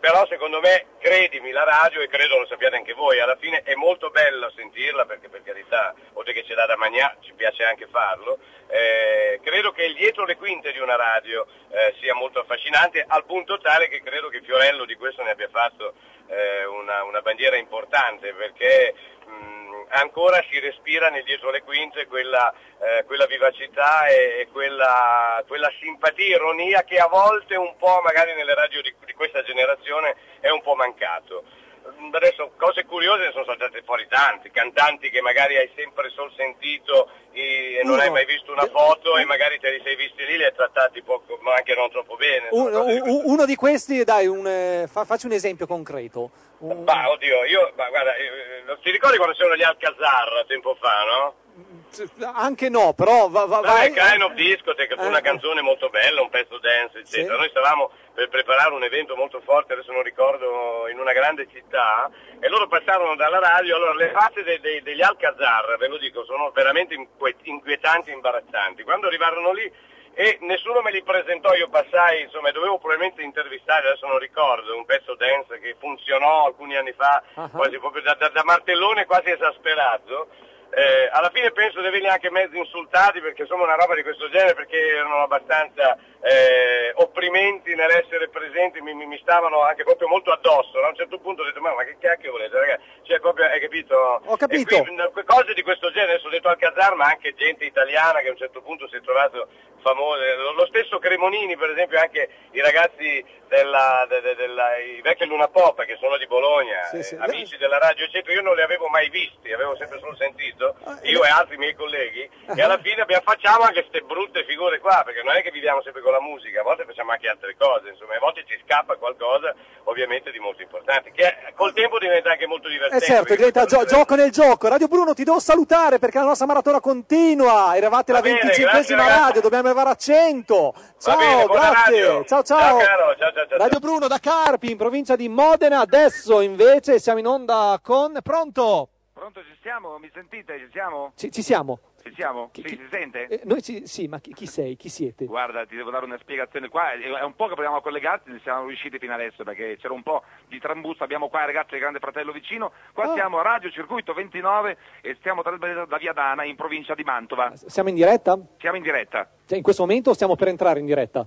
però secondo me, credimi, la radio, e credo lo sappiate anche voi, alla fine è molto bello sentirla, perché per carità, oltre che ce l'ha da mangiare, ci piace anche farlo, eh, credo che il dietro le quinte di una radio eh, sia molto affascinante, al punto tale che credo che Fiorello di questo ne abbia fatto eh, una, una bandiera importante, perché mh, ancora si respira nel dietro le quinte quella, eh, quella vivacità e, e quella, quella simpatia, ironia che a volte un po' magari nelle radio di, di questa generazione è un po' mancato. Adesso cose curiose ne sono saltate fuori tanti, cantanti che magari hai sempre sol sentito e non Uno- hai mai visto una foto e magari te li sei visti lì li hai trattati poco, ma anche non troppo bene. Un- un- uno di questi, dai, un, eh, fa- facci un esempio concreto. Un- Ma oddio, io, ma guarda, eh, ti ricordi quando c'erano gli Alcazar tempo fa, no? anche no, però va, va- Vabbè, vai. Kind of Discotheque, fu una canzone molto bella, un pezzo dance, eccetera. Noi stavamo per preparare un evento molto forte, adesso non ricordo, in una grande città, e loro passarono dalla radio, allora le facce dei- dei- degli Alcazar, ve lo dico, sono veramente inquietanti e imbarazzanti. Quando arrivarono lì e nessuno me li presentò, io passai, insomma, dovevo probabilmente intervistare, adesso non ricordo, un pezzo dance che funzionò alcuni anni fa, quasi proprio da, da- da martellone quasi esasperato. Eh, alla fine penso di averli anche mezzi insultati perché insomma una roba di questo genere perché erano abbastanza eh, opprimenti nell'essere presenti, mi, mi- stavano anche proprio molto addosso. A un certo punto ho detto ma, ma che cacchio volete ragazzi? Cioè proprio, hai capito? Ho capito. Qui, cose di questo genere, adesso ho detto Alcazar ma anche gente italiana che a un certo punto si è trovato famoso. Lo, stesso Cremonini per esempio, anche i ragazzi della, de- de- della- i vecchi Luna Pop che sono di Bologna, Sì, sì. eh, amici della radio eccetera, io non li avevo mai visti, avevo sempre solo sentito, Ah, io e altri miei colleghi, e alla fine abbiamo, facciamo anche queste brutte figure qua, perché non è che viviamo sempre con la musica, a volte facciamo anche altre cose, insomma, a volte ci scappa qualcosa ovviamente di molto importante, che col tempo diventa anche molto Eh divertente. certo, perché diventa questo- gio- gioco nel gioco. Radio Bruno, ti devo salutare perché la nostra maratona continua. Eravate la Va bene, 25esima grazie, ragazzi. radio, dobbiamo arrivare a 100. Ciao, bene, grazie. radio. Ciao, ciao. Ciao, caro, ciao, ciao, ciao, Radio Bruno da Carpi, in provincia di Modena. Adesso invece siamo in onda con. Pronto? Pronto, ci siamo? Mi sentite? Ci siamo? Ci, ci siamo. Ci siamo? Sì, si sente? Eh, noi ci- sì, ma chi, chi sei? Chi siete? Guarda, ti devo dare una spiegazione qua, è un po' che proviamo a collegarci, ne siamo riusciti fino adesso perché c'era un po' di trambusto, abbiamo qua i ragazzi del Grande Fratello vicino, qua Ah. siamo a Radio Circuito 29 e stiamo trasmettendo da Via Dana in provincia di Mantova. Siamo in diretta? Siamo in diretta. Cioè, in questo momento stiamo per entrare in diretta.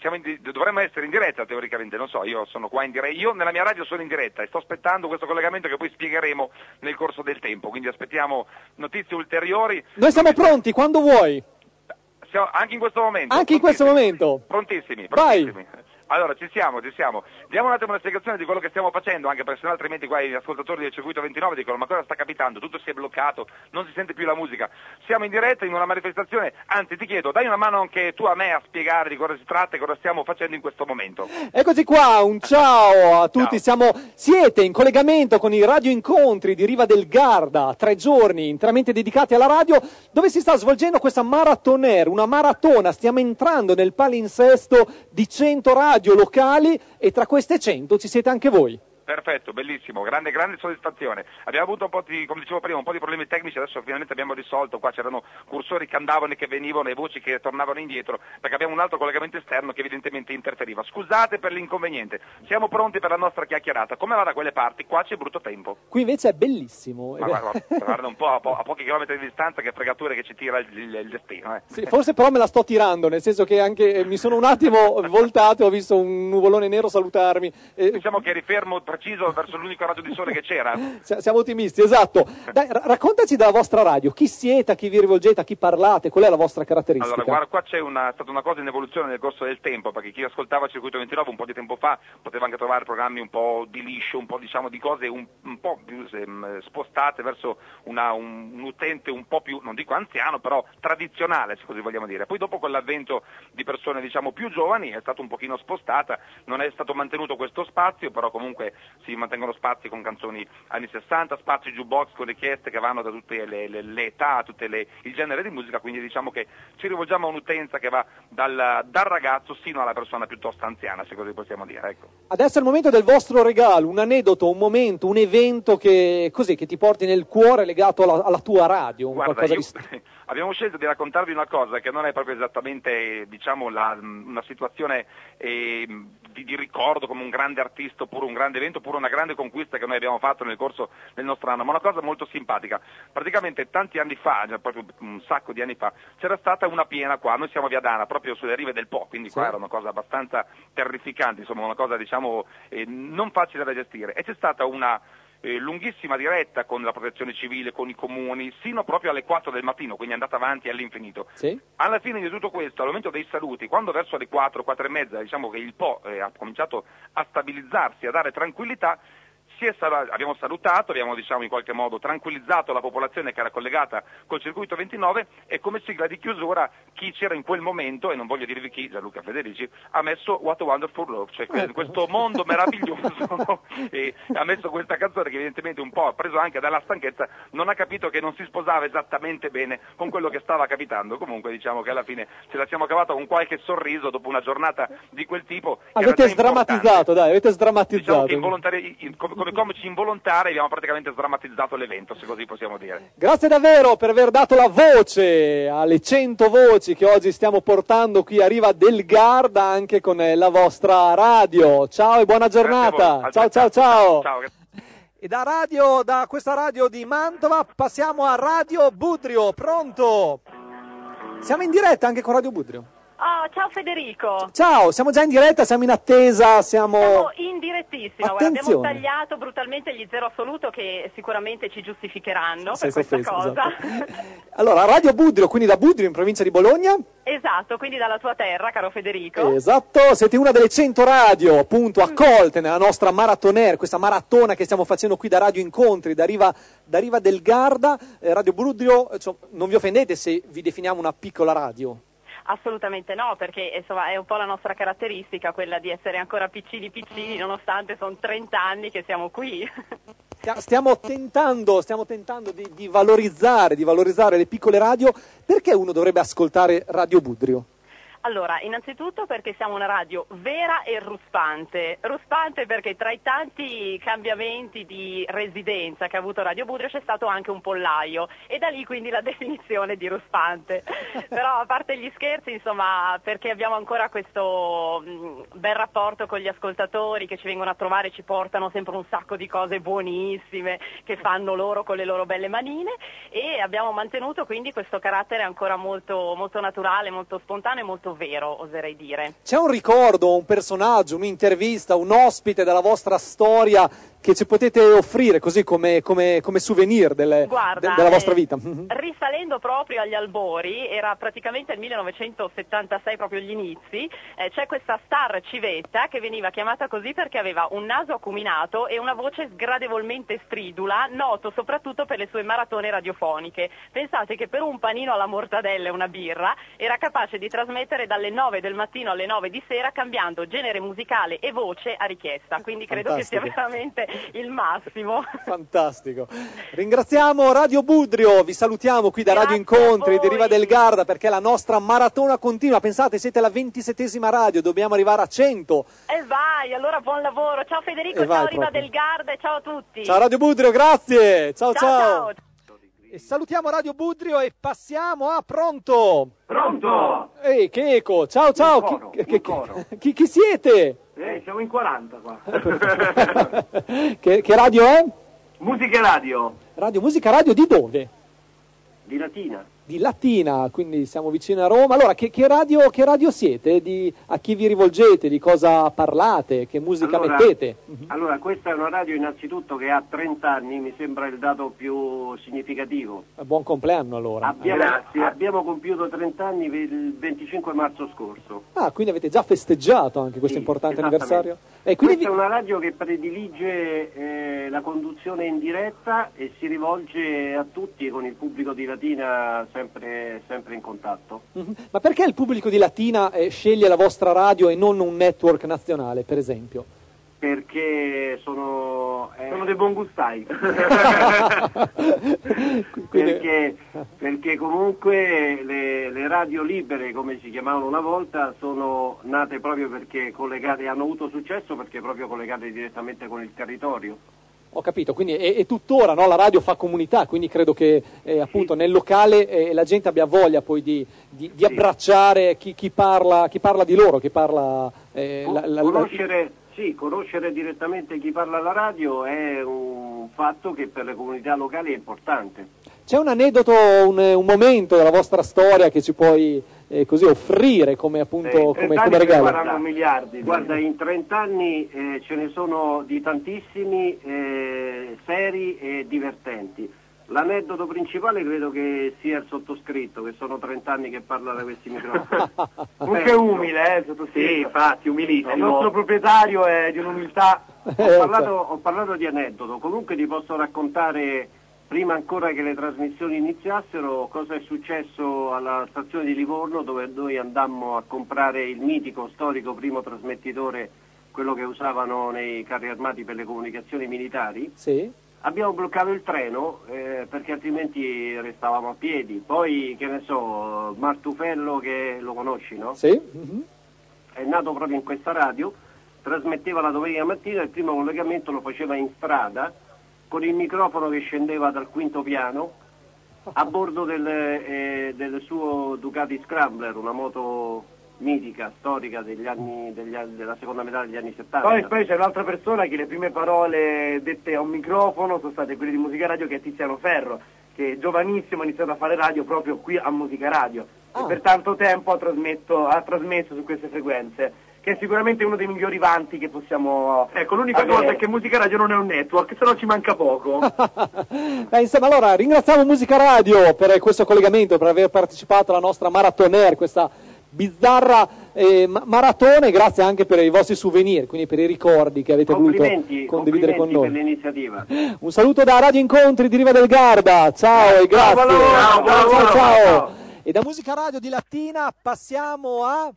Siamo in dovremmo essere in diretta teoricamente, non so, io sono qua in diretta, io nella mia radio sono in diretta e sto aspettando questo collegamento che poi spiegheremo nel corso del tempo, quindi aspettiamo notizie ulteriori, Noi siamo pronti, quando vuoi. Siamo- anche in questo momento. Anche in questo momento. Prontissimi, Vai. Allora, ci siamo, ci siamo. Diamo un attimo una spiegazione di quello che stiamo facendo, anche perché sennò altrimenti qua gli ascoltatori del circuito 29 dicono ma cosa sta capitando? Tutto si è bloccato, non si sente più la musica. Siamo in diretta in una manifestazione, anzi ti chiedo, dai una mano anche tu a me a spiegare di cosa si tratta e cosa stiamo facendo in questo momento. Eccoci qua, un ciao a tutti. Siamo, siete in collegamento con i radio incontri di Riva del Garda, tre giorni interamente dedicati alla radio, dove si sta svolgendo questa maratonaire, una maratona. Stiamo entrando nel palinsesto di 100 radio locali e tra queste 100 ci siete anche voi. Perfetto, bellissimo, grande, grande soddisfazione. Abbiamo avuto un po' di, come dicevo prima, un po' di problemi tecnici, adesso finalmente abbiamo risolto, qua c'erano cursori che andavano e che venivano e voci che tornavano indietro, perché abbiamo un altro collegamento esterno che evidentemente interferiva. Scusate per l'inconveniente, siamo pronti per la nostra chiacchierata. Come va da quelle parti? Qua c'è brutto tempo. Qui invece è bellissimo. Ma guarda, guarda un po' a, po- a pochi chilometri di distanza che fregature che ci tira il, il- il destino. Eh. Sì, forse però me la sto tirando, nel senso che anche eh, mi sono un attimo voltato e ho visto un nuvolone nero salutarmi. Eh, Diciamo che eri fermo preciso verso l'unico raggio di sole che c'era. Si- Siamo ottimisti, esatto. Dai, ra- raccontaci della vostra radio, chi siete, a chi vi rivolgete, a chi parlate, qual è la vostra caratteristica? Allora, guarda, qua c'è una, stata una cosa in evoluzione nel corso del tempo, perché chi ascoltava Circuito 29 un po' di tempo fa poteva anche trovare programmi un po' di liscio, un po' diciamo di cose un, un po' più ehm, spostate verso una- un, un utente un po' più, non dico anziano, però tradizionale, se così vogliamo dire. Poi dopo con l'avvento di persone diciamo più giovani è stato un pochino spostata, non è stato mantenuto questo spazio, però comunque si mantengono spazi con canzoni anni 60, spazi jukebox con richieste che vanno da tutte le, le- le età, tutte le, il genere di musica, quindi diciamo che ci rivolgiamo a un'utenza che va dal, dal ragazzo sino alla persona piuttosto anziana, se così possiamo dire. Ecco. Adesso è il momento del vostro regalo, un aneddoto, un momento, un evento che, così, che ti porti nel cuore legato alla, alla tua radio, Guarda, io- di... abbiamo scelto di raccontarvi una cosa che non è proprio esattamente diciamo, la- una situazione eh, di, di ricordo come un grande artista oppure un grande evento oppure una grande conquista che noi abbiamo fatto nel corso del nostro anno, ma una cosa molto simpatica. Praticamente tanti anni fa, già proprio un sacco di anni fa, c'era stata una piena qua, noi siamo a Via Dana, proprio sulle rive del Po, quindi qua era una cosa abbastanza terrificante, insomma una cosa diciamo eh, non facile da gestire. E c'è stata una eh, lunghissima diretta con la protezione civile, con i comuni, sino proprio alle 4 del mattino, quindi è andata avanti all'infinito. Sì? Alla fine di tutto questo, al momento dei saluti, quando verso le 4, 4 e mezza, diciamo che il Po eh, ha cominciato a stabilizzarsi, a dare tranquillità, è abbiamo salutato, abbiamo diciamo, in qualche modo tranquillizzato la popolazione che era collegata col circuito 29 e come sigla di chiusura chi c'era in quel momento, e non voglio dirvi chi, Gianluca Federici, ha messo What a Wonderful Love, cioè que- questo mondo meraviglioso e ha messo questa canzone che evidentemente un po' preso anche dalla stanchezza non ha capito che non si sposava esattamente bene con quello che stava capitando. Comunque diciamo che alla fine ce la siamo cavata con qualche sorriso dopo una giornata di quel tipo. Avete sdrammatizzato, dai, avete Diciamo sdrammatizzato. che involontari- in- come, come comici involontari abbiamo praticamente sdrammatizzato l'evento, se così possiamo dire. Grazie davvero per aver dato la voce alle 100 voci che oggi stiamo portando qui a Riva del Garda anche con eh, la vostra radio. Ciao e buona giornata. Ciao ciao ciao. E da radio, da questa radio di Mantova passiamo a Radio Budrio. Pronto? Siamo in diretta anche con Radio Budrio. Oh, ciao Federico. Ciao, siamo già in diretta, siamo in attesa, siamo... Siamo in direttissimo, guarda, abbiamo tagliato brutalmente gli zero assoluto che sicuramente ci giustificheranno Sei per questa offeso, cosa. Allora, Radio Budrio, quindi da Budrio in provincia di Bologna. Esatto, quindi dalla tua terra, caro Federico. Esatto, siete una delle 100 radio appunto accolte nella nostra maratonaire, questa maratona che stiamo facendo qui da Radio Incontri, da Riva, da Riva del Garda. Eh, radio Budrio, cioè, non vi offendete se vi definiamo una piccola radio? Assolutamente no, perché insomma è un po' la nostra caratteristica quella di essere ancora piccini piccini, nonostante sono 30 anni che siamo qui. Stia- Stiamo tentando, stiamo tentando di, di valorizzare, di valorizzare le piccole radio. Perché uno dovrebbe ascoltare Radio Budrio? Allora, innanzitutto perché siamo una radio vera e ruspante. Ruspante perché tra i tanti cambiamenti di residenza che ha avuto Radio Budrio c'è stato anche un pollaio e da lì quindi la definizione di ruspante. Però a parte gli scherzi, insomma, perché abbiamo ancora questo bel rapporto con gli ascoltatori che ci vengono a trovare e ci portano sempre un sacco di cose buonissime che fanno loro con le loro belle manine e abbiamo mantenuto quindi questo carattere ancora molto, molto naturale, molto spontaneo e molto vero, oserei dire. C'è un ricordo, un personaggio, un'intervista, un ospite della vostra storia che ci potete offrire così come, come- come souvenir delle- Guarda, de- della vostra eh, vita? Risalendo proprio agli albori, era praticamente il 1976, proprio gli inizi, eh, c'è questa star civetta che veniva chiamata così perché aveva un naso acuminato e una voce sgradevolmente stridula, noto soprattutto per le sue maratone radiofoniche. Pensate che per un panino alla mortadella e una birra era capace di trasmettere dalle 9 del mattino alle 9 di sera cambiando genere musicale e voce a richiesta, quindi credo che sia Fantastico. veramente il massimo. Fantastico. Ringraziamo Radio Budrio, vi salutiamo qui da Radio Incontri di Riva del Garda perché la nostra maratona continua. Pensate, siete la ventisettesima radio, dobbiamo arrivare a 100. E vai, allora buon lavoro. Ciao Federico, E ciao Riva proprio. del Garda e ciao a tutti. Ciao Radio Budrio, grazie. Ciao ciao. Ciao, E salutiamo Radio Budrio e passiamo a Pronto. Pronto? Ehi, che eco. Ciao ciao. Un coro, chi, un chi- coro. chi- chi siete? Eh, siamo in 40 qua. Che, che radio è? Musica radio. Radio Musica Radio di dove? Di Latina. Di Latina, quindi siamo vicino a Roma. Allora, che, che radio, che radio siete? Di- a chi vi rivolgete? Di cosa parlate? Che musica Allora- mettete? Allora, questa è una radio innanzitutto che ha 30 anni, mi sembra il dato più significativo. Eh, Buon compleanno allora. Abbiamo, abbiamo compiuto 30 anni il 25 marzo scorso. Ah, quindi avete già festeggiato anche questo importante Esattamente. anniversario? E quindi Questa è una radio che predilige eh, la conduzione in diretta e si rivolge a tutti e con il pubblico di Latina sempre, sempre in contatto. Mhm. Ma perché il pubblico di Latina eh, sceglie la vostra radio e non un network nazionale, per esempio? Perché sono... eh, Sono dei buon gustai. perché, perché comunque le, le radio libere, come si chiamavano una volta, sono nate proprio perché collegate, hanno avuto successo perché proprio collegate direttamente con il territorio. Ho capito, quindi e, e tuttora no, la radio fa comunità, quindi credo che eh, appunto nel locale eh, la gente abbia voglia poi di, di- di abbracciare chi, chi parla, chi parla di loro, chi parla... eh, la- la- la- conoscere, sì, conoscere direttamente chi parla alla radio è un fatto che per le comunità locali è importante. C'è un aneddoto, un, un momento della vostra storia che ci puoi eh, così offrire come appunto come, come regalo? miliardi. Guarda, in 30 anni eh, ce ne sono di tantissimi, eh, eh, seri e divertenti. L'aneddoto principale credo che sia il sottoscritto, che sono 30 anni che parla da questi microfoni. Comunque umile, eh, sottoscritto. Sì, infatti, umilissimo. Il nostro proprietario è di un'umiltà. Ho parlato, ho parlato di aneddoto, comunque ti posso raccontare, prima ancora che le trasmissioni iniziassero, cosa è successo alla stazione di Livorno dove noi andammo a comprare il mitico, storico primo trasmettitore, quello che usavano nei carri armati per le comunicazioni militari. Sì. Abbiamo bloccato il treno eh, perché altrimenti restavamo a piedi. Poi, che ne so, Martufello che lo conosci, no? Sì. mhm. È nato proprio in questa radio, trasmetteva la domenica mattina, il primo collegamento lo faceva in strada con il microfono che scendeva dal quinto piano a bordo del, eh, del suo Ducati Scrambler, una moto mitica, storica degli anni, degli anni- della seconda metà degli anni 70. Poi, poi c'è un'altra persona che le prime parole dette a un microfono sono state quelle di Musica Radio che è Tiziano Ferro, che giovanissimo ha iniziato a fare radio proprio qui a Musica Radio Ah. e per tanto tempo ha, trasmetto- ha trasmesso su queste frequenze, che è sicuramente uno dei migliori vanti che possiamo... Ecco, l'unica Avere. cosa è che Musica Radio non è un network, se no ci manca poco. Beh, insomma, allora ringraziamo Musica Radio per questo collegamento, per aver partecipato alla nostra Maratonair, questa bizzarra eh, ma- maratona e grazie anche per i vostri souvenir, quindi per i ricordi che avete voluto condividere con noi. per l'iniziativa. Un saluto da Radio Incontri di Riva del Garda, ciao e grazie. ciao, buon lavoro, ciao, ciao. ciao. E da Musica Radio di Latina passiamo a,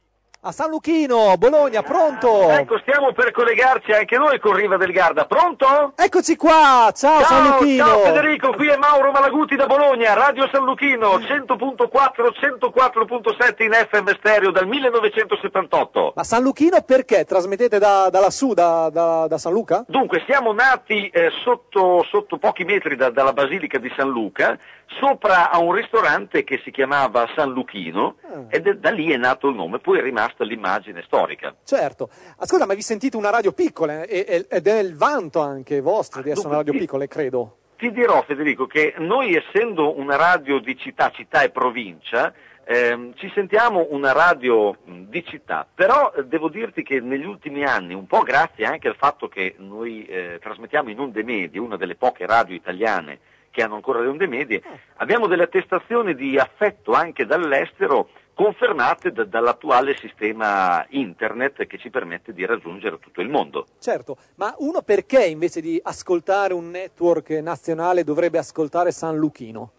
a San Luchino, Bologna, pronto? Ecco, stiamo per collegarci anche noi con Riva del Garda. Pronto? Eccoci qua, ciao, San Luchino. ciao Federico, qui è Mauro Malaguti da Bologna, Radio San Luchino, 100.4, 104.7 in FM stereo dal 1978. Ma San Luchino perché? Trasmettete da, da lassù, da, da- da San Luca? Dunque, siamo nati eh, sotto, sotto pochi metri da- dalla Basilica di San Luca, sopra a un ristorante che si chiamava San Luchino, ed è- da lì è nato il nome, poi è rimasta l'immagine storica. Certo. Ascolta, ma vi sentite una radio piccola eh, e- ed è il vanto anche vostro di essere una radio piccola, credo. Ti dirò Federico che noi essendo una radio di città, città e provincia, ehm, ci sentiamo una radio di città, però eh, devo dirti che negli ultimi anni, un po' grazie anche al fatto che noi eh, trasmettiamo in onde medie, una delle poche radio italiane che hanno ancora le onde medie, abbiamo delle attestazioni di affetto anche dall'estero confermate da- dall'attuale sistema internet che ci permette di raggiungere tutto il mondo. Certo, ma uno perché invece di ascoltare un network nazionale dovrebbe ascoltare San Luchino?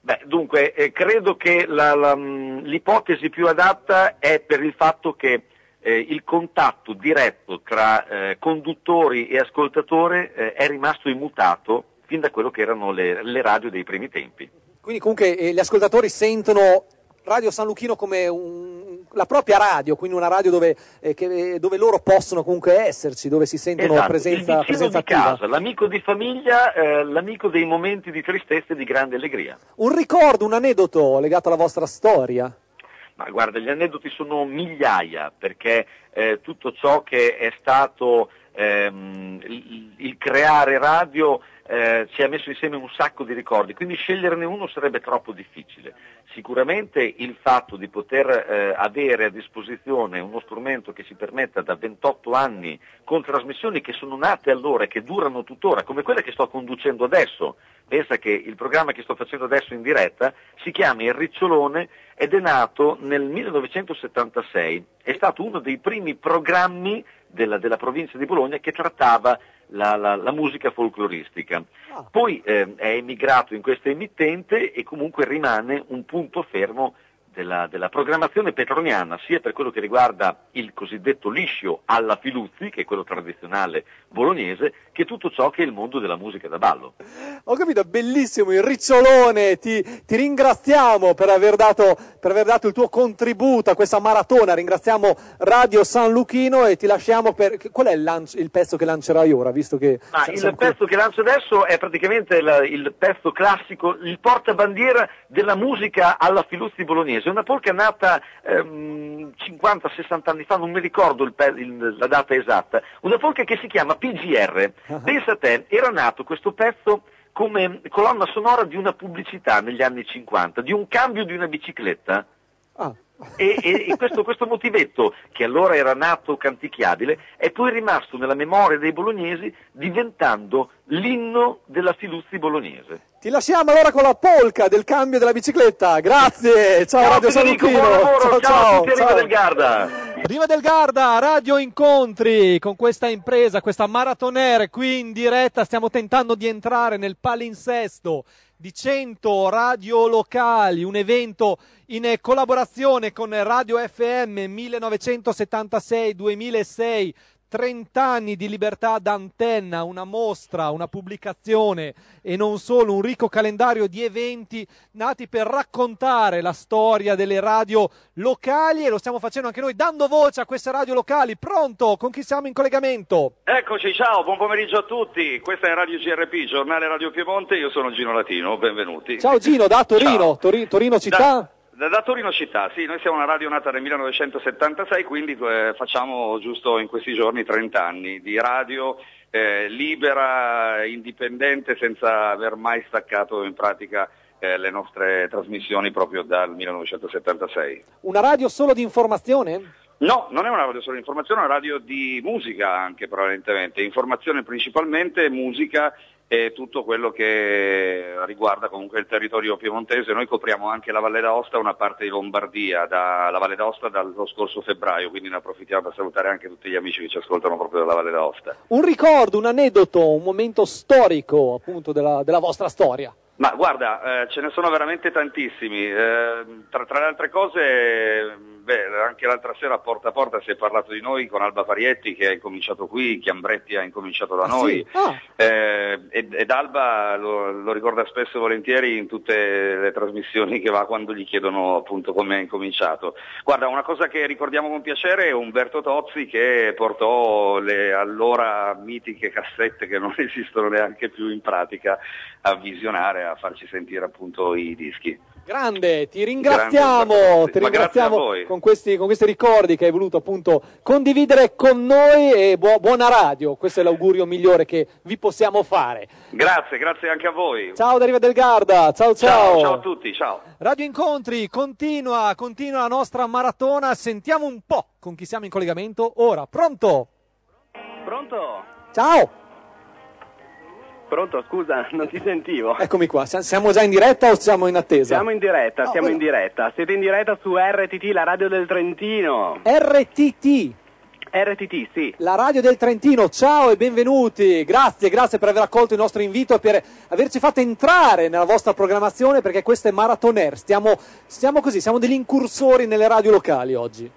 Beh, dunque, eh, credo che la- la, mh, l'ipotesi più adatta è per il fatto che eh, il contatto diretto tra eh, conduttori e ascoltatore eh, è rimasto immutato fin da quello che erano le, le radio dei primi tempi. Quindi comunque eh, gli ascoltatori sentono Radio San Luchino come un- la propria radio, quindi una radio dove, eh, che- dove loro possono comunque esserci, dove si sentono Esatto, presenza, il presenza di attiva. casa, l'amico di famiglia, eh, l'amico dei momenti di tristezza e di grande allegria. Un ricordo, un aneddoto legato alla vostra storia? Ma guarda, gli aneddoti sono migliaia, perché eh, tutto ciò che è stato ehm, il, il creare radio eh, ci ha messo insieme un sacco di ricordi, quindi sceglierne uno sarebbe troppo difficile. Sicuramente il fatto di poter eh, avere a disposizione uno strumento che ci permetta da 28 anni con trasmissioni che sono nate allora e che durano tuttora, come quella che sto conducendo adesso, pensa che il programma che sto facendo adesso in diretta si chiama Il Ricciolone ed è nato nel 1976, è stato uno dei primi programmi della, della provincia di Bologna che trattava la, la- la musica folcloristica. Poi eh, è emigrato in questa emittente e comunque rimane un punto fermo della, della programmazione petroniana, sia per quello che riguarda il cosiddetto liscio alla Filuzzi, che è quello tradizionale bolognese, che tutto ciò che è il mondo della musica da ballo. Ho capito, bellissimo il ricciolone, ti, ti ringraziamo per aver, dato, per aver dato il tuo contributo a questa maratona, ringraziamo Radio San Luchino e ti lasciamo per... Qual è il, lancio- il pezzo che lancerai ora, visto che... Ma sa- il qui- pezzo che lancio adesso è praticamente il, il pezzo classico, il portabandiera della musica alla Filuzzi bolognese. È una polka nata ehm, 50-60 anni fa, non mi ricordo il il- la data esatta. Una polka che si chiama PGR. Pensa a te, era nato questo pezzo come colonna sonora di una pubblicità negli anni 50, di un cambio di una bicicletta. Ah. E, e- e questo, questo motivetto, che allora era nato canticchiabile, è poi rimasto nella memoria dei bolognesi diventando l'inno della Filuzzi bolognese. Ti lasciamo allora con la polca del cambio della bicicletta. Grazie. Ciao, Ciao, Radio Federico, Salutino. lavoro, ciao a tutti, ciao. del Garda. Riva del Garda, Radio Incontri, con questa impresa, questa maratonere qui in diretta stiamo tentando di entrare nel palinsesto di 100 radio locali, un evento in collaborazione con Radio FM 1976-2006. 30 anni di libertà d'antenna, una mostra, una pubblicazione e non solo, un ricco calendario di eventi nati per raccontare la storia delle radio locali e lo stiamo facendo anche noi dando voce a queste radio locali. Pronto? Con chi siamo in collegamento? Eccoci, ciao, buon pomeriggio a tutti. Questa è Radio GRP, giornale Radio Piemonte, io sono Gino Latino, benvenuti. Ciao Gino, da Torino, Tori- Torino città. Da, da Torino città, sì, noi siamo una radio nata nel 1976, quindi eh, facciamo giusto in questi giorni 30 anni di radio eh, libera, indipendente, senza aver mai staccato in pratica eh, le nostre trasmissioni proprio dal 1976. Una radio solo di informazione? No, non è una radio solo di informazione, è una radio di musica anche prevalentemente, informazione principalmente, musica e tutto quello che riguarda comunque il territorio piemontese. Noi copriamo anche la Valle d'Aosta, una parte di Lombardia, dalla Valle d'Aosta dallo scorso febbraio, quindi ne approfittiamo per salutare anche tutti gli amici che ci ascoltano proprio dalla Valle d'Aosta. Un ricordo, un aneddoto, un momento storico appunto della, della vostra storia. Ma guarda, eh, ce ne sono veramente tantissimi. Eh, tra, tra le altre cose, beh, anche l'altra sera a porta a porta si è parlato di noi con Alba Parietti che ha incominciato qui, Chiambretti ha incominciato da noi. Ah, Eh, ed, ed Alba lo, lo ricorda spesso e volentieri in tutte le trasmissioni che va quando gli chiedono appunto come ha incominciato. Guarda, una cosa che ricordiamo con piacere è Umberto Tozzi che portò le allora mitiche cassette che non esistono neanche più in pratica a visionare, a farci sentire appunto i dischi. Grande, ti Grande ringraziamo, Tozzi. ti Ma grazie a ringraziamo voi. Con questi, con questi ricordi che hai voluto appunto condividere con noi e buo- buona radio, questo è l'augurio migliore che vi possiamo fare. Grazie, grazie anche a voi. Ciao da Riva del Garda, ciao ciao. ciao, ciao a tutti, ciao. Radio Incontri continua, continua la nostra maratona. Sentiamo un po' con chi siamo in collegamento ora. Pronto? Pronto? Ciao, Pronto, scusa, non ti sentivo. eccomi qua, Sia- siamo già in diretta o siamo in attesa? Siamo in diretta, Oh, siamo in guarda. diretta. Siete in diretta su RTT, la radio del Trentino. RTT. RTT, sì. La radio del Trentino, ciao e benvenuti. Grazie, grazie per aver accolto il nostro invito e per averci fatto entrare nella vostra programmazione perché questo è Maratoner. Stiamo, stiamo così, siamo degli incursori nelle radio locali oggi.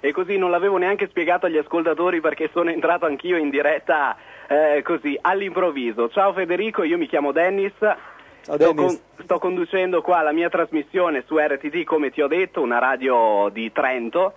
E così non l'avevo neanche spiegato agli ascoltatori perché sono entrato anch'io in diretta eh, così, all'improvviso. Ciao Federico, io mi chiamo Dennis. Ciao Sto, Dennis. sto conducendo qua la mia trasmissione su RTT, come ti ho detto, una radio di Trento.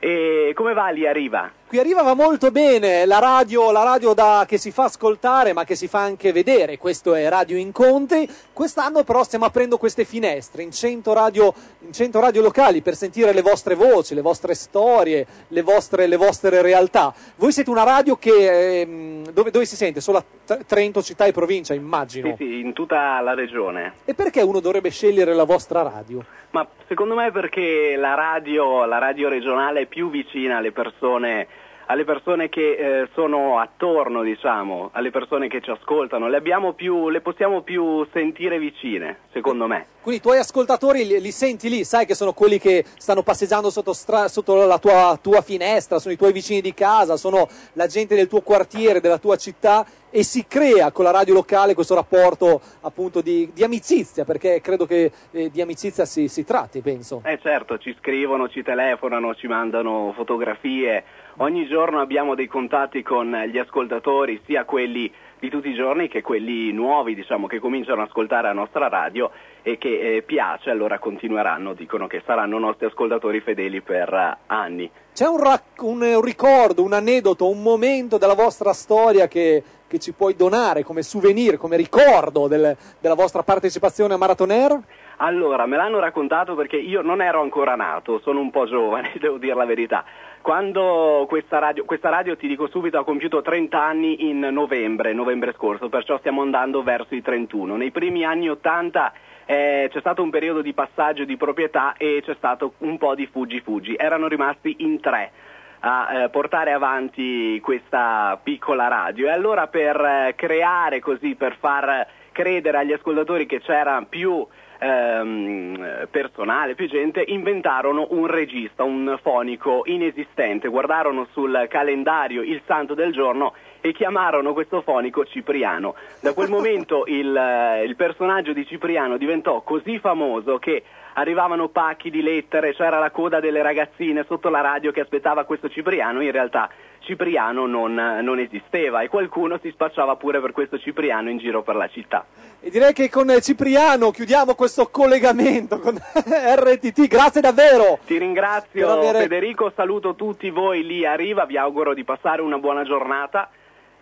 E come va lì a Riva? Qui arriva va molto bene, la radio, la radio da- che si fa ascoltare ma che si fa anche vedere, questo è Radio Incontri. Quest'anno però stiamo aprendo queste finestre in 100 radio, in 100 radio locali per sentire le vostre voci, le vostre storie, le vostre, le vostre realtà. Voi siete una radio che ehm, dove, dove si sente? Solo a Trento, città e provincia, immagino. Sì, sì, in tutta la regione. E perché uno dovrebbe scegliere la vostra radio? Ma secondo me perché la radio, la radio regionale è più vicina alle persone, alle persone che eh, sono attorno, diciamo, alle persone che ci ascoltano, le, abbiamo più, le possiamo più sentire vicine, secondo me. Quindi i tuoi ascoltatori li, li senti lì, sai che sono quelli che stanno passeggiando sotto, stra- sotto la tua, tua finestra, sono i tuoi vicini di casa, sono la gente del tuo quartiere, della tua città e si crea con la radio locale questo rapporto appunto di, di amicizia, perché credo che eh, di amicizia si, si tratti, penso. Eh certo, ci scrivono, ci telefonano, ci mandano fotografie, ogni giorno abbiamo dei contatti con gli ascoltatori, sia quelli di tutti i giorni che quelli nuovi, diciamo, che cominciano ad ascoltare la nostra radio e che eh, piace, allora continueranno, dicono che saranno nostri ascoltatori fedeli per eh, anni. C'è un, rac- un, un ricordo, un aneddoto, un momento della vostra storia che, che ci puoi donare come souvenir, come ricordo del- della vostra partecipazione a Maratoner? Allora, me l'hanno raccontato perché io non ero ancora nato, sono un po' giovane, devo dire la verità. quando questa radio, questa radio, ti dico subito, ha compiuto 30 anni in novembre, novembre scorso, perciò stiamo andando verso i 31. Nei primi anni 80 eh, c'è stato un periodo di passaggio di proprietà e c'è stato un po' di fuggi-fuggi. Erano rimasti in tre a eh, portare avanti questa piccola radio e allora per eh, creare così, per far credere agli ascoltatori che c'era più ehm, personale, più gente, inventarono un regista, un fonico inesistente, guardarono sul calendario il santo del giorno e chiamarono questo fonico Cipriano. Da quel momento il, eh, il personaggio di Cipriano diventò così famoso che arrivavano pacchi di lettere, c'era la coda delle ragazzine sotto la radio che aspettava questo Cipriano, in realtà Cipriano non, non, esisteva e qualcuno si spacciava pure per questo Cipriano in giro per la città. E direi che con Cipriano chiudiamo questo collegamento con RTT, grazie davvero! Ti ringrazio avere- Federico, saluto tutti voi lì a Riva, vi auguro di passare una buona giornata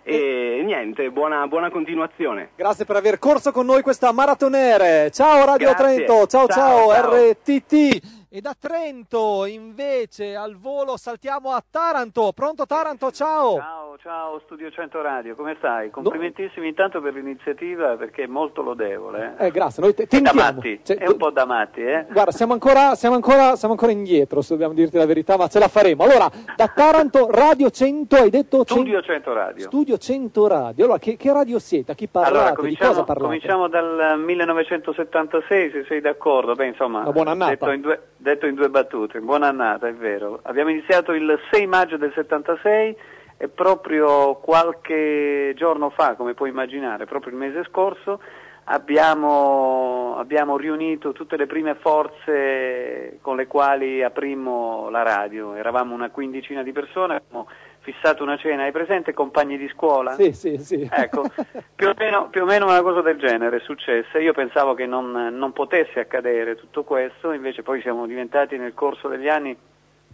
e niente, buona, buona continuazione. Grazie per aver corso con noi questa maratonere. Ciao Radio Grazie. Trento, ciao ciao, Ciao, ciao. RTT. E da Trento invece al volo saltiamo a Taranto. Pronto Taranto, ciao! Ciao, ciao Studio 100 Radio, come stai? Complimentissimi intanto per l'iniziativa perché è molto lodevole. Eh? Eh, grazie, noi te- È da matti, Cioè, è un po' da matti, eh? Guarda, siamo ancora, siamo, ancora, siamo ancora indietro, se dobbiamo dirti la verità, ma ce la faremo. Allora, da Taranto, Radio 100, hai detto... Studio 100 Radio. Studio 100 Radio. Allora, che, che radio siete? A chi parlate? Allora, di cosa parlate? cominciamo dal 1976, se sei d'accordo. Beh, insomma, Una buona annata. Detto in, due, detto in due battute, buona annata, è vero. Abbiamo iniziato il 6 maggio del 76 e proprio qualche giorno fa, come puoi immaginare, proprio il mese scorso, abbiamo, abbiamo riunito tutte le prime forze con le quali aprimmo la radio. Eravamo una quindicina di persone, abbiamo fissato una cena. Hai presente compagni di scuola? Sì, sì, sì. Ecco, più o, meno, più o meno una cosa del genere è successa. Io pensavo che non, non potesse accadere tutto questo, invece poi siamo diventati nel corso degli anni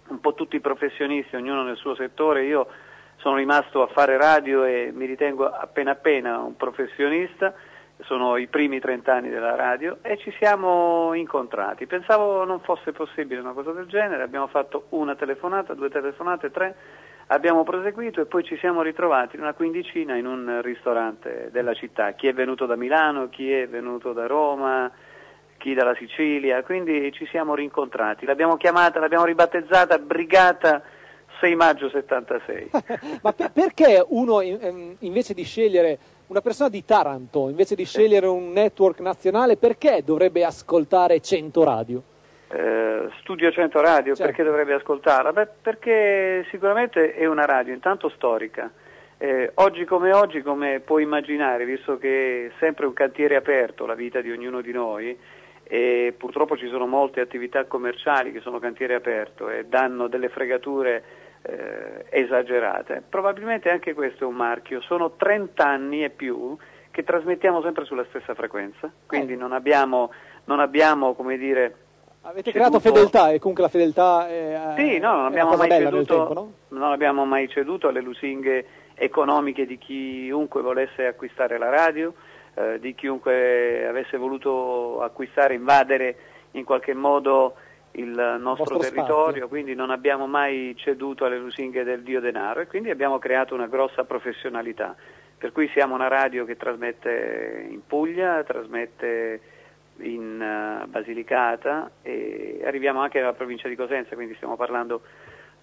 un po' tutti professionisti, ognuno nel suo settore. Io sono rimasto a fare radio e mi ritengo appena appena un professionista, sono i primi 30 anni della radio e ci siamo incontrati. Pensavo non fosse possibile una cosa del genere, abbiamo fatto una telefonata, due telefonate, tre, abbiamo proseguito e poi ci siamo ritrovati in una quindicina in un ristorante della città. Chi è venuto da Milano, chi è venuto da Roma, chi dalla Sicilia, quindi ci siamo rincontrati. L'abbiamo chiamata, l'abbiamo ribattezzata Brigata 6 maggio 76. Ma per- perché uno, ehm, invece di scegliere una persona di Taranto, invece di scegliere un network nazionale, perché dovrebbe ascoltare 100 radio? Eh, Studio 100 Radio, Certo. perché dovrebbe ascoltarla? Beh, perché sicuramente è una radio intanto storica. Eh, oggi come oggi, come puoi immaginare, visto che è sempre un cantiere aperto la vita di ognuno di noi, e purtroppo ci sono molte attività commerciali che sono cantiere aperto e danno delle fregature eh, esagerate. Probabilmente anche questo è un marchio. Sono 30 anni e più che trasmettiamo sempre sulla stessa frequenza, quindi non abbiamo, non abbiamo come dire, Avete ceduto- creato fedeltà e comunque la fedeltà è, Sì, no, non abbiamo, cosa mai ceduto, tempo, no? non abbiamo mai ceduto alle lusinghe economiche di chiunque volesse acquistare la radio, eh, di chiunque avesse voluto acquistare, invadere in qualche modo il nostro vostro territorio, spazio. quindi non abbiamo mai ceduto alle lusinghe del dio denaro e quindi abbiamo creato una grossa professionalità. Per cui siamo una radio che trasmette in Puglia, trasmette in eh, Basilicata e arriviamo anche alla provincia di Cosenza, quindi stiamo parlando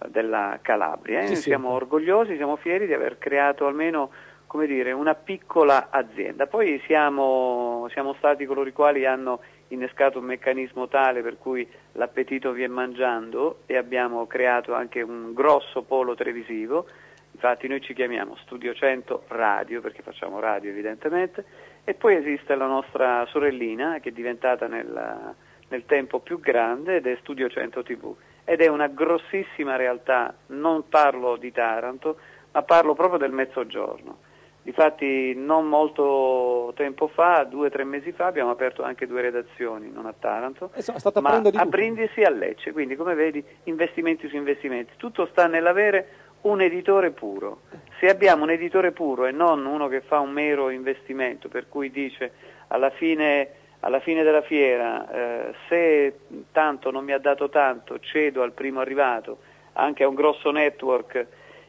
eh, della Calabria. eh. Sì, sì. Siamo orgogliosi, siamo fieri di aver creato almeno come dire, una piccola azienda. Poi siamo, siamo stati coloro i quali hanno innescato un meccanismo tale per cui l'appetito viene mangiando e abbiamo creato anche un grosso polo televisivo. Infatti noi ci chiamiamo Studio 100 Radio perché facciamo radio evidentemente e poi esiste la nostra sorellina che è diventata nel, nel tempo più grande ed è Studio 100 TV ed è una grossissima realtà, non parlo di Taranto ma parlo proprio del mezzogiorno. Difatti non molto tempo fa, due o tre mesi fa, abbiamo aperto anche due redazioni, non a Taranto, state ma a. Brindisi e a Lecce, quindi come vedi investimenti su investimenti. Tutto sta nell'avere un editore puro. Se abbiamo un editore puro e non uno che fa un mero investimento, per cui dice alla fine, alla fine della fiera eh, se tanto non mi ha dato tanto cedo al primo arrivato, anche a un grosso network,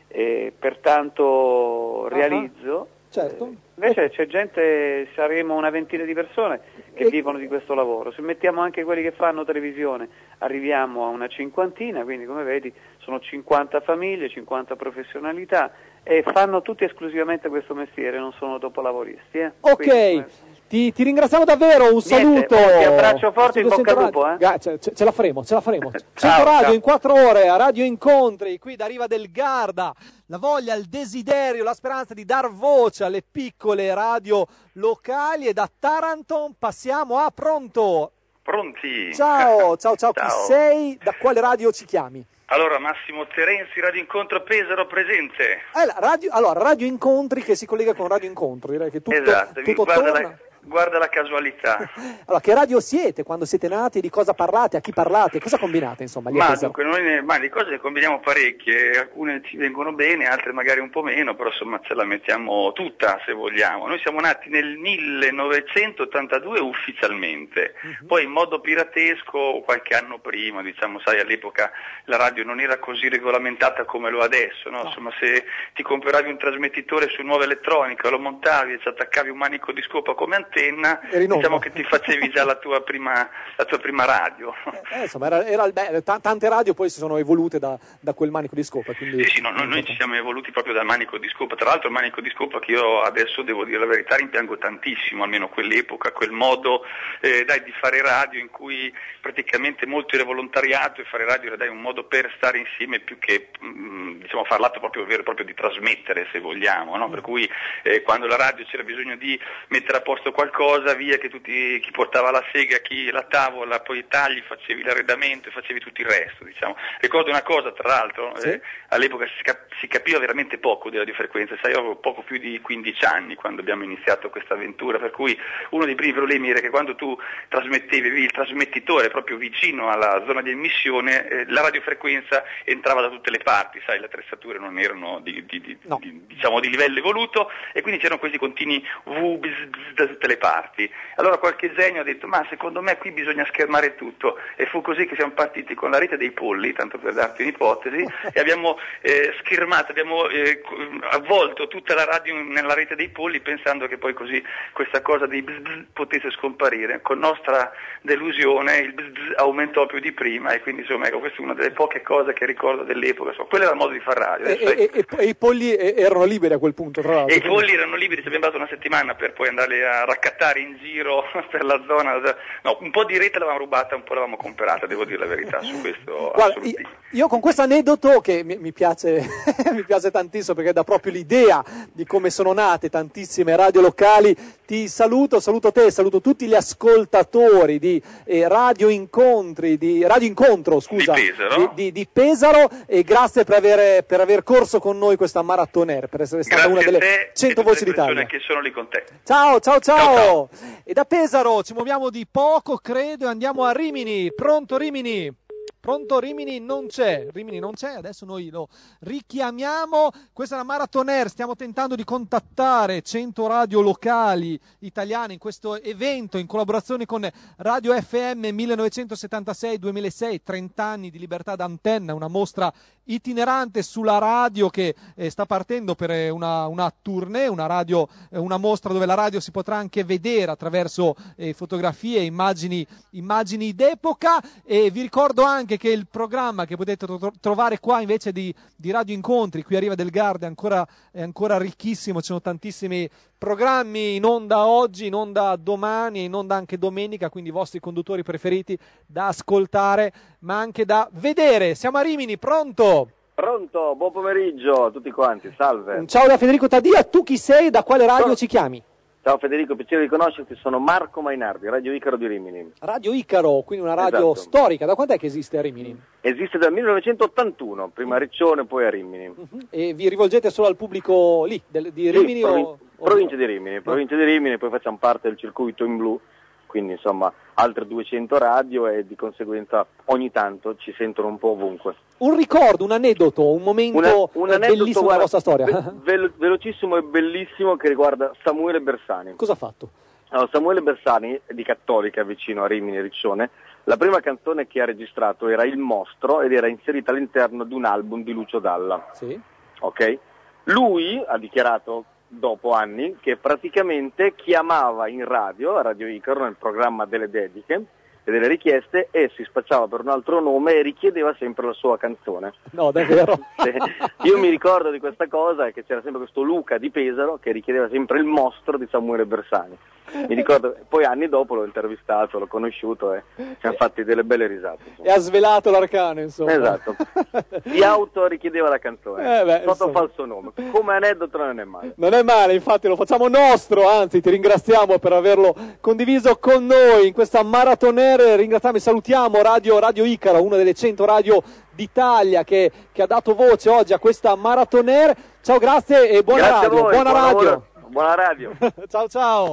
e pertanto realizzo. Certo. Eh, Invece c'è gente, saremo una ventina di persone che vivono di questo lavoro. Se mettiamo anche quelli che fanno televisione, arriviamo a una cinquantina, quindi come vedi sono 50 famiglie, 50 professionalità e fanno tutti esclusivamente questo mestiere, non sono dopolavoristi. Eh? Ok, Quindi, ti, ti ringraziamo davvero, un Niente, saluto. ti abbraccio forte, in bocca al lupo, Radio. Ga- ce, ce- ce la faremo, ce la faremo. Centro Ciao, Radio ciao. in quattro ore, a Radio Incontri, qui da Riva del Garda. La voglia, il desiderio, la speranza di dar voce alle piccole radio locali e da Taranto passiamo a Pronto. Pronti? Ciao, ciao, ciao, chi Ciao. sei? Da quale radio ci chiami? Allora, Massimo Terenzi, Radio Incontro Pesaro presente. Eh, la radio, allora, Radio Incontri che si collega con Radio Incontro, direi che tutto, esatto, tutto guarda, torna. la, guarda la casualità. Allora, che radio siete quando siete nati? Di cosa parlate? A chi parlate? Cosa combinate, insomma? Ma dunque, noi ne, ma di cose ne combiniamo parecchie, alcune ci vengono bene, altre magari un po' meno, però insomma ce la mettiamo tutta se vogliamo. Noi siamo nati nel 1982 ufficialmente, Mhm. poi in modo piratesco qualche anno prima, diciamo, sai, all'epoca la radio non era così regolamentata come lo è adesso, no? insomma se ti compravi un trasmettitore su nuova elettronica, lo montavi e ci attaccavi un manico di scopa come antenna, Onda. diciamo che ti facevi già la tua prima, la tua prima radio. Eh, insomma, era, era il be- ta- tante radio poi si sono evolute da, da quel manico di scopa. Quindi... Sì, sì, no, noi, noi ci siamo evoluti proprio dal manico di scopa, tra l'altro il manico di scopa che io adesso devo dire la verità rimpiango tantissimo, almeno quell'epoca, quel modo eh, dai, di fare radio in cui praticamente molto era volontariato e fare radio era dai, un modo per stare insieme più che mm, diciamo, far l'atto proprio vero proprio di trasmettere se vogliamo, no? per cui eh, quando la radio c'era bisogno di mettere a posto qualcosa, via che tutti, chi portava la sega, chi la tavola, poi i tagli, facevi l'arredamento e facevi tutto il resto. Diciamo. Ricordo una cosa tra l'altro, Sì. eh, all'epoca si, cap- si capiva veramente poco di radiofrequenza, sai, io avevo poco più di 15 anni quando abbiamo iniziato questa avventura, per cui uno dei primi problemi era che quando tu trasmettevi, il trasmettitore proprio vicino alla zona di emissione, eh, la radiofrequenza entrava da tutte le parti, sai, le attrezzature non erano di, di- di- di- diciamo, di livello evoluto e quindi c'erano questi continui V, bzz, bzz da tutte le parti. Allora qualche genio ha detto ma secondo me qui bisogna schermare tutto e fu così che siamo partiti con la rete dei polli, tanto per darti un'ipotesi, e abbiamo eh, schermato, abbiamo eh, avvolto tutta la radio nella rete dei polli pensando che poi così questa cosa dei bzz, bzz potesse scomparire. Con nostra delusione il bzz, bzz aumentò più di prima e quindi insomma ecco, questa è una delle poche cose che ricordo dell'epoca, insomma, quello era il modo di fare radio. E, Adesso, e- e- e i polli eh, erano liberi a quel punto, tra l'altro. e i polli erano liberi, ci abbiamo dato una settimana per poi andare a raccattare in giro per la zona. No, un po' di rete l'avevamo rubata, un po' l'avevamo comprata, devo dire la verità su questo. Guarda, io, io con questo aneddoto che mi, mi piace, mi piace tantissimo perché dà proprio l'idea di come sono nate tantissime radio locali, ti saluto, saluto te, saluto tutti gli ascoltatori di eh, Radio Incontri, di Radio Incontro, scusa, Di Pesaro. di, di- di Pesaro e grazie per aver, per aver corso con noi questa marattoner, per essere stata Grazie una delle te e 100 tutte voci d'Italia. che sono lì con te. Ciao, ciao, ciao, E da Pesaro ci muoviamo di poco, credo, e andiamo a Rimini. Pronto Rimini? Pronto Rimini non c'è, Rimini non c'è, adesso noi lo richiamiamo. Questa è la Marathon Air, stiamo tentando di contattare 100 radio locali italiane in questo evento in collaborazione con Radio FM 1976-2006, 30 anni di libertà d'antenna, una mostra itinerante sulla radio che eh, sta partendo per eh, una, una tournée, una, radio, eh, una mostra dove la radio si potrà anche vedere attraverso eh, fotografie, immagini, immagini d'epoca. E vi ricordo anche che il programma che potete tro- trovare qua invece di, di Radio Incontri, qui arriva del Garda, è ancora, è ancora ricchissimo, ci sono tantissimi programmi in onda oggi, in onda domani, in onda anche domenica, quindi i vostri conduttori preferiti da ascoltare, ma anche da vedere. Siamo a Rimini, pronto? Pronto, buon pomeriggio a tutti quanti, salve. Un ciao da Federico Tadia, tu chi sei? Da quale radio ci chiami? Ciao Federico, piacere di conoscerti, sono Marco Mainardi, Radio Icaro di Rimini. Radio Icaro, quindi una radio Esatto. storica. Da quant'è che esiste a Rimini? Esiste dal 1981, prima a Riccione, poi a Rimini. E vi rivolgete solo al pubblico lì, del- di Sì, Rimini provin- o... o- provincia di Rimini, provincia di Rimini, poi facciamo parte del circuito in blu, quindi insomma altre 200 radio e di conseguenza ogni tanto ci sentono un po' ovunque. Un ricordo, un aneddoto, un momento Una- un eh, aneddoto, bellissimo guarda, della vostra storia. ve- velo- velocissimo e bellissimo che riguarda Samuele Bersani. Cosa ha fatto? Allora, Samuele Bersani, di Cattolica, vicino a Rimini e Riccione, la prima canzone che ha registrato era Il Mostro ed era inserita all'interno di un album di Lucio Dalla. Ok? Lui ha dichiarato dopo anni che praticamente chiamava in radio, a Radio Icaro, nel programma delle dediche e delle richieste e si spacciava per un altro nome e richiedeva sempre la sua canzone. No, davvero? Io mi ricordo di questa cosa che c'era sempre questo Luca di Pesaro che richiedeva sempre il mostro di Samuele Bersani. Mi ricordo, poi anni dopo l'ho intervistato, l'ho conosciuto e ci siamo fatti delle belle risate. E ha svelato l'arcano, insomma. Esatto. Si auto richiedeva la canzone, Eh beh, sotto insomma. falso nome. Come aneddoto non è male. Non è male, infatti lo facciamo nostro, anzi ti ringraziamo per averlo condiviso con noi in questa maratonere, ringraziamo e salutiamo Radio, radio Icaro, una delle 100 radio d'Italia che, che ha dato voce oggi a questa maratonere. Ciao, grazie e buona Grazie radio, voi, buona buon radio. Buona radio. ciao ciao.